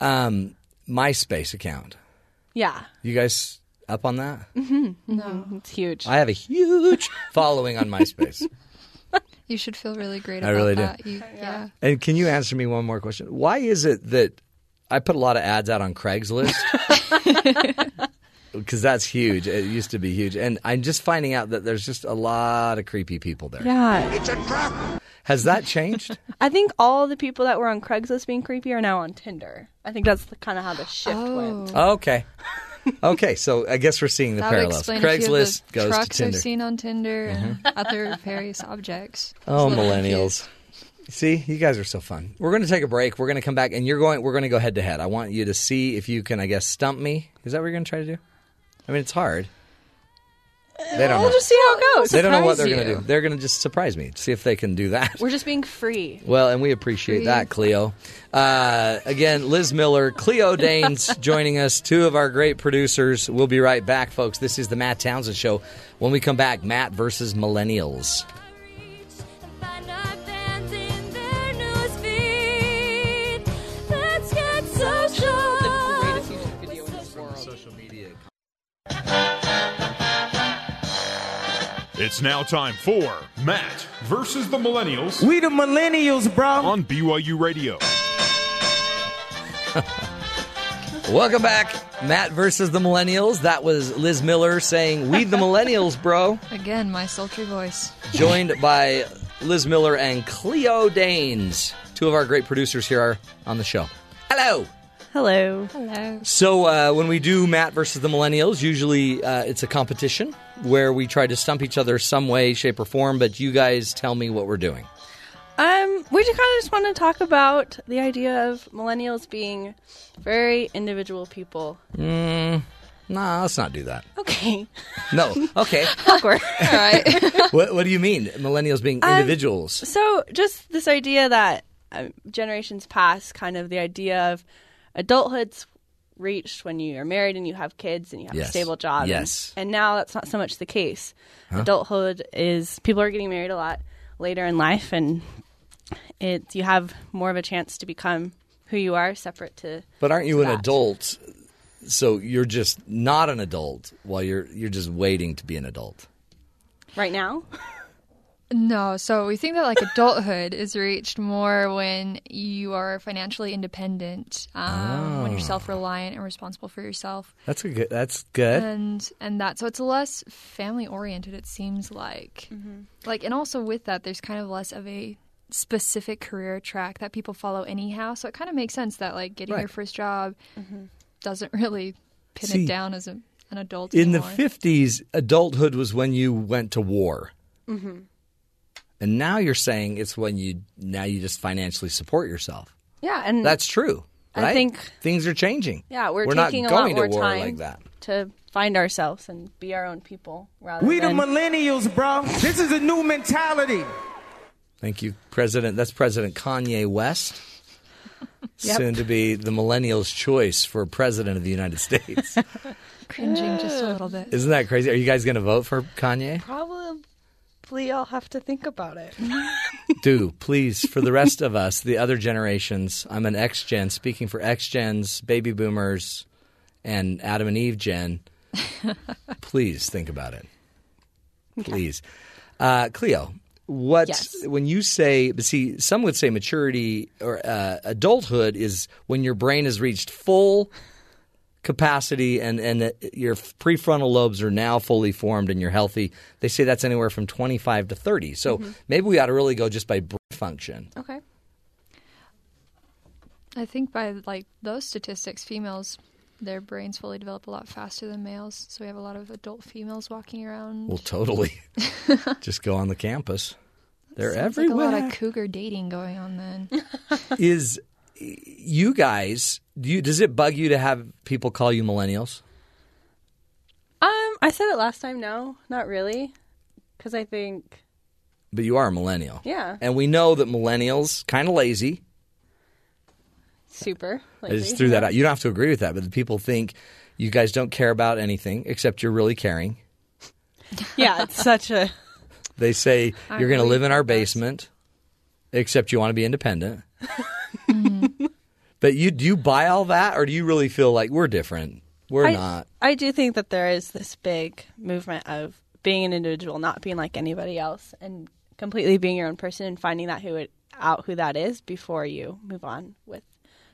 Um, MySpace account. Yeah. You guys up on that? Mm-hmm. No, it's huge. I have a huge following on MySpace. [laughs] You should feel really great I about really do. You, yeah. And can you answer me one more question? Why is it that I put a lot of ads out on Craigslist? [laughs] Because that's huge. It used to be huge. And I'm just finding out that there's just a lot of creepy people there. Yeah. It's a trap. Has that changed? [laughs] I think all the people that were on Craigslist being creepy are now on Tinder. I think that's kind of how the shift oh. went. okay. Okay, so I guess we're seeing the That parallels. explain a few of Craigslist the goes to trucks Tinder. I've seen on Tinder and uh-huh. other various objects. Oh, Just little millennials. See, you guys are so fun. We're going to take a break. We're going to come back, and you're going. We're going to go head to head. I want you to see if you can, I guess, stump me. Is that what you're going to try to do? I mean, it's hard. They don't We'll know. just see how it goes. They don't know what they're going to do. They're going to just surprise me. See if they can do that. We're just being free. Well, and we appreciate Free. that, Cleo. Uh, again, Liz Miller, Cleo Danes [laughs] joining us, two of our great producers. We'll be right back, folks. This is the Matt Townsend Show. When we come back, Matt versus Millennials. It's now time for Matt versus the Millennials. We the millennials, bro. On BYU Radio. [laughs] Welcome back, Matt versus the Millennials. That was Liz Miller saying, "We the Millennials, [laughs] bro." Again, my sultry voice. Joined by Liz Miller and Cleo Danes, two of our great producers here are on the show. Hello. Hello. Hello. So uh, when we do Matt versus the Millennials, usually uh, it's a competition where we try to stump each other some way, shape, or form. But you guys tell me what we're doing. Um, we just kind of just want to talk about the idea of millennials being very individual people. Mm, Nah, let's not do that. Okay. No. Okay. [laughs] Awkward. All right. [laughs] what What do you mean? Millennials being Um, individuals? So, just this idea that um, generations past, kind of the idea of adulthood's reached when you are married and you have kids and you have Yes. a stable job. and- Yes. And, now that's not so much the case. Huh? Adulthood is people are getting married a lot later in life, and it you have more of a chance to become who you are, separate to. But aren't you an that. adult? So you're just not an adult while you're you're just waiting to be an adult. right now? No, so we think that like adulthood is reached more when you are financially independent, um, when you're Oh. self-reliant and responsible for yourself, That's a good. That's good. and and that so it's less family oriented. It seems like, like, and also with that, there's kind of less of a specific career track that people follow anyhow. So it kind of makes sense that like getting your first job doesn't really pin See, it down as a, an adult In the fifties, adulthood was when you went to war, Mm-hmm. And now you're saying it's when you now you just financially support yourself. Yeah, and That's true. I think- things are changing. Yeah, we're, not taking a going lot more to war time like that. to find ourselves and be our own people rather We the millennials, bro. This is a new mentality. Thank you, President. That's President Kanye West, [laughs] Yep. soon to be the millennials' choice for president of the United States. [laughs] cringing just a little bit. Isn't that crazy? Are you guys going to vote for Kanye? Probably I'll have to think about it. [laughs] Do please for the rest of us, the other generations. I'm an X Gen, speaking for X Gens, baby boomers, and Adam and Eve Gen. [laughs] please think about it. Please, uh, Cleo. What Yes. when you say? See, some would say maturity or uh, adulthood is when your brain has reached full capacity and and your prefrontal lobes are now fully formed and you're healthy. They say that's anywhere from 25 to 30. So mm-hmm. maybe we ought to really go just by brain function. Okay. I think by like those statistics, females their brains fully develop a lot faster than males. So we have a lot of adult females walking around. Well, totally. [laughs] just go on the campus. They're Sounds like everywhere. a lot of cougar dating going on then. is you guys do you does it bug you to have people call you millennials? Um, I said it last time. No, not really, because I think But you are a millennial. Yeah. And we know that millennials kind of lazy. super. I just threw that out. You don't have to agree with that, but the people think you guys don't care about anything except you're really caring. [laughs] Yeah, it's such a. They say you're going to really live in our basement, except you want to be independent. [laughs] [laughs] but you do you buy all that, or do you really feel like we're different? We're I, not. I do think that there is this big movement of being an individual, not being like anybody else, and completely being your own person and finding that who it, out who that is before you move on with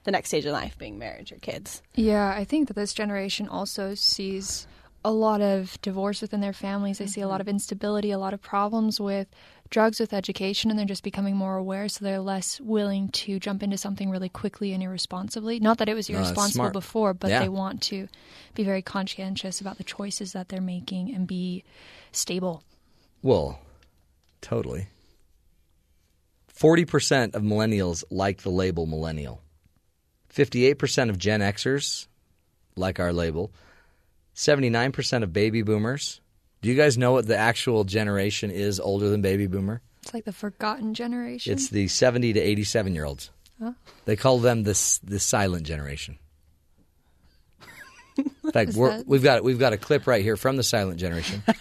the next stage of life, being marriage or kids. Yeah, I think that this generation also sees a lot of divorce within their families. They see a lot mm-hmm. of instability, a lot of problems with drugs, with education, and they're just becoming more aware. So they're less willing to jump into something really quickly and irresponsibly. Not that it was irresponsible smart. before, but Yeah. they want to be very conscientious about the choices that they're making and be stable. Well, totally. Forty percent of millennials like the label millennial. Fifty-eight percent of Gen Xers like our label. Seventy-nine percent of baby boomers. Do you guys know what the actual generation is older than baby boomer? It's like the forgotten generation. It's the seventy to eighty-seven year olds. Huh? They call them the the silent generation. [laughs] In fact, we're, that? we've got we've got a clip right here from the silent generation. [laughs]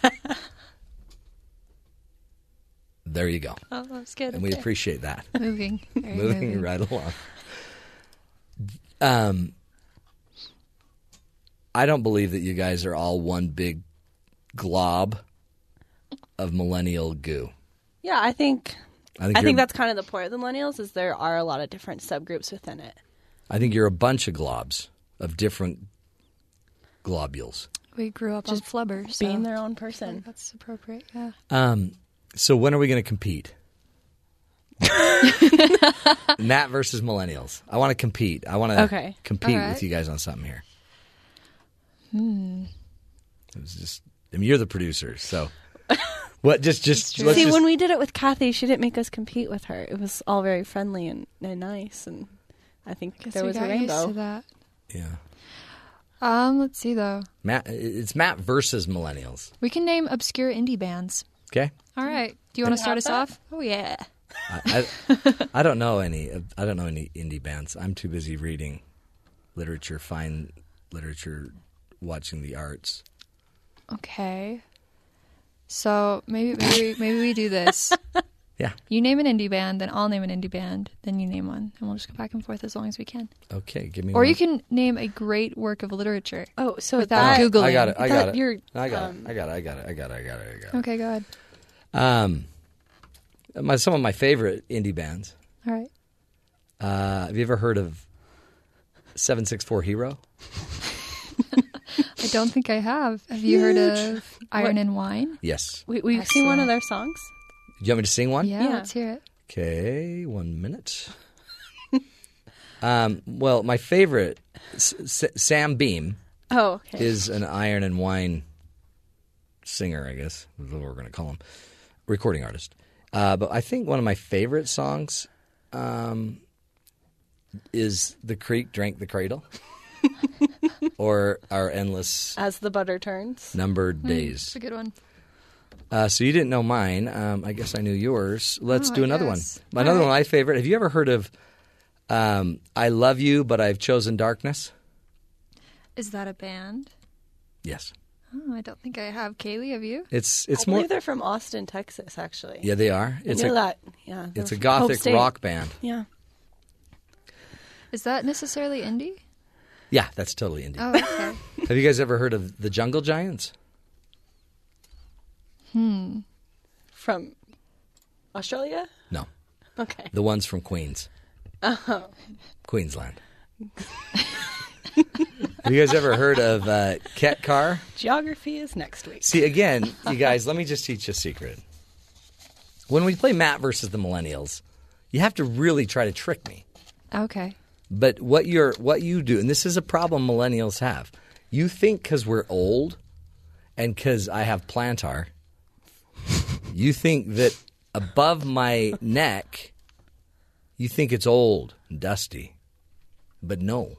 there you go. Oh, that's good. And we appreciate that. [laughs] Moving. Moving, moving. right along. Um, I don't believe that you guys are all one big glob of millennial goo. Yeah, I think. I I think think, that's kind of the point of the millennials is there are a lot of different subgroups within it. I think you're a bunch of globs of different globules. We grew up Just on flubber. So being their own person. That's appropriate, yeah. Um, so when are we going to compete? [laughs] Matt versus millennials. I want to compete. I want to Okay. compete All right. with you guys on something here. Hmm. It was just. I mean, you're the producer, so [laughs] what? Just, just let's See, just- when we did it with Kathy, she didn't make us compete with her. It was all very friendly and, and nice, and I think Guess there was a got used rainbow. to that. Yeah. Um, let's see though. Matt, it's Matt versus millennials. We can name obscure indie bands. Okay. All right. Do you want to start us that? off? Oh yeah. I, I, [laughs] I don't know any. I don't know any indie bands. I'm too busy reading literature, fine literature, watching the arts. Okay. So maybe maybe maybe we do this. [laughs] Yeah. You name an indie band, then I'll name an indie band, then you name one, and we'll just go back and forth as long as we can. Okay, give me. Or one. you can name a great work of literature. Oh, so without that- googling. I got it. I got it. you're, I got um, it. I got it. I got it. I got it. I got it. I got it. Okay, go ahead. Um, my some of my favorite indie bands. All right. Uh, have you ever heard of Seven Six Four Hero? [laughs] [laughs] I don't think I have. Have you heard of Iron and Wine? Yes. We, we've seen one of their songs. Do you want me to sing one? Yeah, let's hear it. Okay, one minute. um, well, my favorite, S- S- Sam Beam, Oh, okay. is an Iron and Wine singer, I guess, is what we're going to call him, recording artist. Uh, but I think one of my favorite songs um, is "The Creek Drank the Cradle," [laughs] [laughs] or "Our Endless As the butter turns. Numbered Mm, Days." It's a good one. Uh, so you didn't know mine. Um, I guess I knew yours. Let's Oh, do another one. Another All one, my favorite. Have you ever heard of um, "I Love You, but I've Chosen Darkness"? Is that a band? Yes, Oh, I don't think I have. Kaylee, have you? it's it's I more. believe they're from Austin, Texas, actually. Yeah, they are. I It's knew a that. Yeah, it's a gothic rock band. Yeah. Is that necessarily indie? Yeah, that's totally indie. Oh, okay. [laughs] Have you guys ever heard of the Jungle Giants? hmm. From Australia? No, Okay. the ones from Queens, Oh. Queensland. [laughs] Have you guys ever heard of uh, Kettcar? Geography is next week. See, again, you guys, let me just teach you a secret. When we play Matt versus the Millennials, you have to really try to trick me. Okay. But what you're what you do, and this is a problem millennials have. You think because we're old, and because I have plantar, you think that above my neck, you think it's old and dusty. But no,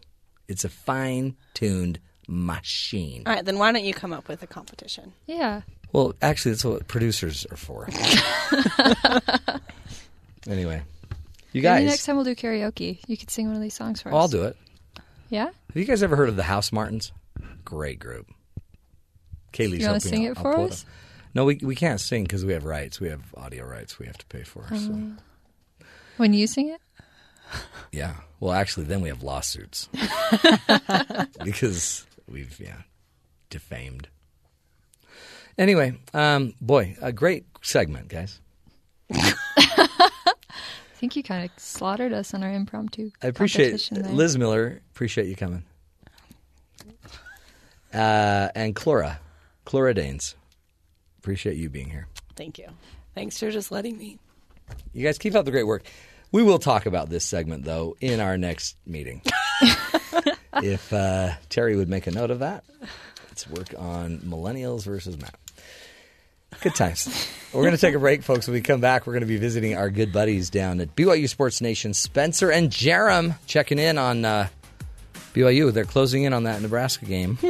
it's a fine tuned machine. All right, then why don't you come up with a competition? Yeah. Well, actually, that's what producers are for. [laughs] anyway, you guys. Maybe next time we'll do karaoke. You could sing one of these songs for us. I'll do it. Yeah? Have you guys ever heard of the Housemartins? Great group. Kaylee's You wanna sing it I'll for pull us? up. No, we we can't sing because we have rights. We have audio rights we have to pay for. So Um, when you sing it? [laughs] yeah. Well, actually, then we have lawsuits [laughs] [laughs] because we've yeah defamed. Anyway, um, boy, a great segment, guys. I think you kind of slaughtered us on our impromptu I appreciate competition. Liz Miller. Appreciate you coming. Uh, and Clora, Clora Danes. Appreciate you being here. Thank you. Thanks for just letting me. You guys keep up the great work. We will talk about this segment though in our next meeting. [laughs] if uh, Terry would make a note of that, let's work on millennials versus Matt. Good times. We're going to take a break, folks. When we come back, we're going to be visiting our good buddies down at BYU Sports Nation, Spencer and Jarom, checking in on uh, BYU. They're closing in on that Nebraska game. [laughs]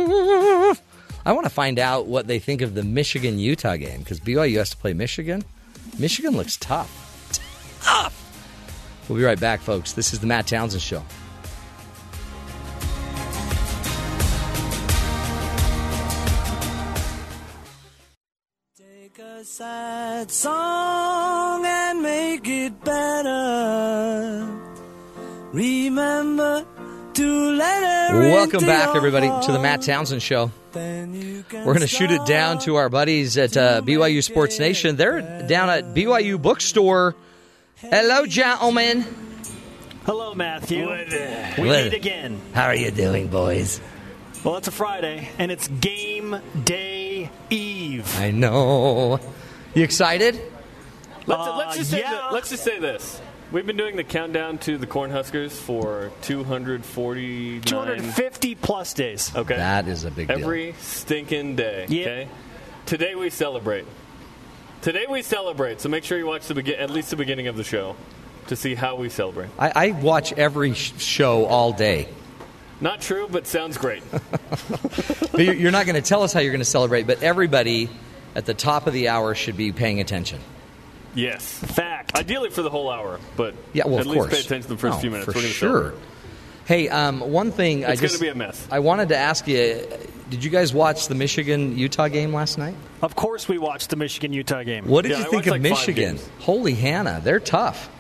I want to find out what they think of the Michigan Utah game because BYU has to play Michigan. Michigan looks tough. Tough. We'll be right back, folks. This is the Matt Townsend Show. Sad song and make it better. Remember to let it Welcome back, everybody, to the Matt Townsend Show. We're going to shoot it down to our buddies at uh, BYU Sports Nation. They're down at BYU Bookstore. Hello, gentlemen. Hello, Matthew. We meet again. How are you doing, boys? Well, it's a Friday, and it's game day eve. I know. You excited? Let's, Uh, let's just say yeah. thi- let's just say this. We've been doing the countdown to the Cornhuskers for 249 250 plus days. Okay. That is a big deal. Every stinking day. Yeah. Okay. Today we celebrate. Today we celebrate. So make sure you watch the begin at least the beginning of the show to see how we celebrate. I, I watch every sh- show all day. Not true, but sounds great. [laughs] But you're you're not going to tell us how you're going to celebrate, but everybody at the top of the hour should be paying attention. yes. Fact. Ideally for the whole hour, but Yeah, well, at least course. pay attention to the first No, few minutes. For sure. Hey, um, one thing I It's just gonna be a mess. I wanted to ask you: Did you guys watch the Michigan Utah game last night? Of course, we watched the Michigan Utah game. What did Yeah, you I think of like Michigan? Holy Hannah, they're tough.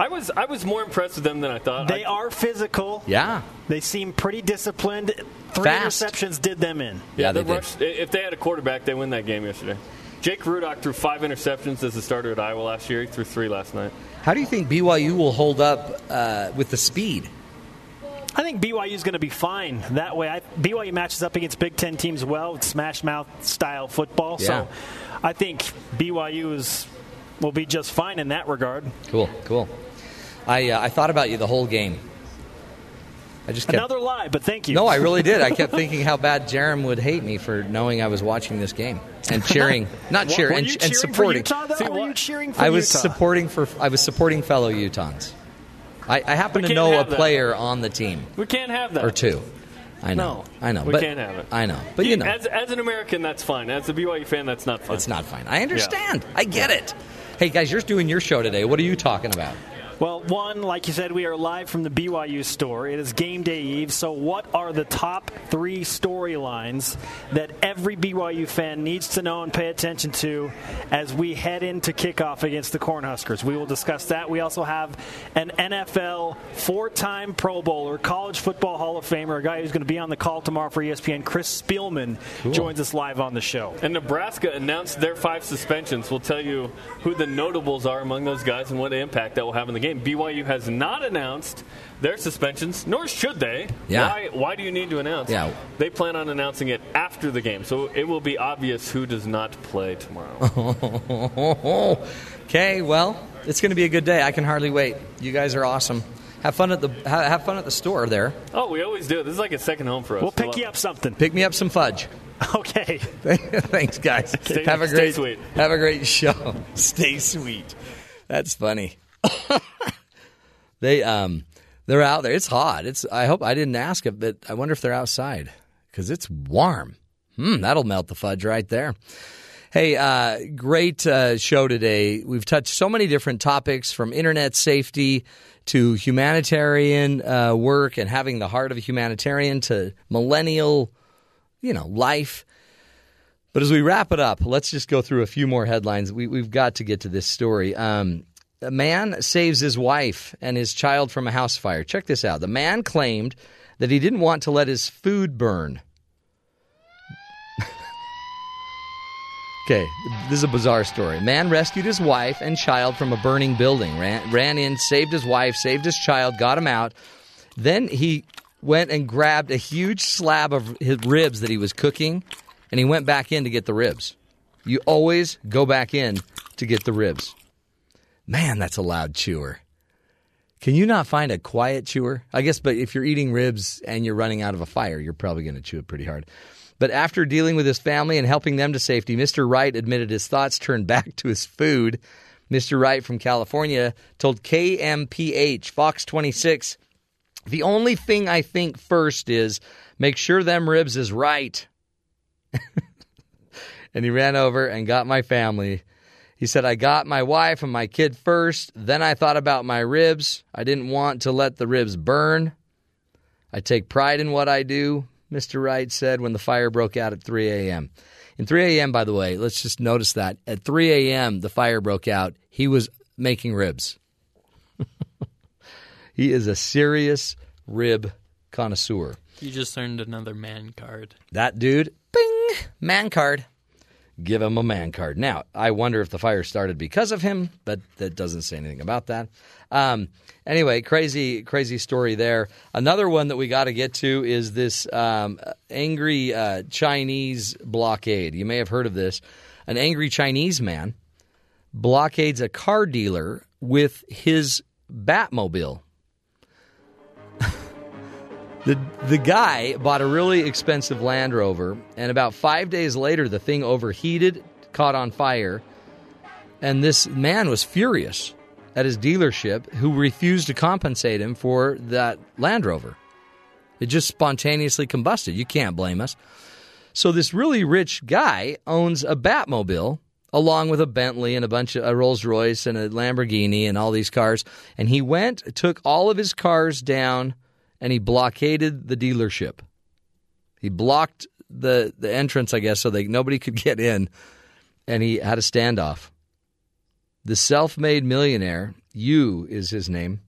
I was I was more impressed with them than I thought. They I, are physical. Yeah, They seem pretty disciplined. Three Fast. interceptions did them in. Yeah, the they did. rush, If they had a quarterback, they win that game yesterday. Jake Rudock threw five interceptions as a starter at Iowa last year. He threw three last night. How do you think BYU will hold up uh, with the speed? I think BYU is going to be fine that way. I, BYU matches up against Big Ten teams well with smash mouth style football. Yeah. So I think BYU is will be just fine in that regard. Cool, cool. I uh, I thought about you the whole game. I just kept. Another lie, but thank you. No, I really did. I kept [laughs] thinking how bad Jarom would hate me for knowing I was watching this game and cheering, [laughs] not Were- cheering, were and, you and cheering for supporting. Utah, though? Were you cheering for I was Utah? supporting for. I was supporting fellow Utahns. I, I happen We to know a have that. player on the team We can't have that. or two. I know. No, I know. we but can't have it. I know, but you know, as, as an American, that's fine. As a BYU fan, that's not fine. it's not fine. I understand. I get it. Hey guys, you're doing your show today. What are you talking about? Well, one, like you said, we are live from the BYU store. It is game day eve. So, what are the top three storylines that every BYU fan needs to know and pay attention to as we head into kickoff against the Cornhuskers? We will discuss that. We also have an NFL four time Pro Bowler, College Football Hall of Famer, a guy who's going to be on the call tomorrow for ESPN, Chris Spielman, joins us live on the show. And Nebraska announced their five suspensions. We'll tell you who the notables are among those guys and what impact that will have in the game. BYU has not announced their suspensions, nor should they. Yeah. Why, why do you need to announce? Yeah. They plan on announcing it after the game, so it will be obvious who does not play tomorrow. [laughs] okay, well, it's going to be a good day. I can hardly wait. You guys are awesome. Have fun at the have fun at the store there. oh, we always do. This is like a second home for us. We'll pick you up something. Pick me up some fudge. [laughs] Okay. [laughs] Thanks, guys. Stay- have a stay great sweet. Have a great show. Stay sweet. That's funny. [laughs] they um they're out there. It's hot. It's. I hope I didn't ask it, but I wonder if they're outside because it's warm. Hmm, that'll melt the fudge right there. Hey, uh, great uh, show today. We've touched so many different topics from internet safety to humanitarian uh, work and having the heart of a humanitarian to millennial, you know, life. But as we wrap it up, let's just go through a few more headlines. We, we've got to get to this story. Um, a man saves his wife and his child from a house fire. Check this out. The man claimed that he didn't want to let his food burn. [laughs] Okay, this is a bizarre story. Man rescued his wife and child from a burning building. Ran, ran in, saved his wife, saved his child, got him out. Then he went and grabbed a huge slab of his ribs that he was cooking, and he went back in to get the ribs. You always go back in to get the ribs. Man, that's a loud chewer. Can you not find a quiet chewer? I guess, but if you're eating ribs and you're running out of a fire, you're probably going to chew it pretty hard. But after dealing with his family and helping them to safety, Mr. Wright admitted his thoughts turned back to his food. Mr. Wright from California told KMPH Fox 26 The only thing I think first is make sure them ribs is right. [laughs] and he ran over and got my family. He said, I got my wife and my kid first. Then I thought about my ribs. I didn't want to let the ribs burn. I take pride in what I do, Mr. Wright said when the fire broke out at 3 a.m. In 3 a.m., by the way, let's just notice that. At 3 a.m., the fire broke out. He was making ribs. [laughs] he is a serious rib connoisseur. You just earned another man card. That dude, bing, man card. Give him a man card. Now, I wonder if the fire started because of him, but that doesn't say anything about that. Um, anyway, crazy, crazy story there. Another one that we got to get to is this um, angry uh, Chinese blockade. You may have heard of this. An angry Chinese man blockades a car dealer with his Batmobile. The the guy bought a really expensive Land Rover, and about five days later, the thing overheated, caught on fire, and this man was furious at his dealership, who refused to compensate him for that Land Rover. It just spontaneously combusted. You can't blame us. So this really rich guy owns a Batmobile along with a Bentley and a bunch of a Rolls Royce and a Lamborghini and all these cars. And he went, took all of his cars down, and he blockaded the dealership. He blocked the the entrance, I guess, so that nobody could [laughs] get in, and he had a standoff. The self-made millionaire, you is his name.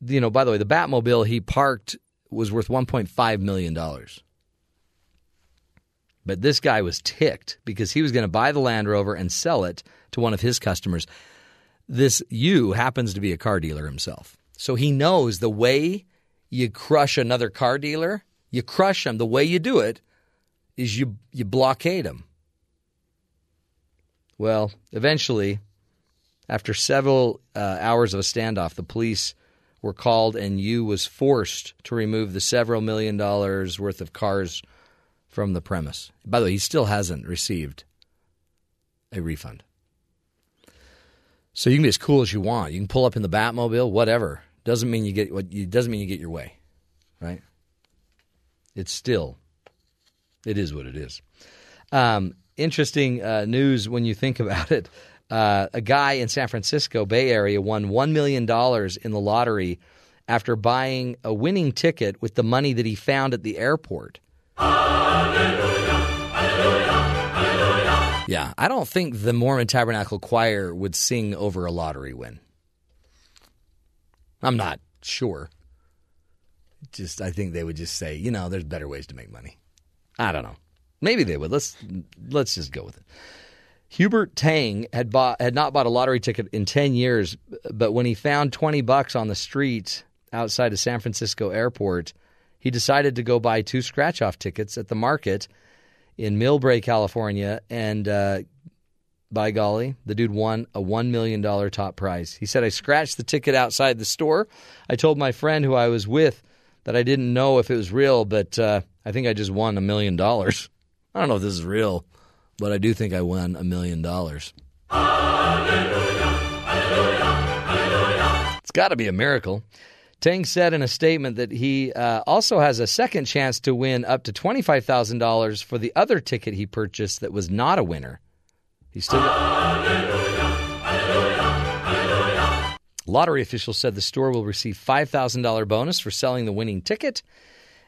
You know, by the way, the Batmobile he parked was worth 1.5 million dollars. But this guy was ticked because he was going to buy the Land Rover and sell it to one of his customers. This you happens to be a car dealer himself. So he knows the way you crush another car dealer, you crush them. The way you do it is you you blockade them. Well, eventually, after several uh, hours of a standoff, the police were called and you was forced to remove the several million dollars worth of cars from the premise. By the way, he still hasn't received a refund. So you can be as cool as you want. You can pull up in the Batmobile, whatever. Doesn't mean you get what doesn't mean you get your way, right? It's still, it is what it is. Um, interesting uh, news when you think [laughs] about it. Uh, a guy in San Francisco Bay Area won one million dollars in the lottery after buying a winning ticket with the money that he found at the airport. Yeah, I don't think the Mormon Tabernacle Choir would sing over a lottery win. I'm not sure. Just I think they would just say, you know, there's better ways to make money. I don't know. Maybe they would. Let's let's just go with it. Hubert Tang had bought had not bought a lottery ticket in 10 years, but when he found 20 bucks on the street outside of San Francisco airport, he decided to go buy two scratch off tickets at the market in Millbrae, California, and uh, by golly, the dude won a $1 million top prize. He said, I scratched the ticket outside the store. I told my friend who I was with that I didn't know if it was real, but uh, I think I just won a million dollars. [laughs] I don't know if this is real, but I do think I won a million dollars. It's got to be a miracle. Tang said in a statement that he uh, also has a second chance to win up to $25,000 for the other ticket he purchased that was not a winner. He still Lottery officials said the store will receive $5,000 bonus for selling the winning ticket.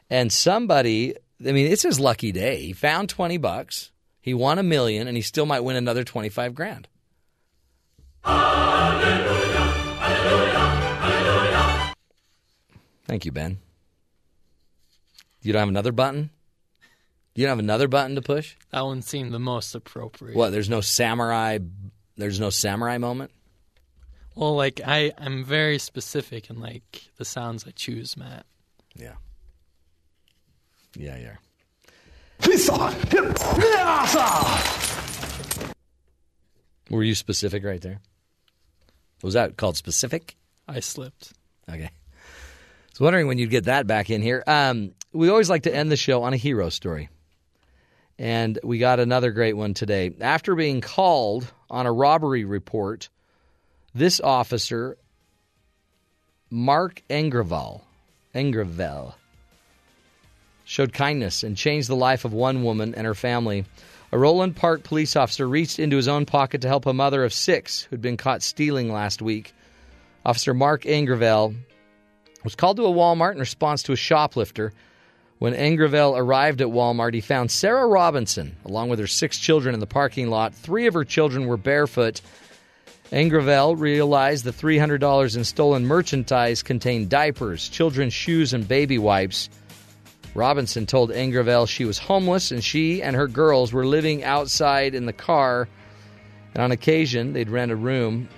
And somebody, I mean, it's his lucky day. He found 20 bucks, he won a million, and he still might win another 25 grand. Thank you, Ben. You don't have another button? You don't have another button to push? That one seemed the most appropriate. What? There's no samurai. There's no samurai moment. Well, like I, I'm very specific in like the sounds I choose, Matt. Yeah. Yeah, yeah. [laughs] Were you specific right there? Was that called specific? I slipped. Okay. I was wondering when you'd get that back in here. Um, we always like to end the show on a hero story. And we got another great one today. After being called on a robbery report, this officer, Mark Engravalle, Engravalle, showed kindness and changed the life of one woman and her family. A Roeland Park police officer reached into his own pocket to help a mother of six who'd been caught stealing last week. Officer Mark Engravalle was called to a Walmart in response to a shoplifter. When Engravalle arrived at Walmart, he found Sarah Robinson along with her six children in the parking lot. Three of her children were barefoot. Engravalle realized the $300 in stolen merchandise contained diapers, children's shoes, and baby wipes. Robinson told Engravalle she was homeless and she and her girls were living outside in the car. And on occasion, they'd rent a room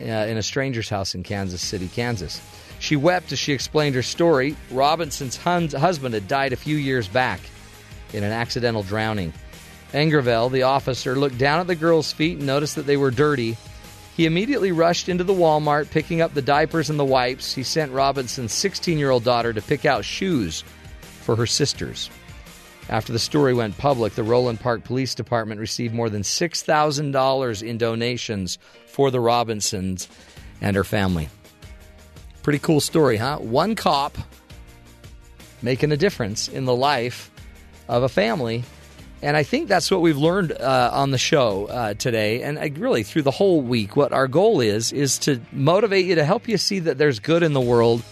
uh, in a stranger's house in Kansas City, Kansas. She wept as she explained her story. Robinson's husband had died a few years back in an accidental drowning. Engravalle, the officer, looked down at the girls' feet and noticed that they were dirty. He immediately rushed into the Walmart, picking up the diapers and the wipes. He sent Robinson's 16 year old daughter to pick out shoes for her sisters. After the story went public, the Roeland Park Police Department received more than $6,000 in donations for the Robinsons and her family. Pretty cool story, huh? One cop making a difference in the life of a family. And I think that's what we've learned uh, on the show uh, today, and uh, really through the whole week. What our goal is is to motivate you to help you see that there's good in the world.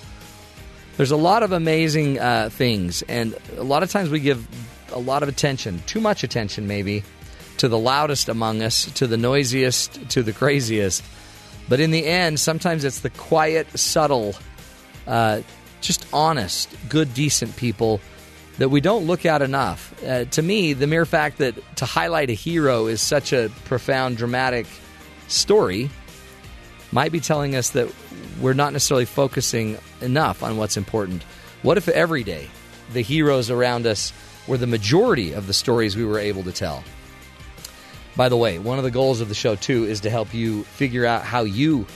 There's a lot of amazing uh, things, and a lot of times we give a lot of attention, too much attention maybe, to the loudest among us, to the noisiest, to the craziest. But in the end, sometimes it's the quiet, subtle, uh, just honest, good, decent people that we don't look at enough. Uh, to me, the mere fact that to highlight a hero is such a profound, dramatic story might be telling us that we're not necessarily focusing enough on what's important. What if every day the heroes around us were the majority of the stories we were able to tell? By the way, one of the goals of the show, too, is to help you figure out how you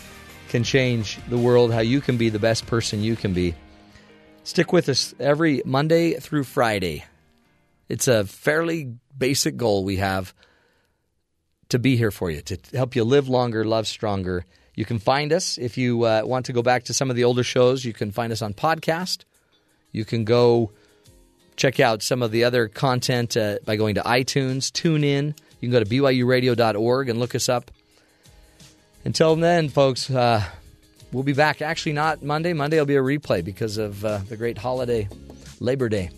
can change the world, how you can be the best person you can be. Stick with us every Monday through Friday. It's a fairly basic goal we have to be here for you, to help you live longer, love stronger. You can find us if you uh, want to go back to some of the older shows. You can find us on podcast. You can go check out some of the other content uh, by going to iTunes, tune in. You can go to BYURadio.org and look us up. Until then, folks, uh, we'll be back. Actually, not Monday. Monday will be a replay because of uh, the great holiday, Labor Day.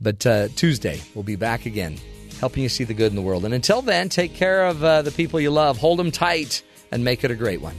But uh, Tuesday, we'll be back again, helping you see the good in the world. And until then, take care of uh, the people you love, hold them tight, and make it a great one.